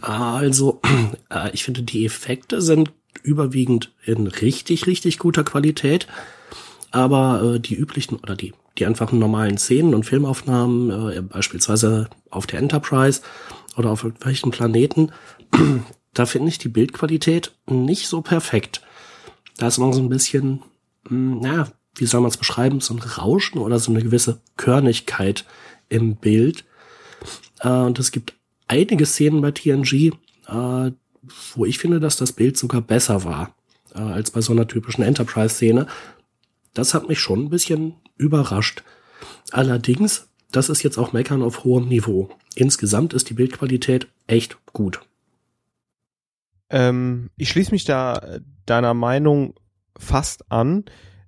Also, äh, ich finde, die Effekte sind überwiegend in richtig, richtig guter Qualität. aber äh, die üblichen oder die, die einfachen normalen Szenen und Filmaufnahmen, äh, beispielsweise auf der Enterprise oder auf irgendwelchen Planeten, da finde ich die Bildqualität nicht so perfekt. Da ist immer so ein bisschen, hm, naja, wie soll man es beschreiben, so ein Rauschen oder so eine gewisse Körnigkeit im Bild. Äh, und es gibt einige Szenen bei TNG, äh, wo ich finde, dass das Bild sogar besser war äh, als bei so einer typischen Enterprise-Szene. Das hat mich schon ein bisschen überrascht. Allerdings, das ist jetzt auch Meckern auf hohem Niveau. Insgesamt ist die Bildqualität echt gut. Ähm, ich schließe mich da deiner Meinung fast an.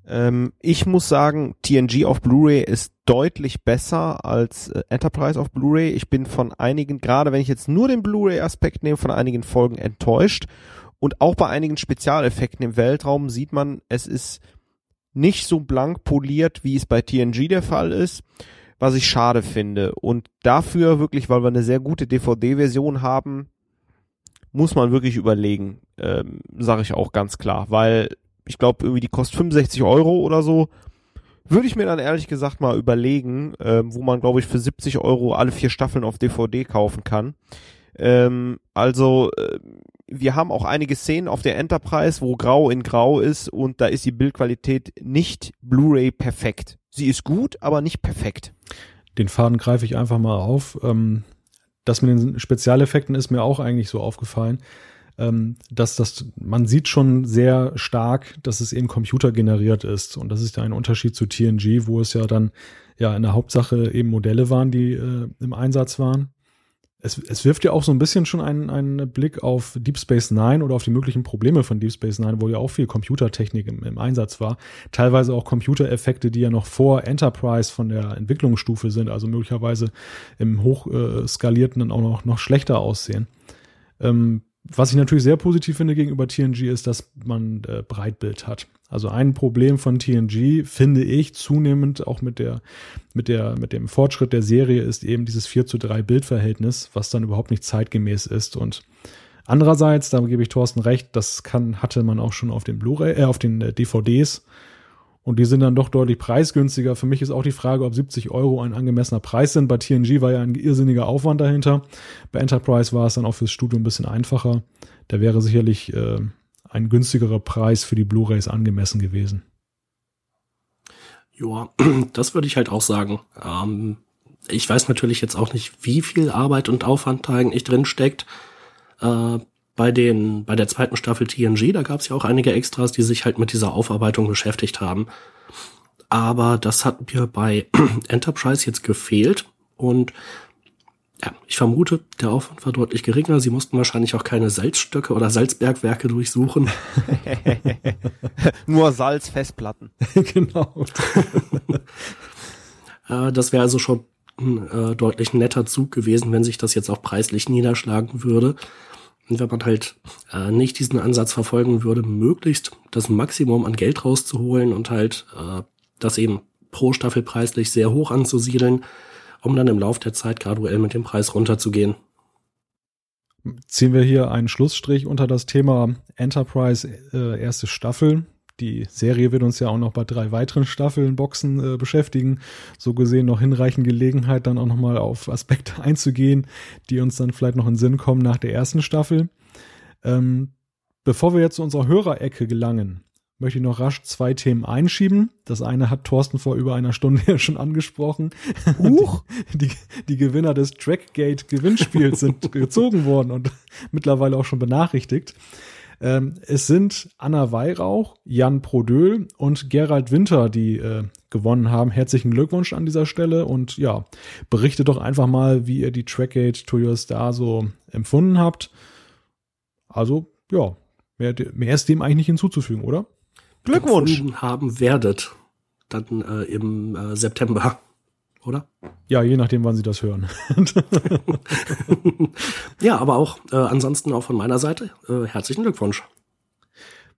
Ähm, ich muss sagen, TNG auf Blu-ray ist deutlich besser als äh, Enterprise auf Blu-ray. Ich bin von einigen, gerade wenn ich jetzt nur den Blu-ray-Aspekt nehme, von einigen Folgen enttäuscht. Und auch bei einigen Spezialeffekten im Weltraum sieht man, es ist nicht so blank poliert, wie es bei TNG der Fall ist, was ich schade finde. Und dafür wirklich, weil wir eine sehr gute DVD-Version haben, muss man wirklich überlegen, ähm, sage ich auch ganz klar, weil ich glaube, irgendwie die kostet 65 Euro oder so. Würde ich mir dann ehrlich gesagt mal überlegen, ähm, wo man, glaube ich, für 70 Euro alle vier Staffeln auf DVD kaufen kann. Ähm, also, äh, wir haben auch einige Szenen auf der Enterprise, wo Grau in Grau ist und da ist die Bildqualität nicht Blu-ray perfekt. Sie ist gut, aber nicht perfekt. Den Faden greife ich einfach mal auf. Ähm, das mit den Spezialeffekten ist mir auch eigentlich so aufgefallen ähm, dass das, man sieht schon sehr stark, dass es eben computergeneriert ist. Und das ist ja ein Unterschied zu TNG, wo es ja dann ja in der Hauptsache eben Modelle waren, die äh, im Einsatz waren. Es, es wirft ja auch so ein bisschen schon einen, einen Blick auf Deep Space Nine oder auf die möglichen Probleme von Deep Space Nine, wo ja auch viel Computertechnik im, im Einsatz war. Teilweise auch Computereffekte, die ja noch vor Enterprise von der Entwicklungsstufe sind, also möglicherweise im hochskalierten dann auch noch, noch schlechter aussehen. Ähm, was ich natürlich sehr positiv finde gegenüber TNG ist, dass man äh, Breitbild hat. Also ein Problem von TNG finde ich zunehmend auch mit der, mit der, mit dem Fortschritt der Serie ist eben dieses 4 zu 3 Bildverhältnis, was dann überhaupt nicht zeitgemäß ist und Andererseits, da gebe ich Thorsten recht, das kann, hatte man auch schon auf den Blu-ray, äh, auf den äh, DVDs und die sind dann doch deutlich preisgünstiger. Für mich ist auch die Frage, ob 70 Euro ein angemessener Preis sind. Bei TNG war ja ein irrsinniger Aufwand dahinter. Bei Enterprise war es dann auch fürs Studio ein bisschen einfacher. Da wäre sicherlich äh, ein günstigerer Preis für die Blu-rays angemessen gewesen. Ja, das würde ich halt auch sagen. Ähm, ich weiß natürlich jetzt auch nicht, wie viel Arbeit und Aufwand da eigentlich drin steckt. Äh, bei den, bei der zweiten Staffel TNG, da gab es ja auch einige Extras, die sich halt mit dieser Aufarbeitung beschäftigt haben. Aber das hat mir bei Enterprise jetzt gefehlt und ja, ich vermute, der Aufwand war deutlich geringer. Sie mussten wahrscheinlich auch keine Salzstöcke oder Salzbergwerke durchsuchen. Nur Salzfestplatten. genau. Äh, das wäre also schon ein äh, deutlich netter Zug gewesen, wenn sich das jetzt auch preislich niederschlagen würde. Und wenn man halt äh, nicht diesen Ansatz verfolgen würde, möglichst das Maximum an Geld rauszuholen und halt äh, das eben pro Staffel preislich sehr hoch anzusiedeln, um dann im Lauf der Zeit graduell mit dem Preis runterzugehen. Ziehen wir hier einen Schlussstrich unter das Thema Enterprise äh, erste Staffel die Serie wird uns ja auch noch bei drei weiteren Staffeln Boxen äh, beschäftigen. So gesehen noch hinreichend Gelegenheit, dann auch nochmal auf Aspekte einzugehen, die uns dann vielleicht noch in Sinn kommen nach der ersten Staffel. Ähm, bevor wir jetzt zu unserer Hörerecke gelangen, möchte ich noch rasch zwei Themen einschieben. Das eine hat Thorsten vor über einer Stunde ja schon angesprochen. Huch. Die, die, die Gewinner des Trackgate Gewinnspiels sind gezogen worden und mittlerweile auch schon benachrichtigt. Ähm, es sind Anna Weihrauch, Jan Prodöl und Gerald Winter, die äh, gewonnen haben. Herzlichen Glückwunsch an dieser Stelle und ja, berichtet doch einfach mal, wie ihr die Trackgate to Your Star so empfunden habt. Also, ja, mehr, mehr ist dem eigentlich nicht hinzuzufügen, oder? Glückwunsch haben werdet dann äh, im äh, September oder? Ja, je nachdem, wann Sie das hören. ja, aber auch äh, ansonsten auch von meiner Seite äh, herzlichen Glückwunsch.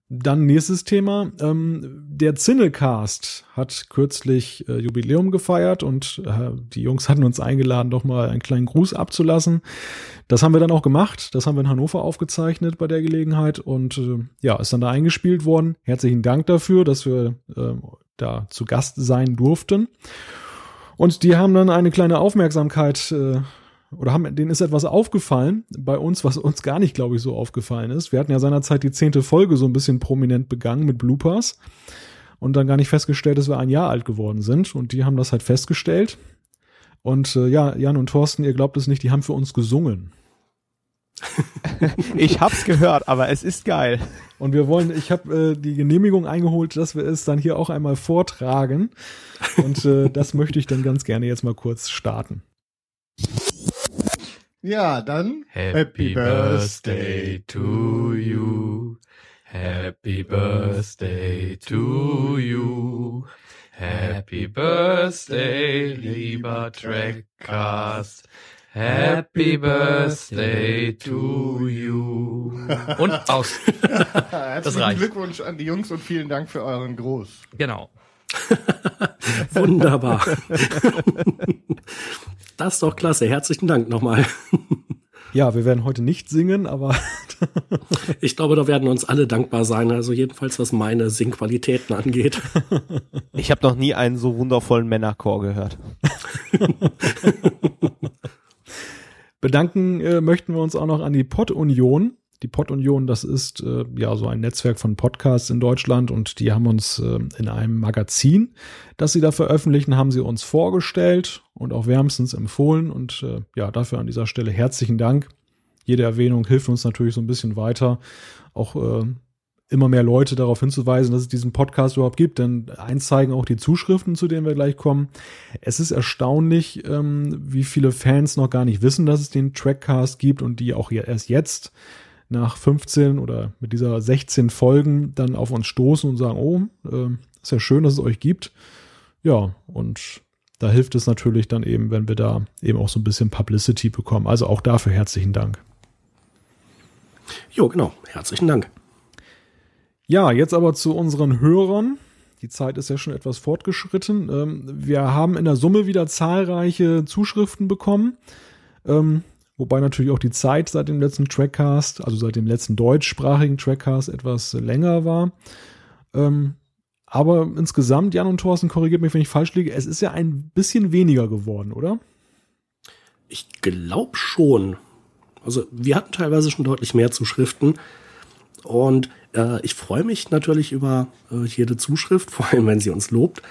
Dann nächstes Thema. Ähm, der Zinnecast hat kürzlich äh, Jubiläum gefeiert und äh, die Jungs hatten uns eingeladen, doch mal einen kleinen Gruß abzulassen. Das haben wir dann auch gemacht. Das haben wir in Hannover aufgezeichnet bei der Gelegenheit und äh, ja, ist dann da eingespielt worden. Herzlichen Dank dafür, dass wir äh, da zu Gast sein durften. Und die haben dann eine kleine Aufmerksamkeit äh, oder haben, denen ist etwas aufgefallen bei uns, was uns gar nicht, glaube ich, so aufgefallen ist. Wir hatten ja seinerzeit die zehnte Folge so ein bisschen prominent begangen mit Bloopers und dann gar nicht festgestellt, dass wir ein Jahr alt geworden sind. Und die haben das halt festgestellt. Und äh, ja, Jan und Thorsten, ihr glaubt es nicht, die haben für uns gesungen. ich hab's gehört, aber es ist geil. Und wir wollen, ich habe äh, die Genehmigung eingeholt, dass wir es dann hier auch einmal vortragen. Und äh, das möchte ich dann ganz gerne jetzt mal kurz starten. Ja, dann Happy, Happy Birthday to you. Happy Birthday to you. Happy Birthday, lieber Trackcast. Happy Birthday to you. Und aus. Herzlichen reicht. Glückwunsch an die Jungs und vielen Dank für euren Gruß. Genau. Wunderbar. das ist doch klasse. Herzlichen Dank nochmal. Ja, wir werden heute nicht singen, aber. ich glaube, da werden uns alle dankbar sein. Also jedenfalls, was meine Singqualitäten angeht. Ich habe noch nie einen so wundervollen Männerchor gehört. Bedanken äh, möchten wir uns auch noch an die Pod-Union. Die Pod-Union, das ist äh, ja so ein Netzwerk von Podcasts in Deutschland und die haben uns äh, in einem Magazin, das sie da veröffentlichen, haben sie uns vorgestellt und auch wärmstens empfohlen und äh, ja, dafür an dieser Stelle herzlichen Dank. Jede Erwähnung hilft uns natürlich so ein bisschen weiter, auch äh, immer mehr Leute darauf hinzuweisen, dass es diesen Podcast überhaupt gibt. Denn eins zeigen auch die Zuschriften, zu denen wir gleich kommen. Es ist erstaunlich, ähm, wie viele Fans noch gar nicht wissen, dass es den Trackcast gibt und die auch erst jetzt nach 15 oder mit dieser 16 Folgen dann auf uns stoßen und sagen, oh, äh, ist ja schön, dass es euch gibt. Ja, und da hilft es natürlich dann eben, wenn wir da eben auch so ein bisschen Publicity bekommen. Also auch dafür herzlichen Dank. Jo, genau. Herzlichen Dank. Ja, jetzt aber zu unseren Hörern. Die Zeit ist ja schon etwas fortgeschritten. Ähm, wir haben in der Summe wieder zahlreiche Zuschriften bekommen. Ähm, wobei natürlich auch die Zeit seit dem letzten Trackcast, also seit dem letzten deutschsprachigen Trackcast etwas länger war. Ähm, aber insgesamt, Jan und Thorsten, korrigiert mich, wenn ich falsch liege, es ist ja ein bisschen weniger geworden, oder? Ich glaube schon. Also wir hatten teilweise schon deutlich mehr Zuschriften. Und äh, ich freue mich natürlich über äh, jede Zuschrift, vor allem wenn sie uns lobt.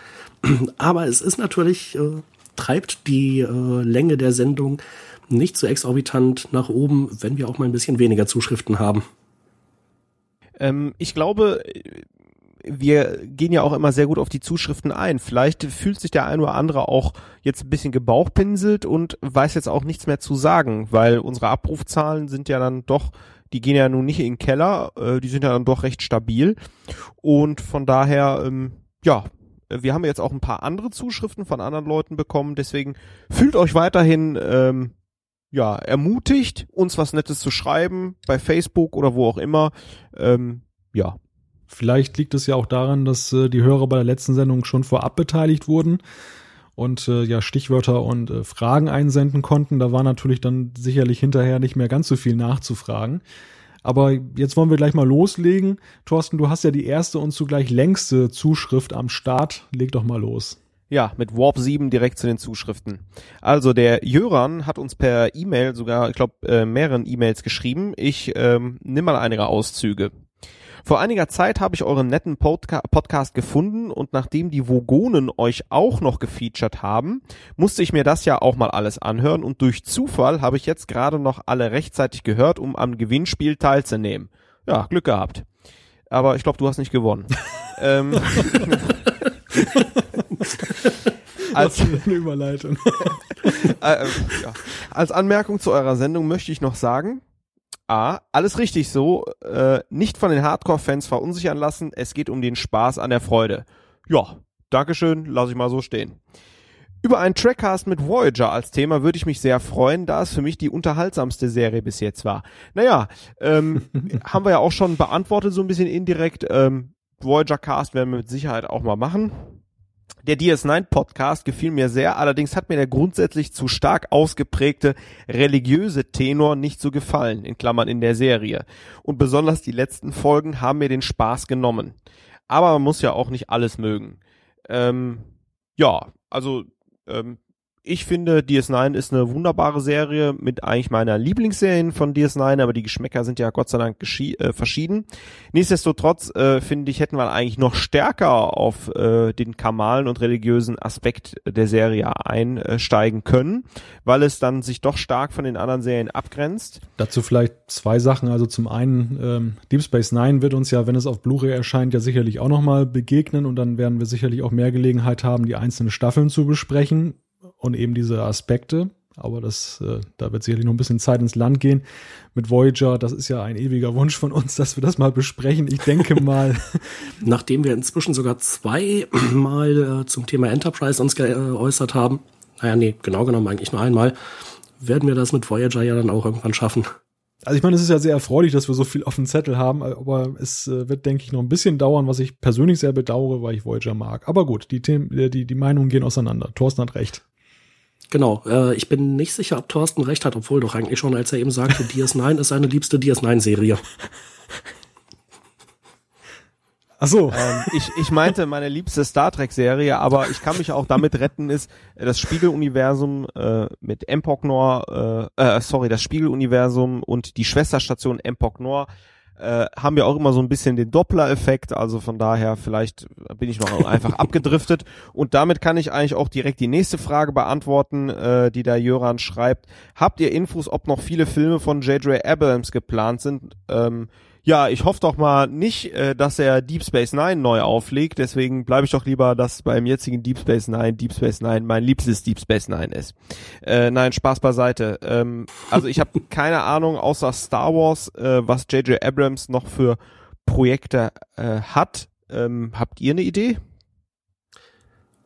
Aber es ist natürlich, äh, treibt die Länge der Sendung nicht so exorbitant nach oben, wenn wir auch mal ein bisschen weniger Zuschriften haben. Ähm, ich glaube, wir gehen ja auch immer sehr gut auf die Zuschriften ein. Vielleicht fühlt sich der ein oder andere auch jetzt ein bisschen gebauchpinselt und weiß jetzt auch nichts mehr zu sagen, weil unsere Abrufzahlen sind ja dann doch die gehen ja nun nicht in den Keller, äh, die sind ja dann doch recht stabil. Und von daher, ähm, ja, wir haben jetzt auch ein paar andere Zuschriften von anderen Leuten bekommen, deswegen fühlt euch weiterhin ähm, ja, ermutigt, uns was Nettes zu schreiben, bei Facebook oder wo auch immer. Ähm, ja. Vielleicht liegt es ja auch daran, dass äh, die Hörer bei der letzten Sendung schon vorab beteiligt wurden und äh, ja Stichwörter und äh, Fragen einsenden konnten. Da war natürlich dann sicherlich hinterher nicht mehr ganz so viel nachzufragen. Aber jetzt wollen wir gleich mal loslegen. Thorsten, du hast ja die erste und zugleich längste Zuschrift am Start. Leg doch mal los. Ja, mit Warp 7 direkt zu den Zuschriften. Also der Jöran hat uns per E-Mail sogar, ich glaube, äh, mehreren E-Mails geschrieben. Ich ähm, nimm mal einige Auszüge. Vor einiger Zeit habe ich euren netten Podca Podcast gefunden und nachdem die Vogonen euch auch noch gefeatured haben, musste ich mir das ja auch mal alles anhören und durch Zufall habe ich jetzt gerade noch alle rechtzeitig gehört, um am Gewinnspiel teilzunehmen. Ja, Glück gehabt. Aber ich glaube, du hast nicht gewonnen. ähm, als äh, ja. Als Anmerkung zu eurer Sendung möchte ich noch sagen, A, alles richtig so, äh, nicht von den Hardcore-Fans verunsichern lassen, es geht um den Spaß an der Freude. Ja, Dankeschön, lasse ich mal so stehen. Über einen Trackcast mit Voyager als Thema würde ich mich sehr freuen, da es für mich die unterhaltsamste Serie bis jetzt war. Naja, ähm, haben wir ja auch schon beantwortet, so ein bisschen indirekt. Ähm, Voyager Cast werden wir mit Sicherheit auch mal machen. Der DS9 Podcast gefiel mir sehr, allerdings hat mir der grundsätzlich zu stark ausgeprägte religiöse Tenor nicht so gefallen, in Klammern in der Serie. Und besonders die letzten Folgen haben mir den Spaß genommen. Aber man muss ja auch nicht alles mögen. Ähm, ja, also ähm, ich finde, DS9 ist eine wunderbare Serie mit eigentlich meiner Lieblingsserien von DS9, aber die Geschmäcker sind ja Gott sei Dank äh, verschieden. Nichtsdestotrotz äh, finde ich, hätten wir eigentlich noch stärker auf äh, den kamalen und religiösen Aspekt der Serie einsteigen können, weil es dann sich doch stark von den anderen Serien abgrenzt. Dazu vielleicht zwei Sachen. Also zum einen, ähm, Deep Space Nine wird uns ja, wenn es auf Blu-ray erscheint, ja sicherlich auch nochmal begegnen und dann werden wir sicherlich auch mehr Gelegenheit haben, die einzelnen Staffeln zu besprechen und eben diese Aspekte. Aber das, äh, da wird sicherlich noch ein bisschen Zeit ins Land gehen. Mit Voyager, das ist ja ein ewiger Wunsch von uns, dass wir das mal besprechen. Ich denke mal. Nachdem wir inzwischen sogar zweimal äh, zum Thema Enterprise uns geäußert haben, naja, nee, genau genommen eigentlich nur einmal, werden wir das mit Voyager ja dann auch irgendwann schaffen. Also ich meine, es ist ja sehr erfreulich, dass wir so viel auf dem Zettel haben, aber es äh, wird, denke ich, noch ein bisschen dauern, was ich persönlich sehr bedauere, weil ich Voyager mag. Aber gut, die Themen, äh, die, die Meinungen gehen auseinander. Thorsten hat recht. Genau, äh, ich bin nicht sicher, ob Thorsten recht hat, obwohl doch eigentlich schon, als er eben sagte, DS9 ist seine liebste DS9-Serie. Ach so. Ähm, ich, ich meinte meine liebste Star Trek Serie, aber ich kann mich auch damit retten, ist äh, das Spiegeluniversum äh, mit Empok Nor, äh, äh, sorry, das Spiegeluniversum und die Schwesterstation Empok Nor äh, haben ja auch immer so ein bisschen den Doppler-Effekt, also von daher vielleicht bin ich noch einfach abgedriftet und damit kann ich eigentlich auch direkt die nächste Frage beantworten, äh, die da Jöran schreibt. Habt ihr Infos, ob noch viele Filme von J.J. Abrams geplant sind? Ähm, ja, ich hoffe doch mal nicht, äh, dass er Deep Space Nine neu auflegt. Deswegen bleibe ich doch lieber, dass beim jetzigen Deep Space Nine Deep Space Nine mein liebstes Deep Space Nine ist. Äh, nein, Spaß beiseite. Ähm, also ich habe keine Ahnung, außer Star Wars, äh, was J.J. Abrams noch für Projekte äh, hat. Ähm, habt ihr eine Idee?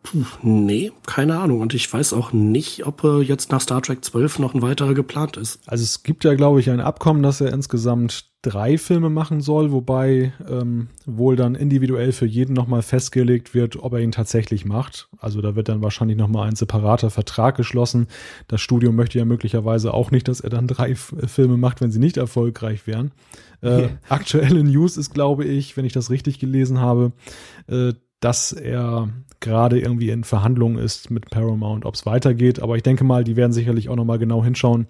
Puh, nee, keine Ahnung. Und ich weiß auch nicht, ob äh, jetzt nach Star Trek 12 noch ein weiterer geplant ist. Also es gibt ja, glaube ich, ein Abkommen, dass er insgesamt drei Filme machen soll, wobei ähm, wohl dann individuell für jeden nochmal festgelegt wird, ob er ihn tatsächlich macht. Also da wird dann wahrscheinlich nochmal ein separater Vertrag geschlossen. Das Studio möchte ja möglicherweise auch nicht, dass er dann drei F Filme macht, wenn sie nicht erfolgreich wären. Äh, aktuelle News ist, glaube ich, wenn ich das richtig gelesen habe, äh, dass er gerade irgendwie in Verhandlungen ist mit Paramount, ob es weitergeht. Aber ich denke mal, die werden sicherlich auch nochmal genau hinschauen,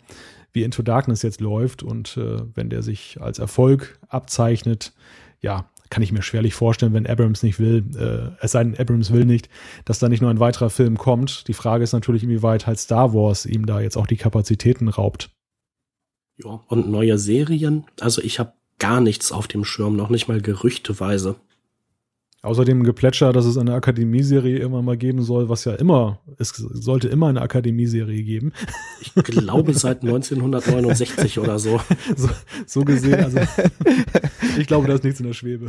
wie Into Darkness jetzt läuft. Und äh, wenn der sich als Erfolg abzeichnet, ja, kann ich mir schwerlich vorstellen, wenn Abrams nicht will, äh, es sei denn, Abrams will nicht, dass da nicht nur ein weiterer Film kommt. Die Frage ist natürlich, inwieweit halt Star Wars ihm da jetzt auch die Kapazitäten raubt. Ja, und neue Serien. Also ich habe gar nichts auf dem Schirm, noch nicht mal gerüchteweise. Außerdem Geplätscher, dass es eine Akademieserie immer mal geben soll, was ja immer, es sollte immer eine Akademieserie geben. Ich glaube seit 1969 oder so. so. So gesehen, also ich glaube, da ist nichts in der Schwebe.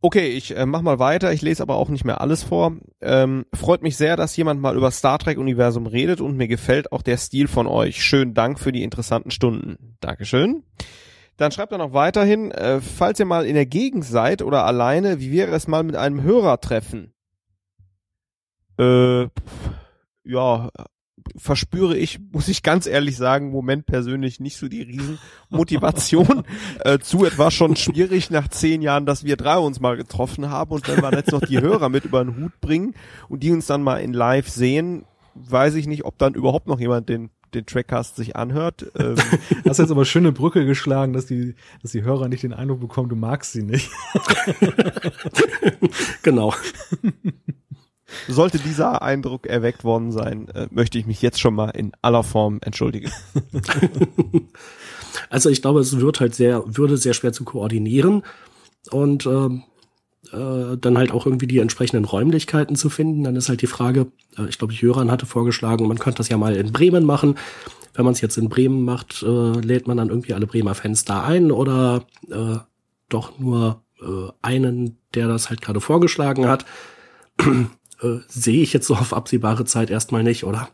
Okay, ich äh, mach mal weiter. Ich lese aber auch nicht mehr alles vor. Ähm, freut mich sehr, dass jemand mal über Star Trek Universum redet und mir gefällt auch der Stil von euch. Schönen Dank für die interessanten Stunden. Dankeschön. Dann schreibt er noch weiterhin, äh, falls ihr mal in der Gegend seid oder alleine, wie wäre es mal mit einem Hörertreffen? Äh, ja, verspüre ich, muss ich ganz ehrlich sagen, Moment persönlich nicht so die Riesenmotivation äh, zu etwas schon schwierig nach zehn Jahren, dass wir drei uns mal getroffen haben und wenn wir jetzt noch die Hörer mit über den Hut bringen und die uns dann mal in live sehen, weiß ich nicht, ob dann überhaupt noch jemand den den Trackcast sich anhört. Ähm. Hast jetzt aber schöne Brücke geschlagen, dass die, dass die Hörer nicht den Eindruck bekommen, du magst sie nicht. genau. Sollte dieser Eindruck erweckt worden sein, äh, möchte ich mich jetzt schon mal in aller Form entschuldigen. Also ich glaube, es wird halt sehr, würde sehr schwer zu koordinieren und ähm, äh, dann halt auch irgendwie die entsprechenden Räumlichkeiten zu finden. Dann ist halt die Frage, äh, ich glaube, Jöran hatte vorgeschlagen, man könnte das ja mal in Bremen machen. Wenn man es jetzt in Bremen macht, äh, lädt man dann irgendwie alle Bremer Fans da ein oder äh, doch nur äh, einen, der das halt gerade vorgeschlagen hat. äh, Sehe ich jetzt so auf absehbare Zeit erstmal nicht, oder?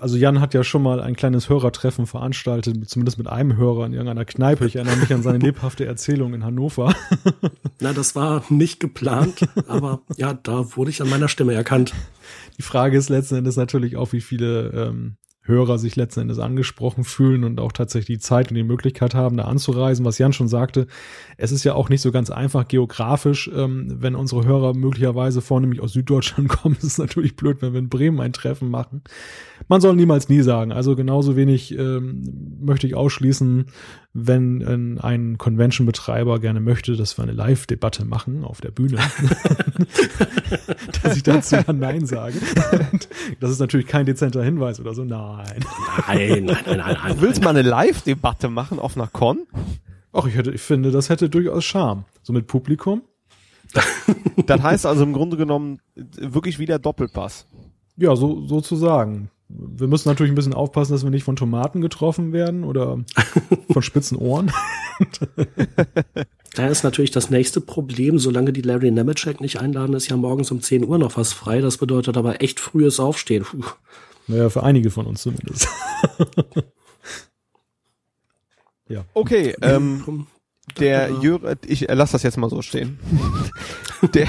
Also Jan hat ja schon mal ein kleines Hörertreffen veranstaltet, zumindest mit einem Hörer in irgendeiner Kneipe. Ich erinnere mich an seine lebhafte Erzählung in Hannover. Na, das war nicht geplant, aber ja, da wurde ich an meiner Stimme erkannt. Die Frage ist letzten Endes natürlich auch, wie viele ähm, Hörer sich letzten Endes angesprochen fühlen und auch tatsächlich die Zeit und die Möglichkeit haben, da anzureisen. Was Jan schon sagte, es ist ja auch nicht so ganz einfach geografisch, ähm, wenn unsere Hörer möglicherweise vornehmlich aus Süddeutschland kommen, ist es natürlich blöd, wenn wir in Bremen ein Treffen machen. Man soll niemals nie sagen. Also genauso wenig ähm, möchte ich ausschließen, wenn äh, ein Convention-Betreiber gerne möchte, dass wir eine Live-Debatte machen auf der Bühne, dass ich dazu ja Nein sage. das ist natürlich kein dezenter Hinweis oder so. Nein. Nein, nein, nein, nein. Du willst mal eine Live-Debatte machen auf einer Con? Ach, ich, hätte, ich finde, das hätte durchaus Charme. So mit Publikum. das heißt also im Grunde genommen wirklich wieder Doppelpass. Ja, so sozusagen wir müssen natürlich ein bisschen aufpassen, dass wir nicht von Tomaten getroffen werden oder von spitzen Ohren. da ist natürlich das nächste Problem, solange die Larry Nemeczek nicht einladen, ist ja morgens um 10 Uhr noch was frei. Das bedeutet aber echt frühes Aufstehen. Puh. Naja, für einige von uns zumindest. ja. Okay, ähm, der Jürgen, ich lass das jetzt mal so stehen. der,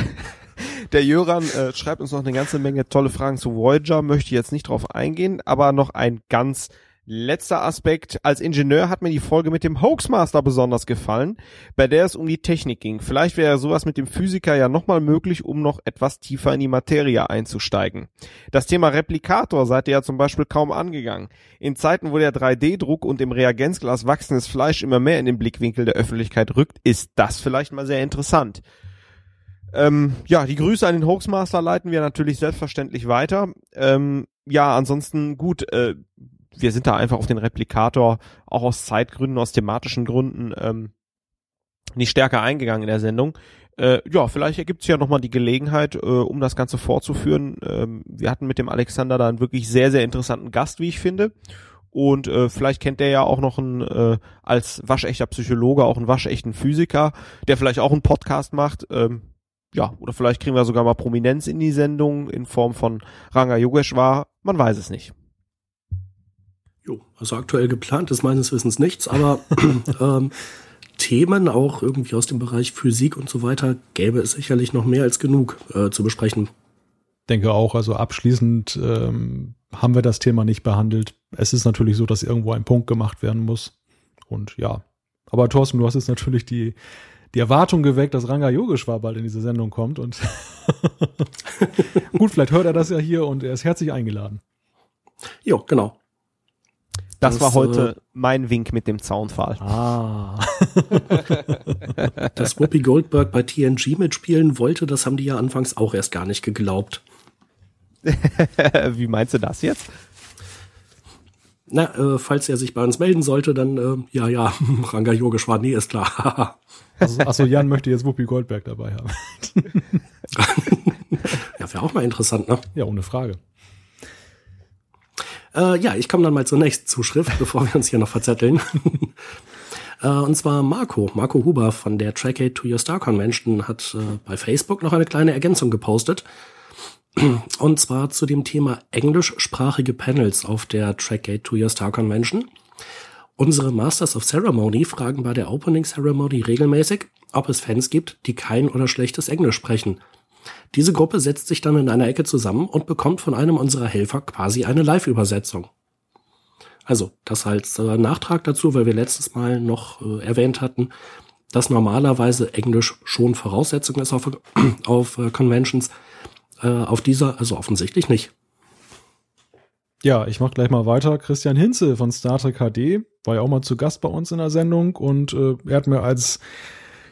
der Jöran äh, schreibt uns noch eine ganze Menge tolle Fragen zu Voyager, möchte jetzt nicht drauf eingehen, aber noch ein ganz letzter Aspekt. Als Ingenieur hat mir die Folge mit dem Hoaxmaster besonders gefallen, bei der es um die Technik ging. Vielleicht wäre sowas mit dem Physiker ja nochmal möglich, um noch etwas tiefer in die Materie einzusteigen. Das Thema Replikator seid ihr ja zum Beispiel kaum angegangen. In Zeiten, wo der 3D-Druck und im Reagenzglas wachsendes Fleisch immer mehr in den Blickwinkel der Öffentlichkeit rückt, ist das vielleicht mal sehr interessant. Ähm, ja, die Grüße an den Hoaxmaster leiten wir natürlich selbstverständlich weiter. Ähm, ja, ansonsten gut, äh, wir sind da einfach auf den Replikator auch aus Zeitgründen, aus thematischen Gründen ähm, nicht stärker eingegangen in der Sendung. Äh, ja, vielleicht ergibt es ja nochmal die Gelegenheit, äh, um das Ganze fortzuführen. Ähm, wir hatten mit dem Alexander da einen wirklich sehr, sehr interessanten Gast, wie ich finde. Und äh, vielleicht kennt der ja auch noch einen, äh, als waschechter Psychologe auch einen waschechten Physiker, der vielleicht auch einen Podcast macht. Ähm, ja, oder vielleicht kriegen wir sogar mal Prominenz in die Sendung in Form von Ranga Yogeshwar. Man weiß es nicht. Jo, also aktuell geplant ist meines Wissens nichts, aber ähm, Themen auch irgendwie aus dem Bereich Physik und so weiter gäbe es sicherlich noch mehr als genug äh, zu besprechen. Denke auch, also abschließend ähm, haben wir das Thema nicht behandelt. Es ist natürlich so, dass irgendwo ein Punkt gemacht werden muss. Und ja, aber Thorsten, du hast jetzt natürlich die die Erwartung geweckt, dass Ranga Yogeshwar bald in diese Sendung kommt. Und gut, vielleicht hört er das ja hier und er ist herzlich eingeladen. Jo, genau. Das, das war heute äh, mein Wink mit dem Zaunfall. Ah. Dass Whoopi Goldberg bei TNG mitspielen wollte, das haben die ja anfangs auch erst gar nicht geglaubt. Wie meinst du das jetzt? Na, äh, falls er sich bei uns melden sollte, dann äh, ja, ja, Ranga Yogeshwar, nee, ist klar. Also, achso, Jan möchte jetzt Wuppi Goldberg dabei haben. ja, wäre auch mal interessant, ne? Ja, ohne Frage. Äh, ja, ich komme dann mal zur nächsten Zuschrift, bevor wir uns hier noch verzetteln. äh, und zwar Marco, Marco Huber von der Trackade to Your Star Convention hat äh, bei Facebook noch eine kleine Ergänzung gepostet. Und zwar zu dem Thema englischsprachige Panels auf der Trackade to Your Star Convention. Unsere Masters of Ceremony fragen bei der Opening Ceremony regelmäßig, ob es Fans gibt, die kein oder schlechtes Englisch sprechen. Diese Gruppe setzt sich dann in einer Ecke zusammen und bekommt von einem unserer Helfer quasi eine Live-Übersetzung. Also, das als äh, Nachtrag dazu, weil wir letztes Mal noch äh, erwähnt hatten, dass normalerweise Englisch schon Voraussetzung ist auf, auf äh, Conventions. Äh, auf dieser also offensichtlich nicht. Ja, ich mach gleich mal weiter. Christian Hinze von Star Trek HD war ja auch mal zu Gast bei uns in der Sendung und äh, er hat mir als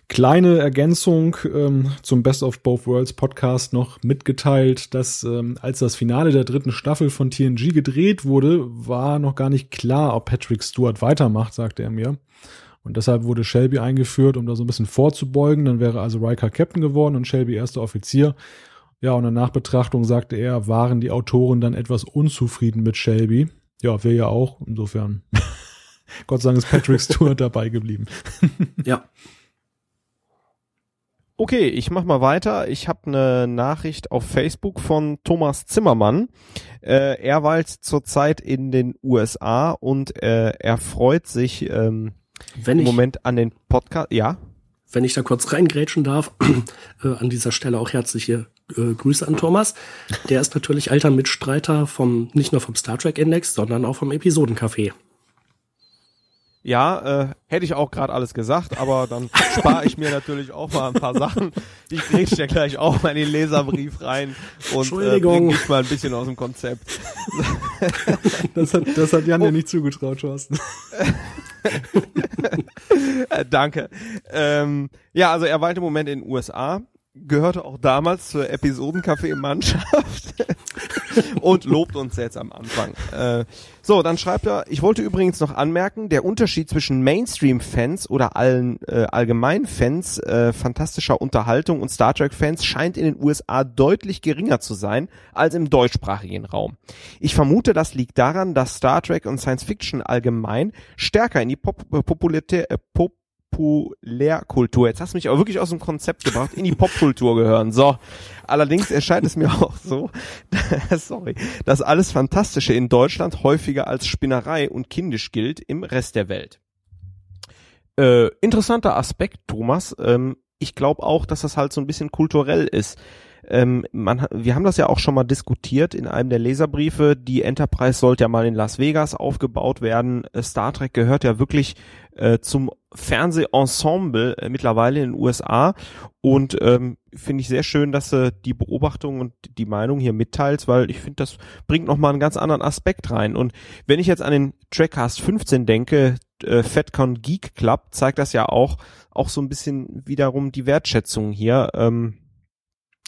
kleine Ergänzung ähm, zum Best of Both Worlds Podcast noch mitgeteilt, dass ähm, als das Finale der dritten Staffel von TNG gedreht wurde, war noch gar nicht klar, ob Patrick Stewart weitermacht, sagte er mir. Und deshalb wurde Shelby eingeführt, um da so ein bisschen vorzubeugen. Dann wäre also Riker Captain geworden und Shelby erster Offizier. Ja, und in Nachbetrachtung sagte er, waren die Autoren dann etwas unzufrieden mit Shelby. Ja, wir ja auch. Insofern, Gott sei Dank ist Patrick Stewart dabei geblieben. ja. Okay, ich mach mal weiter. Ich habe eine Nachricht auf Facebook von Thomas Zimmermann. Äh, er weilt zurzeit in den USA und äh, er freut sich ähm, Wenn im Moment an den Podcast. Ja wenn ich da kurz reingrätschen darf, äh, an dieser Stelle auch herzliche äh, Grüße an Thomas. Der ist natürlich alter Mitstreiter vom, nicht nur vom Star Trek Index, sondern auch vom Episodencafé. Ja, äh, hätte ich auch gerade alles gesagt, aber dann spare ich mir natürlich auch mal ein paar Sachen. Ich kriege ja gleich auch mal in den Leserbrief rein und äh, bringe mich mal ein bisschen aus dem Konzept. das, hat, das hat Jan oh. ja nicht zugetraut, Thorsten. Äh, danke. Ähm, ja, also er weilt im Moment in den USA gehörte auch damals zur Episodencafé-Mannschaft und lobt uns jetzt am Anfang. Äh, so, dann schreibt er, ich wollte übrigens noch anmerken, der Unterschied zwischen Mainstream-Fans oder allen äh, Allgemeinfans äh, fantastischer Unterhaltung und Star Trek-Fans scheint in den USA deutlich geringer zu sein als im deutschsprachigen Raum. Ich vermute, das liegt daran, dass Star Trek und Science Fiction allgemein stärker in die Pop Popularität äh, Pop Populärkultur. Jetzt hast du mich aber wirklich aus dem Konzept gebracht, in die Popkultur gehören. So. Allerdings erscheint es mir auch so, sorry, dass alles Fantastische in Deutschland häufiger als Spinnerei und kindisch gilt im Rest der Welt. Äh, interessanter Aspekt, Thomas. Ähm, ich glaube auch, dass das halt so ein bisschen kulturell ist. Ähm, man, wir haben das ja auch schon mal diskutiert in einem der Leserbriefe. Die Enterprise sollte ja mal in Las Vegas aufgebaut werden. Äh, Star Trek gehört ja wirklich äh, zum Fernsehensemble äh, mittlerweile in den USA und ähm, finde ich sehr schön, dass du die Beobachtung und die Meinung hier mitteilst, weil ich finde, das bringt nochmal einen ganz anderen Aspekt rein. Und wenn ich jetzt an den Trackcast 15 denke, äh, FatCon Geek Club, zeigt das ja auch, auch so ein bisschen wiederum die Wertschätzung hier. Ähm,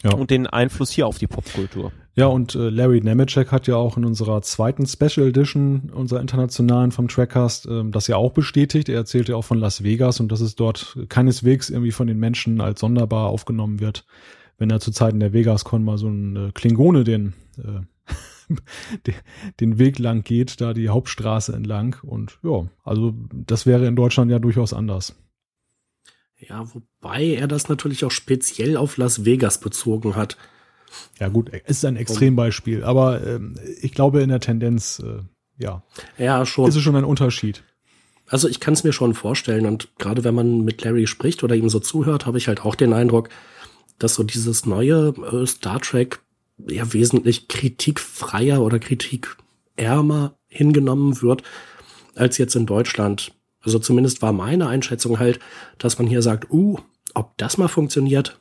ja. und den Einfluss hier auf die Popkultur. Ja, und äh, Larry Nemeczek hat ja auch in unserer zweiten Special Edition unserer internationalen vom Trackcast äh, das ja auch bestätigt. Er erzählte auch von Las Vegas und dass es dort keineswegs irgendwie von den Menschen als sonderbar aufgenommen wird, wenn er zu Zeiten der Vegascon mal so ein äh, Klingone den äh, den Weg lang geht, da die Hauptstraße entlang. Und ja, also das wäre in Deutschland ja durchaus anders. Ja, wobei er das natürlich auch speziell auf Las Vegas bezogen hat. Ja gut, es ist ein Extrembeispiel, aber ähm, ich glaube in der Tendenz, äh, ja, ja schon. ist es schon ein Unterschied. Also ich kann es mir schon vorstellen und gerade wenn man mit Larry spricht oder ihm so zuhört, habe ich halt auch den Eindruck, dass so dieses neue äh, Star Trek ja wesentlich kritikfreier oder kritikärmer hingenommen wird als jetzt in Deutschland. Also zumindest war meine Einschätzung halt, dass man hier sagt, uh, ob das mal funktioniert.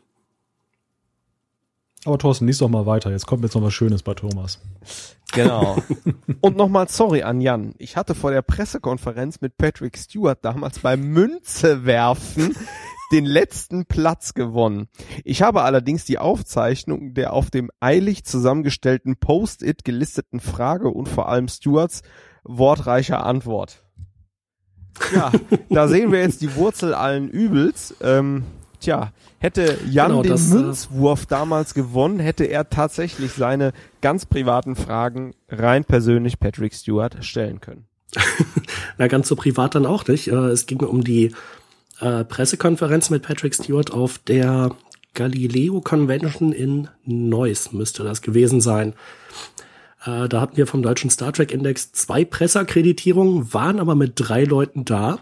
Aber Thorsten, lies doch mal weiter. Jetzt kommt jetzt noch was Schönes bei Thomas. Genau. Und nochmal sorry an Jan. Ich hatte vor der Pressekonferenz mit Patrick Stewart damals beim Münze werfen den letzten Platz gewonnen. Ich habe allerdings die Aufzeichnung der auf dem eilig zusammengestellten Post-it gelisteten Frage und vor allem Stewarts wortreicher Antwort. Ja, da sehen wir jetzt die Wurzel allen Übels. Ähm, tja, hätte Jan genau, den das, äh, Münzwurf damals gewonnen, hätte er tatsächlich seine ganz privaten Fragen rein persönlich Patrick Stewart stellen können. Na, ganz so privat dann auch nicht. Äh, es ging um die äh, Pressekonferenz mit Patrick Stewart auf der Galileo Convention in Neuss, müsste das gewesen sein. Äh, da hatten wir vom Deutschen Star Trek Index zwei Presseakkreditierungen, waren aber mit drei Leuten da.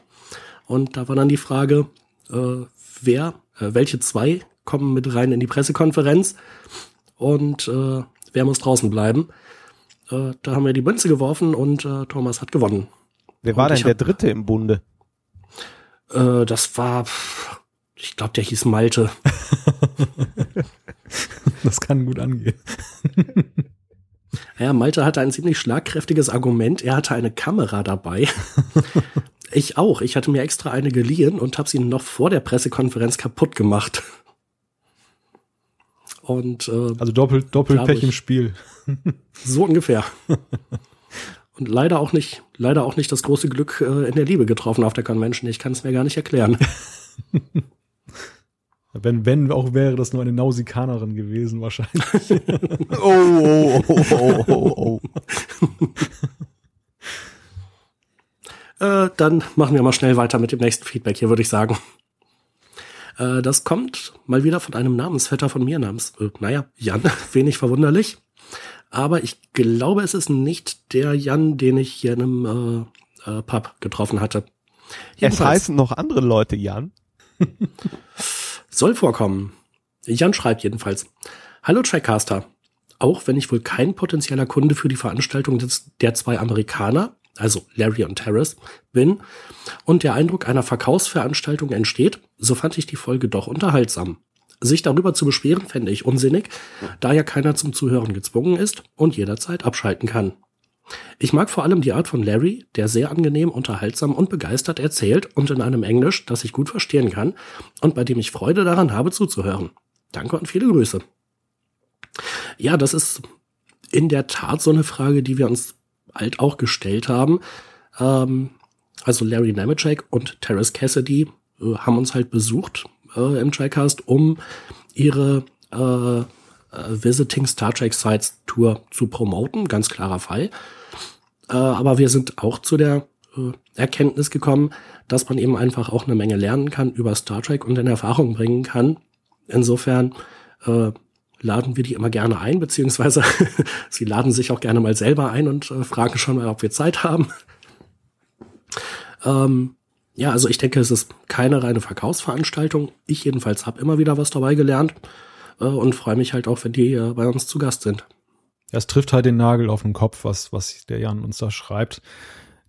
Und da war dann die Frage, äh, wer, welche zwei kommen mit rein in die Pressekonferenz und äh, wer muss draußen bleiben. Äh, da haben wir die Münze geworfen und äh, Thomas hat gewonnen. Wer war denn der Dritte im Bunde? Äh, das war, ich glaube, der hieß Malte. das kann gut angehen. Ja, Malte hatte ein ziemlich schlagkräftiges Argument. Er hatte eine Kamera dabei. ich auch. Ich hatte mir extra eine geliehen und habe sie noch vor der Pressekonferenz kaputt gemacht. Und äh, also doppelt doppelt Pech im Spiel. so ungefähr. Und leider auch nicht, leider auch nicht das große Glück äh, in der Liebe getroffen auf der Convention. Ich kann es mir gar nicht erklären. Wenn, wenn auch wäre das nur eine Nausikanerin gewesen, wahrscheinlich. oh, oh, oh, oh, oh, oh. äh, dann machen wir mal schnell weiter mit dem nächsten Feedback hier, würde ich sagen. Äh, das kommt mal wieder von einem Namensvetter von mir namens, äh, naja, Jan, wenig verwunderlich. Aber ich glaube, es ist nicht der Jan, den ich hier in einem äh, äh, Pub getroffen hatte. Jedenfalls. Es heißen noch andere Leute Jan. Soll vorkommen. Jan schreibt jedenfalls. Hallo Trackcaster. Auch wenn ich wohl kein potenzieller Kunde für die Veranstaltung des, der zwei Amerikaner, also Larry und Terrace, bin und der Eindruck einer Verkaufsveranstaltung entsteht, so fand ich die Folge doch unterhaltsam. Sich darüber zu beschweren, fände ich unsinnig, da ja keiner zum Zuhören gezwungen ist und jederzeit abschalten kann. Ich mag vor allem die Art von Larry, der sehr angenehm, unterhaltsam und begeistert erzählt und in einem Englisch, das ich gut verstehen kann und bei dem ich Freude daran habe zuzuhören. Danke und viele Grüße. Ja, das ist in der Tat so eine Frage, die wir uns halt auch gestellt haben. Ähm, also Larry Nemeczek und Terrace Cassidy äh, haben uns halt besucht äh, im TriCast, um ihre äh, äh, Visiting Star Trek Sites Tour zu promoten. Ganz klarer Fall. Äh, aber wir sind auch zu der äh, Erkenntnis gekommen, dass man eben einfach auch eine Menge lernen kann über Star Trek und in Erfahrung bringen kann. Insofern laden wir die immer gerne ein, beziehungsweise sie laden sich auch gerne mal selber ein und äh, fragen schon mal, ob wir Zeit haben. ähm, ja, also ich denke, es ist keine reine Verkaufsveranstaltung. Ich jedenfalls habe immer wieder was dabei gelernt äh, und freue mich halt auch, wenn die äh, bei uns zu Gast sind. Es trifft halt den Nagel auf den Kopf, was, was der Jan uns da schreibt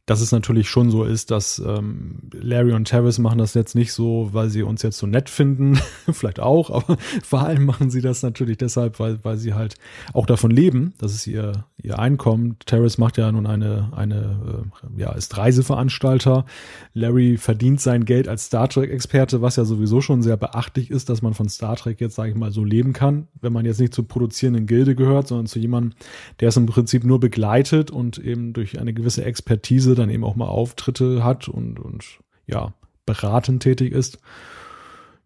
dass es natürlich schon so ist, dass ähm, Larry und Travis machen das jetzt nicht so, weil sie uns jetzt so nett finden, vielleicht auch, aber vor allem machen sie das natürlich deshalb, weil, weil sie halt auch davon leben, das ist ihr, ihr Einkommen. Travis macht ja nun eine, eine äh, ja, ist Reiseveranstalter. Larry verdient sein Geld als Star Trek-Experte, was ja sowieso schon sehr beachtlich ist, dass man von Star Trek jetzt, sage ich mal, so leben kann, wenn man jetzt nicht zur produzierenden Gilde gehört, sondern zu jemandem, der es im Prinzip nur begleitet und eben durch eine gewisse Expertise dann eben auch mal Auftritte hat und, und ja, beratend tätig ist.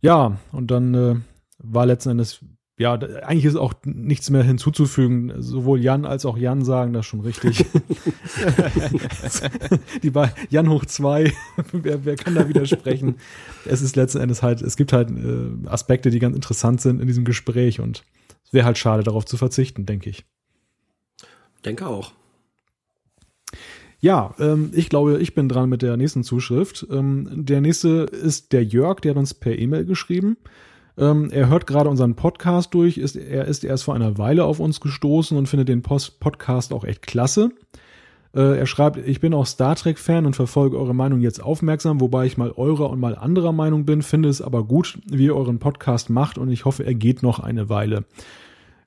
Ja, und dann äh, war letzten Endes, ja, eigentlich ist auch nichts mehr hinzuzufügen. Sowohl Jan als auch Jan sagen das schon richtig. Die war Jan hoch zwei, wer, wer kann da widersprechen? Es ist letzten Endes halt, es gibt halt äh, Aspekte, die ganz interessant sind in diesem Gespräch und es wäre halt schade, darauf zu verzichten, denke ich. Denke auch. Ja, ähm, ich glaube, ich bin dran mit der nächsten Zuschrift. Ähm, der nächste ist der Jörg, der hat uns per E-Mail geschrieben. Ähm, er hört gerade unseren Podcast durch. Ist, er ist erst vor einer Weile auf uns gestoßen und findet den Post Podcast auch echt klasse. Äh, er schreibt, ich bin auch Star Trek-Fan und verfolge eure Meinung jetzt aufmerksam, wobei ich mal eurer und mal anderer Meinung bin, finde es aber gut, wie ihr euren Podcast macht und ich hoffe, er geht noch eine Weile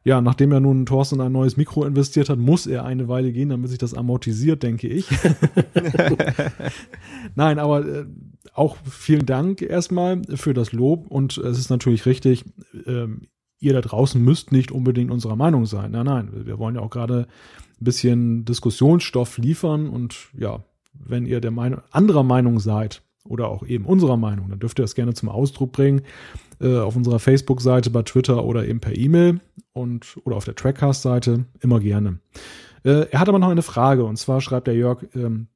ja, nachdem er nun Thorsten ein neues Mikro investiert hat, muss er eine Weile gehen, damit sich das amortisiert, denke ich. Nein, aber äh, auch vielen Dank erstmal für das Lob und es ist natürlich richtig, ähm, ihr da draußen müsst nicht unbedingt unserer Meinung sein. Nein, nein, wir wollen ja auch gerade ein bisschen Diskussionsstoff liefern und ja, wenn ihr der Meinung, anderer Meinung seid oder auch eben unserer Meinung, dann dürft ihr das gerne zum Ausdruck bringen äh, auf unserer Facebook-Seite, bei Twitter oder eben per E-Mail und oder auf der Trackcast-Seite immer gerne. Äh, er hat aber noch eine Frage und zwar schreibt der Jörg, ähm,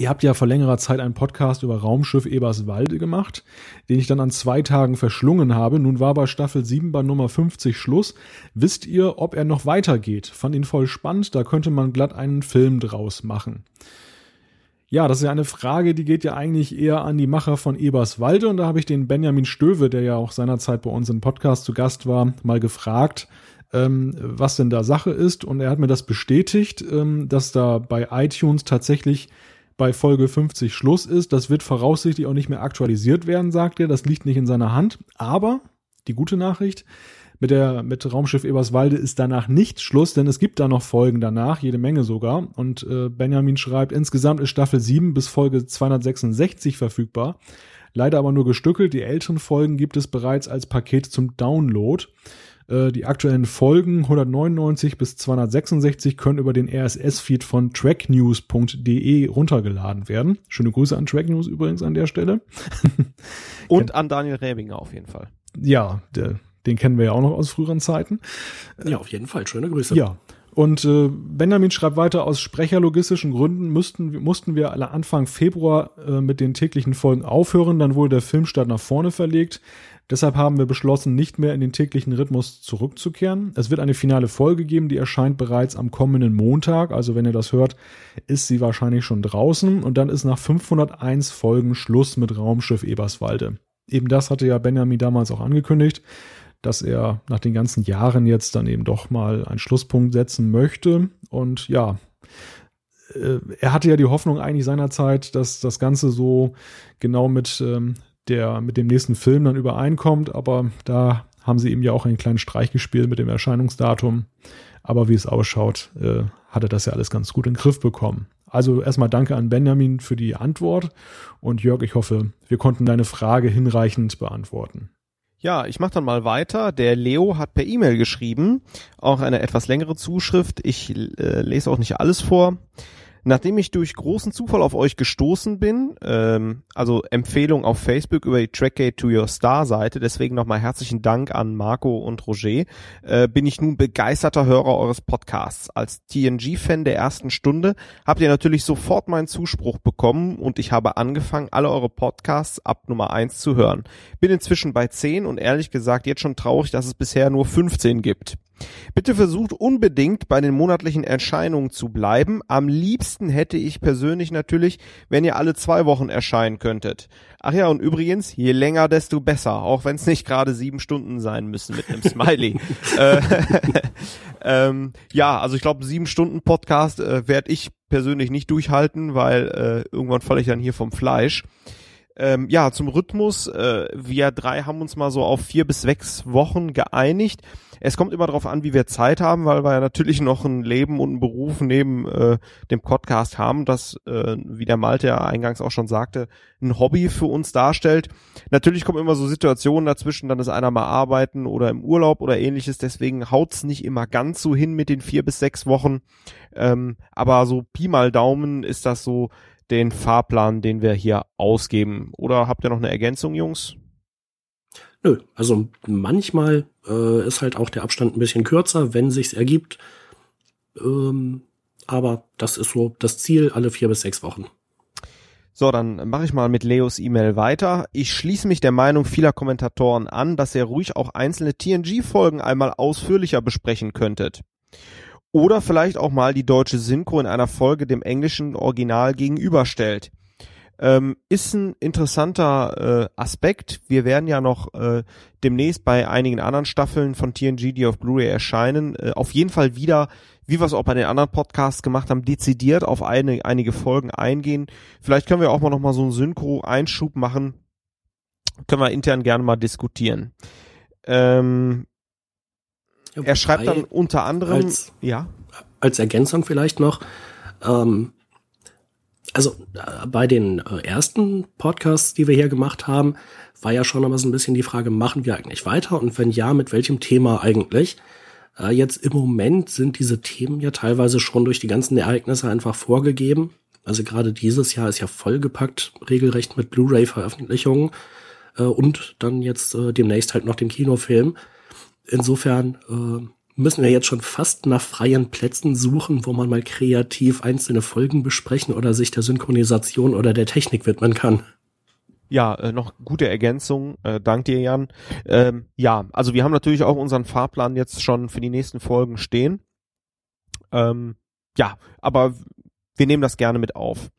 Ihr habt ja vor längerer Zeit einen Podcast über Raumschiff Eberswalde gemacht, den ich dann an zwei Tagen verschlungen habe. Nun war bei Staffel 7 bei Nummer 50 Schluss. Wisst ihr, ob er noch weitergeht? Fand ihn voll spannend, da könnte man glatt einen Film draus machen. Ja, das ist ja eine Frage, die geht ja eigentlich eher an die Macher von Eberswalde und da habe ich den Benjamin Stöwe, der ja auch seinerzeit bei uns im Podcast zu Gast war, mal gefragt, ähm, was denn da Sache ist und er hat mir das bestätigt, ähm, dass da bei iTunes tatsächlich bei Folge 50 Schluss ist. Das wird voraussichtlich auch nicht mehr aktualisiert werden, sagt er. Das liegt nicht in seiner Hand. Aber die gute Nachricht, mit der mit Raumschiff Eberswalde ist danach nicht Schluss, denn es gibt da noch Folgen danach, jede Menge sogar. Und äh, Benjamin schreibt, insgesamt ist Staffel 7 bis Folge 266 verfügbar. Leider aber nur gestückelt. Die älteren Folgen gibt es bereits als Paket zum Download. Äh, die aktuellen Folgen 199 bis 266 können über den RSS-Feed von tracknews.de runtergeladen werden. Schöne Grüße an Tracknews übrigens an der Stelle. Und an Daniel Räbinger auf jeden Fall. Ja, der, den kennen wir ja auch noch aus früheren Zeiten. Ja, auf jeden Fall. Schöne Grüße. Ja. Und äh, Benjamin schreibt weiter, aus sprecherlogistischen Gründen müssten, mussten wir alle Anfang Februar äh, mit den täglichen Folgen aufhören. Dann wurde der Filmstart nach vorne verlegt. Deshalb haben wir beschlossen, nicht mehr in den täglichen Rhythmus zurückzukehren. Es wird eine finale Folge geben, die erscheint bereits am kommenden Montag. Also wenn ihr das hört, ist sie wahrscheinlich schon draußen. Und dann ist nach 501 Folgen Schluss mit Raumschiff Eberswalde. Eben das hatte ja Benjamin damals auch angekündigt dass er nach den ganzen Jahren jetzt dann eben doch mal einen Schlusspunkt setzen möchte. Und ja, äh, er hatte ja die Hoffnung eigentlich seinerzeit, dass das Ganze so genau mit ähm, der, mit dem nächsten Film dann übereinkommt, aber da haben sie ihm ja auch einen kleinen Streich gespielt mit dem Erscheinungsdatum. Aber wie es ausschaut, äh, hat er das ja alles ganz gut in den Griff bekommen. Also erstmal danke an Benjamin für die Antwort und Jörg, ich hoffe, wir konnten deine Frage hinreichend beantworten. Ja, ich mache dann mal weiter. Der Leo hat per E-Mail geschrieben, auch eine etwas längere Zuschrift. Ich äh, lese auch nicht alles vor. Nachdem ich durch großen Zufall auf euch gestoßen bin, ähm, also Empfehlung auf Facebook über die Trackgate to Your Star Seite, deswegen nochmal herzlichen Dank an Marco und Roger, äh, bin ich nun begeisterter Hörer eures Podcasts. Als TNG-Fan der ersten Stunde habt ihr natürlich sofort meinen Zuspruch bekommen und ich habe angefangen, alle eure Podcasts ab Nummer eins zu hören. Bin inzwischen bei zehn und ehrlich gesagt jetzt schon traurig, dass es bisher nur 15 gibt. Bitte versucht unbedingt bei den monatlichen Erscheinungen zu bleiben. Am liebsten hätte ich persönlich natürlich, wenn ihr alle zwei Wochen erscheinen könntet. Ach ja, und übrigens, je länger, desto besser, auch wenn es nicht gerade sieben Stunden sein müssen mit einem Smiley. äh, ähm, ja, also ich glaube, sieben Stunden Podcast äh, werde ich persönlich nicht durchhalten, weil äh, irgendwann falle ich dann hier vom Fleisch. Ähm, ja, zum Rhythmus. Äh, wir drei haben uns mal so auf vier bis sechs Wochen geeinigt. Es kommt immer darauf an, wie wir Zeit haben, weil wir ja natürlich noch ein Leben und einen Beruf neben äh, dem Podcast haben, das, äh, wie der Malte ja eingangs auch schon sagte, ein Hobby für uns darstellt. Natürlich kommen immer so Situationen dazwischen, dann ist einer mal arbeiten oder im Urlaub oder ähnliches, deswegen haut's nicht immer ganz so hin mit den vier bis sechs Wochen. Ähm, aber so Pi mal Daumen ist das so den Fahrplan, den wir hier ausgeben. Oder habt ihr noch eine Ergänzung, Jungs? Nö, also manchmal äh, ist halt auch der Abstand ein bisschen kürzer, wenn sich's ergibt. Ähm, aber das ist so das Ziel, alle vier bis sechs Wochen. So, dann mache ich mal mit Leos E-Mail weiter. Ich schließe mich der Meinung vieler Kommentatoren an, dass ihr ruhig auch einzelne TNG-Folgen einmal ausführlicher besprechen könntet. Oder vielleicht auch mal die deutsche Synchro in einer Folge dem englischen Original gegenüberstellt. Ähm, ist ein interessanter äh, Aspekt. Wir werden ja noch äh, demnächst bei einigen anderen Staffeln von TNG, die auf Blu-ray erscheinen, äh, auf jeden Fall wieder, wie wir es auch bei den anderen Podcasts gemacht haben, dezidiert auf eine, einige Folgen eingehen. Vielleicht können wir auch mal noch mal so einen Synchro-Einschub machen. Können wir intern gerne mal diskutieren. Ähm, ja, er schreibt dann unter anderem, als, ja. Als Ergänzung vielleicht noch, ähm, also äh, bei den äh, ersten Podcasts, die wir hier gemacht haben, war ja schon immer so ein bisschen die Frage, machen wir eigentlich weiter und wenn ja, mit welchem Thema eigentlich? Äh, jetzt im Moment sind diese Themen ja teilweise schon durch die ganzen Ereignisse einfach vorgegeben. Also gerade dieses Jahr ist ja vollgepackt, regelrecht mit Blu-ray-Veröffentlichungen und dann jetzt demnächst halt noch dem Kinofilm. Insofern müssen wir jetzt schon fast nach freien Plätzen suchen, wo man mal kreativ einzelne Folgen besprechen oder sich der Synchronisation oder der Technik widmen kann. Ja, äh, noch gute Ergänzung. Äh, dank dir, Jan. Ähm, ja, also wir haben natürlich auch unseren Fahrplan jetzt schon für die nächsten Folgen stehen. Ähm, ja, aber wir nehmen das gerne mit auf.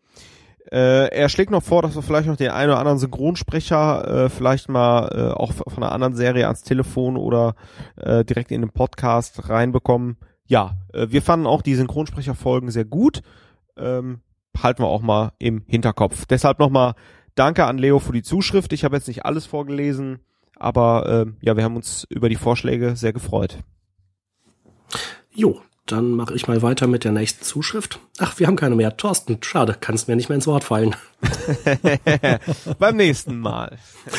Äh, er schlägt noch vor, dass wir vielleicht noch den einen oder anderen Synchronsprecher äh, vielleicht mal äh, auch von einer anderen Serie ans Telefon oder äh, direkt in den Podcast reinbekommen. Ja, äh, wir fanden auch die Synchronsprecherfolgen sehr gut. Ähm, halten wir auch mal im Hinterkopf. Deshalb nochmal danke an Leo für die Zuschrift. Ich habe jetzt nicht alles vorgelesen, aber äh, ja, wir haben uns über die Vorschläge sehr gefreut. Jo, dann mache ich mal weiter mit der nächsten Zuschrift. Ach, wir haben keine mehr. Thorsten, schade, kannst mir nicht mehr ins Wort fallen. Beim nächsten Mal.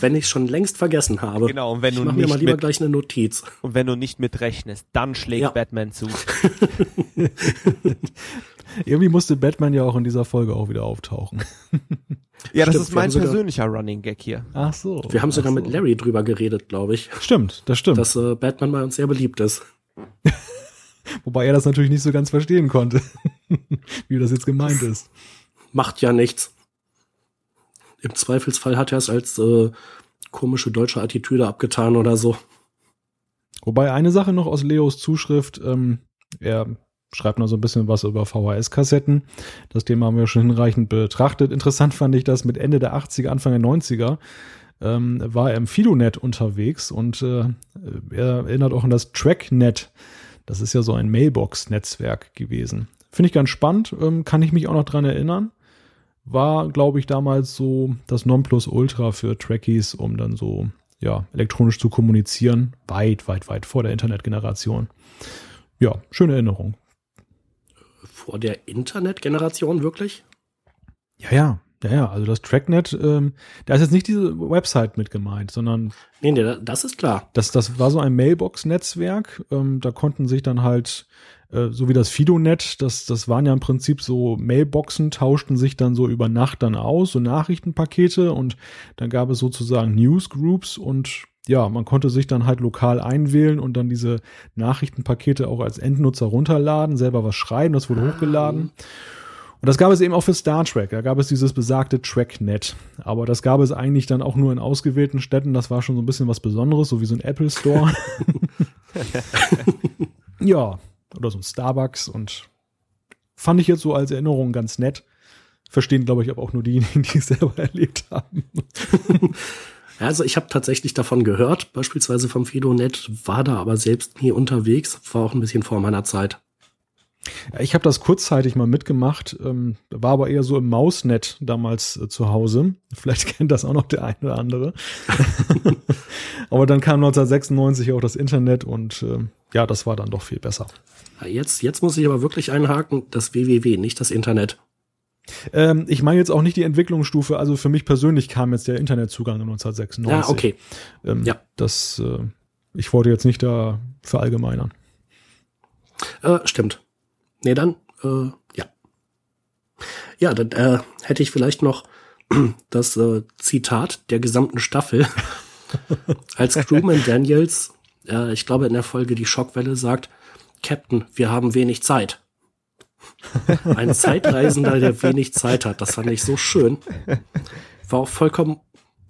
wenn ich schon längst vergessen habe. Genau, und wenn ich du mach nicht mir mal lieber mit, gleich eine Notiz. Und wenn du nicht mitrechnest, dann schlägt ja. Batman zu. Irgendwie musste Batman ja auch in dieser Folge auch wieder auftauchen. Ja, das stimmt, ist mein persönlicher sogar, Running Gag hier. Ach so. Wir haben sogar so. mit Larry drüber geredet, glaube ich. Stimmt, das stimmt. Dass äh, Batman bei uns sehr beliebt ist. Wobei er das natürlich nicht so ganz verstehen konnte, wie das jetzt gemeint ist. Macht ja nichts. Im Zweifelsfall hat er es als äh, komische deutsche Attitüde abgetan oder so. Wobei eine Sache noch aus Leos Zuschrift, ähm, er schreibt noch so ein bisschen was über VHS-Kassetten. Das Thema haben wir schon hinreichend betrachtet. Interessant fand ich das mit Ende der 80er, Anfang der 90er ähm, war er im Fidonet unterwegs und äh, er erinnert auch an das TrackNet. Das ist ja so ein Mailbox-Netzwerk gewesen. Finde ich ganz spannend, ähm, kann ich mich auch noch dran erinnern. War, glaube ich, damals so das Nonplusultra für Trackies, um dann so ja, elektronisch zu kommunizieren. Weit, weit, weit vor der Internetgeneration. Ja, schöne Erinnerung. Vor der Internetgeneration wirklich? Ja, ja, ja, ja, also das Tracknet, ähm, da ist jetzt nicht diese Website mit gemeint, sondern. Nee, nee, das ist klar. Das, das war so ein Mailbox-Netzwerk. Ähm, da konnten sich dann halt, äh, so wie das Fidonet, das, das waren ja im Prinzip so Mailboxen, tauschten sich dann so über Nacht dann aus, so Nachrichtenpakete und dann gab es sozusagen Newsgroups und ja, man konnte sich dann halt lokal einwählen und dann diese Nachrichtenpakete auch als Endnutzer runterladen, selber was schreiben, das wurde ah. hochgeladen. Und das gab es eben auch für Star Trek. Da gab es dieses besagte TrackNet. Aber das gab es eigentlich dann auch nur in ausgewählten Städten. Das war schon so ein bisschen was Besonderes, so wie so ein Apple Store. ja, oder so ein Starbucks. Und fand ich jetzt so als Erinnerung ganz nett. Verstehen, glaube ich, aber auch nur diejenigen, die es selber erlebt haben. Also ich habe tatsächlich davon gehört, beispielsweise vom FidoNet, war da aber selbst nie unterwegs, war auch ein bisschen vor meiner Zeit. Ich habe das kurzzeitig mal mitgemacht, ähm, war aber eher so im Mausnet damals äh, zu Hause. Vielleicht kennt das auch noch der eine oder andere. aber dann kam 1996 auch das Internet und äh, ja, das war dann doch viel besser. Jetzt, jetzt muss ich aber wirklich einhaken, das www, nicht das Internet. Ähm, ich meine jetzt auch nicht die Entwicklungsstufe, also für mich persönlich kam jetzt der Internetzugang 1996. Ja, okay. Ähm, ja. Das, äh, ich wollte jetzt nicht da verallgemeinern. Äh, stimmt. Nee, dann, äh, ja. Ja, dann äh, hätte ich vielleicht noch das äh, Zitat der gesamten Staffel. Als Crewman Daniels, äh, ich glaube in der Folge die Schockwelle sagt, Captain, wir haben wenig Zeit. Ein Zeitreisender, der wenig Zeit hat, das fand ich so schön. War auch vollkommen,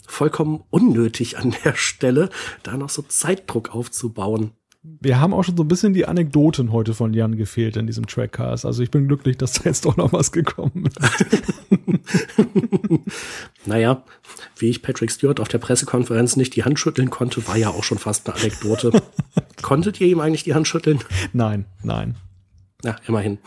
vollkommen unnötig an der Stelle, da noch so Zeitdruck aufzubauen. Wir haben auch schon so ein bisschen die Anekdoten heute von Jan gefehlt in diesem Trackcast. Also ich bin glücklich, dass da jetzt doch noch was gekommen ist. naja, wie ich Patrick Stewart auf der Pressekonferenz nicht die Hand schütteln konnte, war ja auch schon fast eine Anekdote. Konntet ihr ihm eigentlich die Hand schütteln? Nein, nein. Ja, immerhin.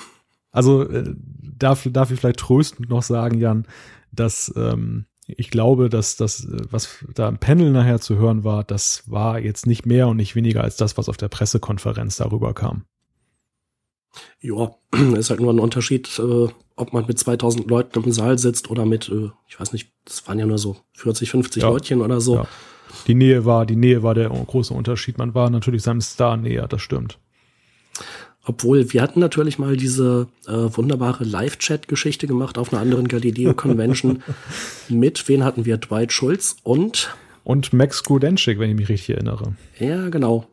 Also äh, darf, darf ich vielleicht tröstend noch sagen, Jan, dass ähm, ich glaube, dass das, äh, was da im Panel nachher zu hören war, das war jetzt nicht mehr und nicht weniger als das, was auf der Pressekonferenz darüber kam. Ja, ist halt nur ein Unterschied, äh, ob man mit 2000 Leuten im Saal sitzt oder mit, äh, ich weiß nicht, das waren ja nur so 40, 50 ja. Leutchen oder so. Ja. Die Nähe war, die Nähe war der große Unterschied. Man war natürlich seinem Star näher, das stimmt. Obwohl, wir hatten natürlich mal diese äh, wunderbare Live-Chat-Geschichte gemacht auf einer anderen Galileo-Convention. mit, wen hatten wir? Dwight Schulz und und Max Grudenschik, wenn ich mich richtig erinnere. Ja, genau.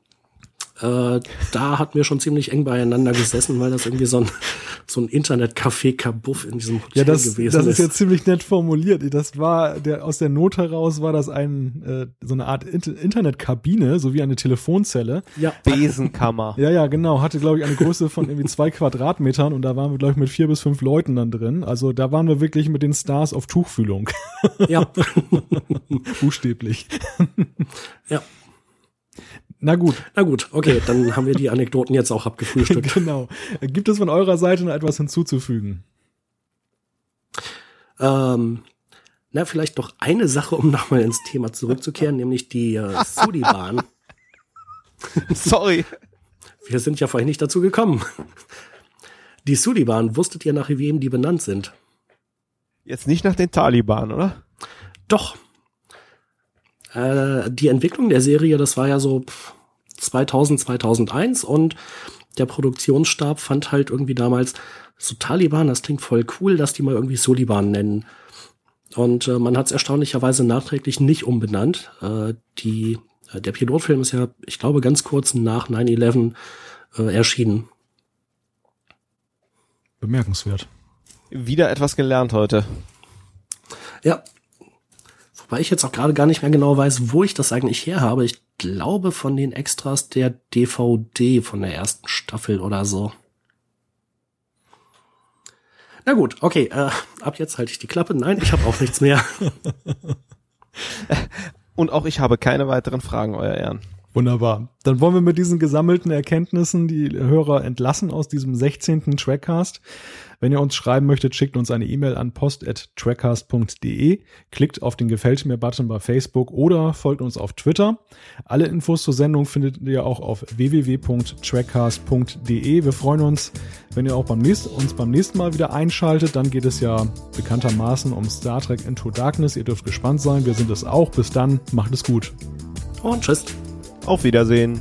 Äh, da hatten wir schon ziemlich eng beieinander gesessen, weil das irgendwie so ein, so ein Internet-Café-Kabuff in diesem Hotel ja, das, gewesen ist. Das ist jetzt ziemlich nett formuliert. Das war, der, aus der Not heraus war das ein, äh, so eine Art Inter Internetkabine, so wie eine Telefonzelle. Ja. Besenkammer. Ja, ja, genau. Hatte, glaube ich, eine Größe von irgendwie zwei Quadratmetern und da waren wir, glaube ich, mit vier bis fünf Leuten dann drin. Also da waren wir wirklich mit den Stars auf Tuchfühlung. Ja. Buchstäblich. Ja. Na gut. Na gut, okay, dann haben wir die Anekdoten jetzt auch abgefrühstückt. genau. Gibt es von eurer Seite noch etwas hinzuzufügen? Ähm, na, vielleicht doch eine Sache, um nochmal ins Thema zurückzukehren, nämlich die äh, Sudi-Bahn. Sorry. Wir sind ja vorhin nicht dazu gekommen. Die Sudi-Bahn, wusstet ihr, nach wem die benannt sind? Jetzt nicht nach den Taliban, oder? Doch. Äh, die Entwicklung der Serie, das war ja so 2000, 2001 und der Produktionsstab fand halt irgendwie damals so Taliban, das klingt voll cool, dass die mal irgendwie Soliban nennen. Und äh, man hat es erstaunlicherweise nachträglich nicht umbenannt. Äh, die, äh, der Pilotfilm ist ja, ich glaube, ganz kurz nach 9-11 äh, erschienen. Bemerkenswert. Wieder etwas gelernt heute. Ja, weil ich jetzt auch gerade gar nicht mehr genau weiß, wo ich das eigentlich her habe. Ich glaube von den Extras der DVD von der ersten Staffel oder so. Na gut, okay, äh, ab jetzt halte ich die Klappe. Nein, ich habe auch nichts mehr. Und auch ich habe keine weiteren Fragen, Euer Ehren. Wunderbar. Dann wollen wir mit diesen gesammelten Erkenntnissen die Hörer entlassen aus diesem 16. Trackcast. Wenn ihr uns schreiben möchtet, schickt uns eine E-Mail an post.trackcast.de, klickt auf den Gefällt mir Button bei Facebook oder folgt uns auf Twitter. Alle Infos zur Sendung findet ihr auch auf www.trackcast.de. Wir freuen uns, wenn ihr auch beim nächsten, uns beim nächsten Mal wieder einschaltet. Dann geht es ja bekanntermaßen um Star Trek Into Darkness. Ihr dürft gespannt sein. Wir sind es auch. Bis dann. Macht es gut. Und tschüss. Auf Wiedersehen.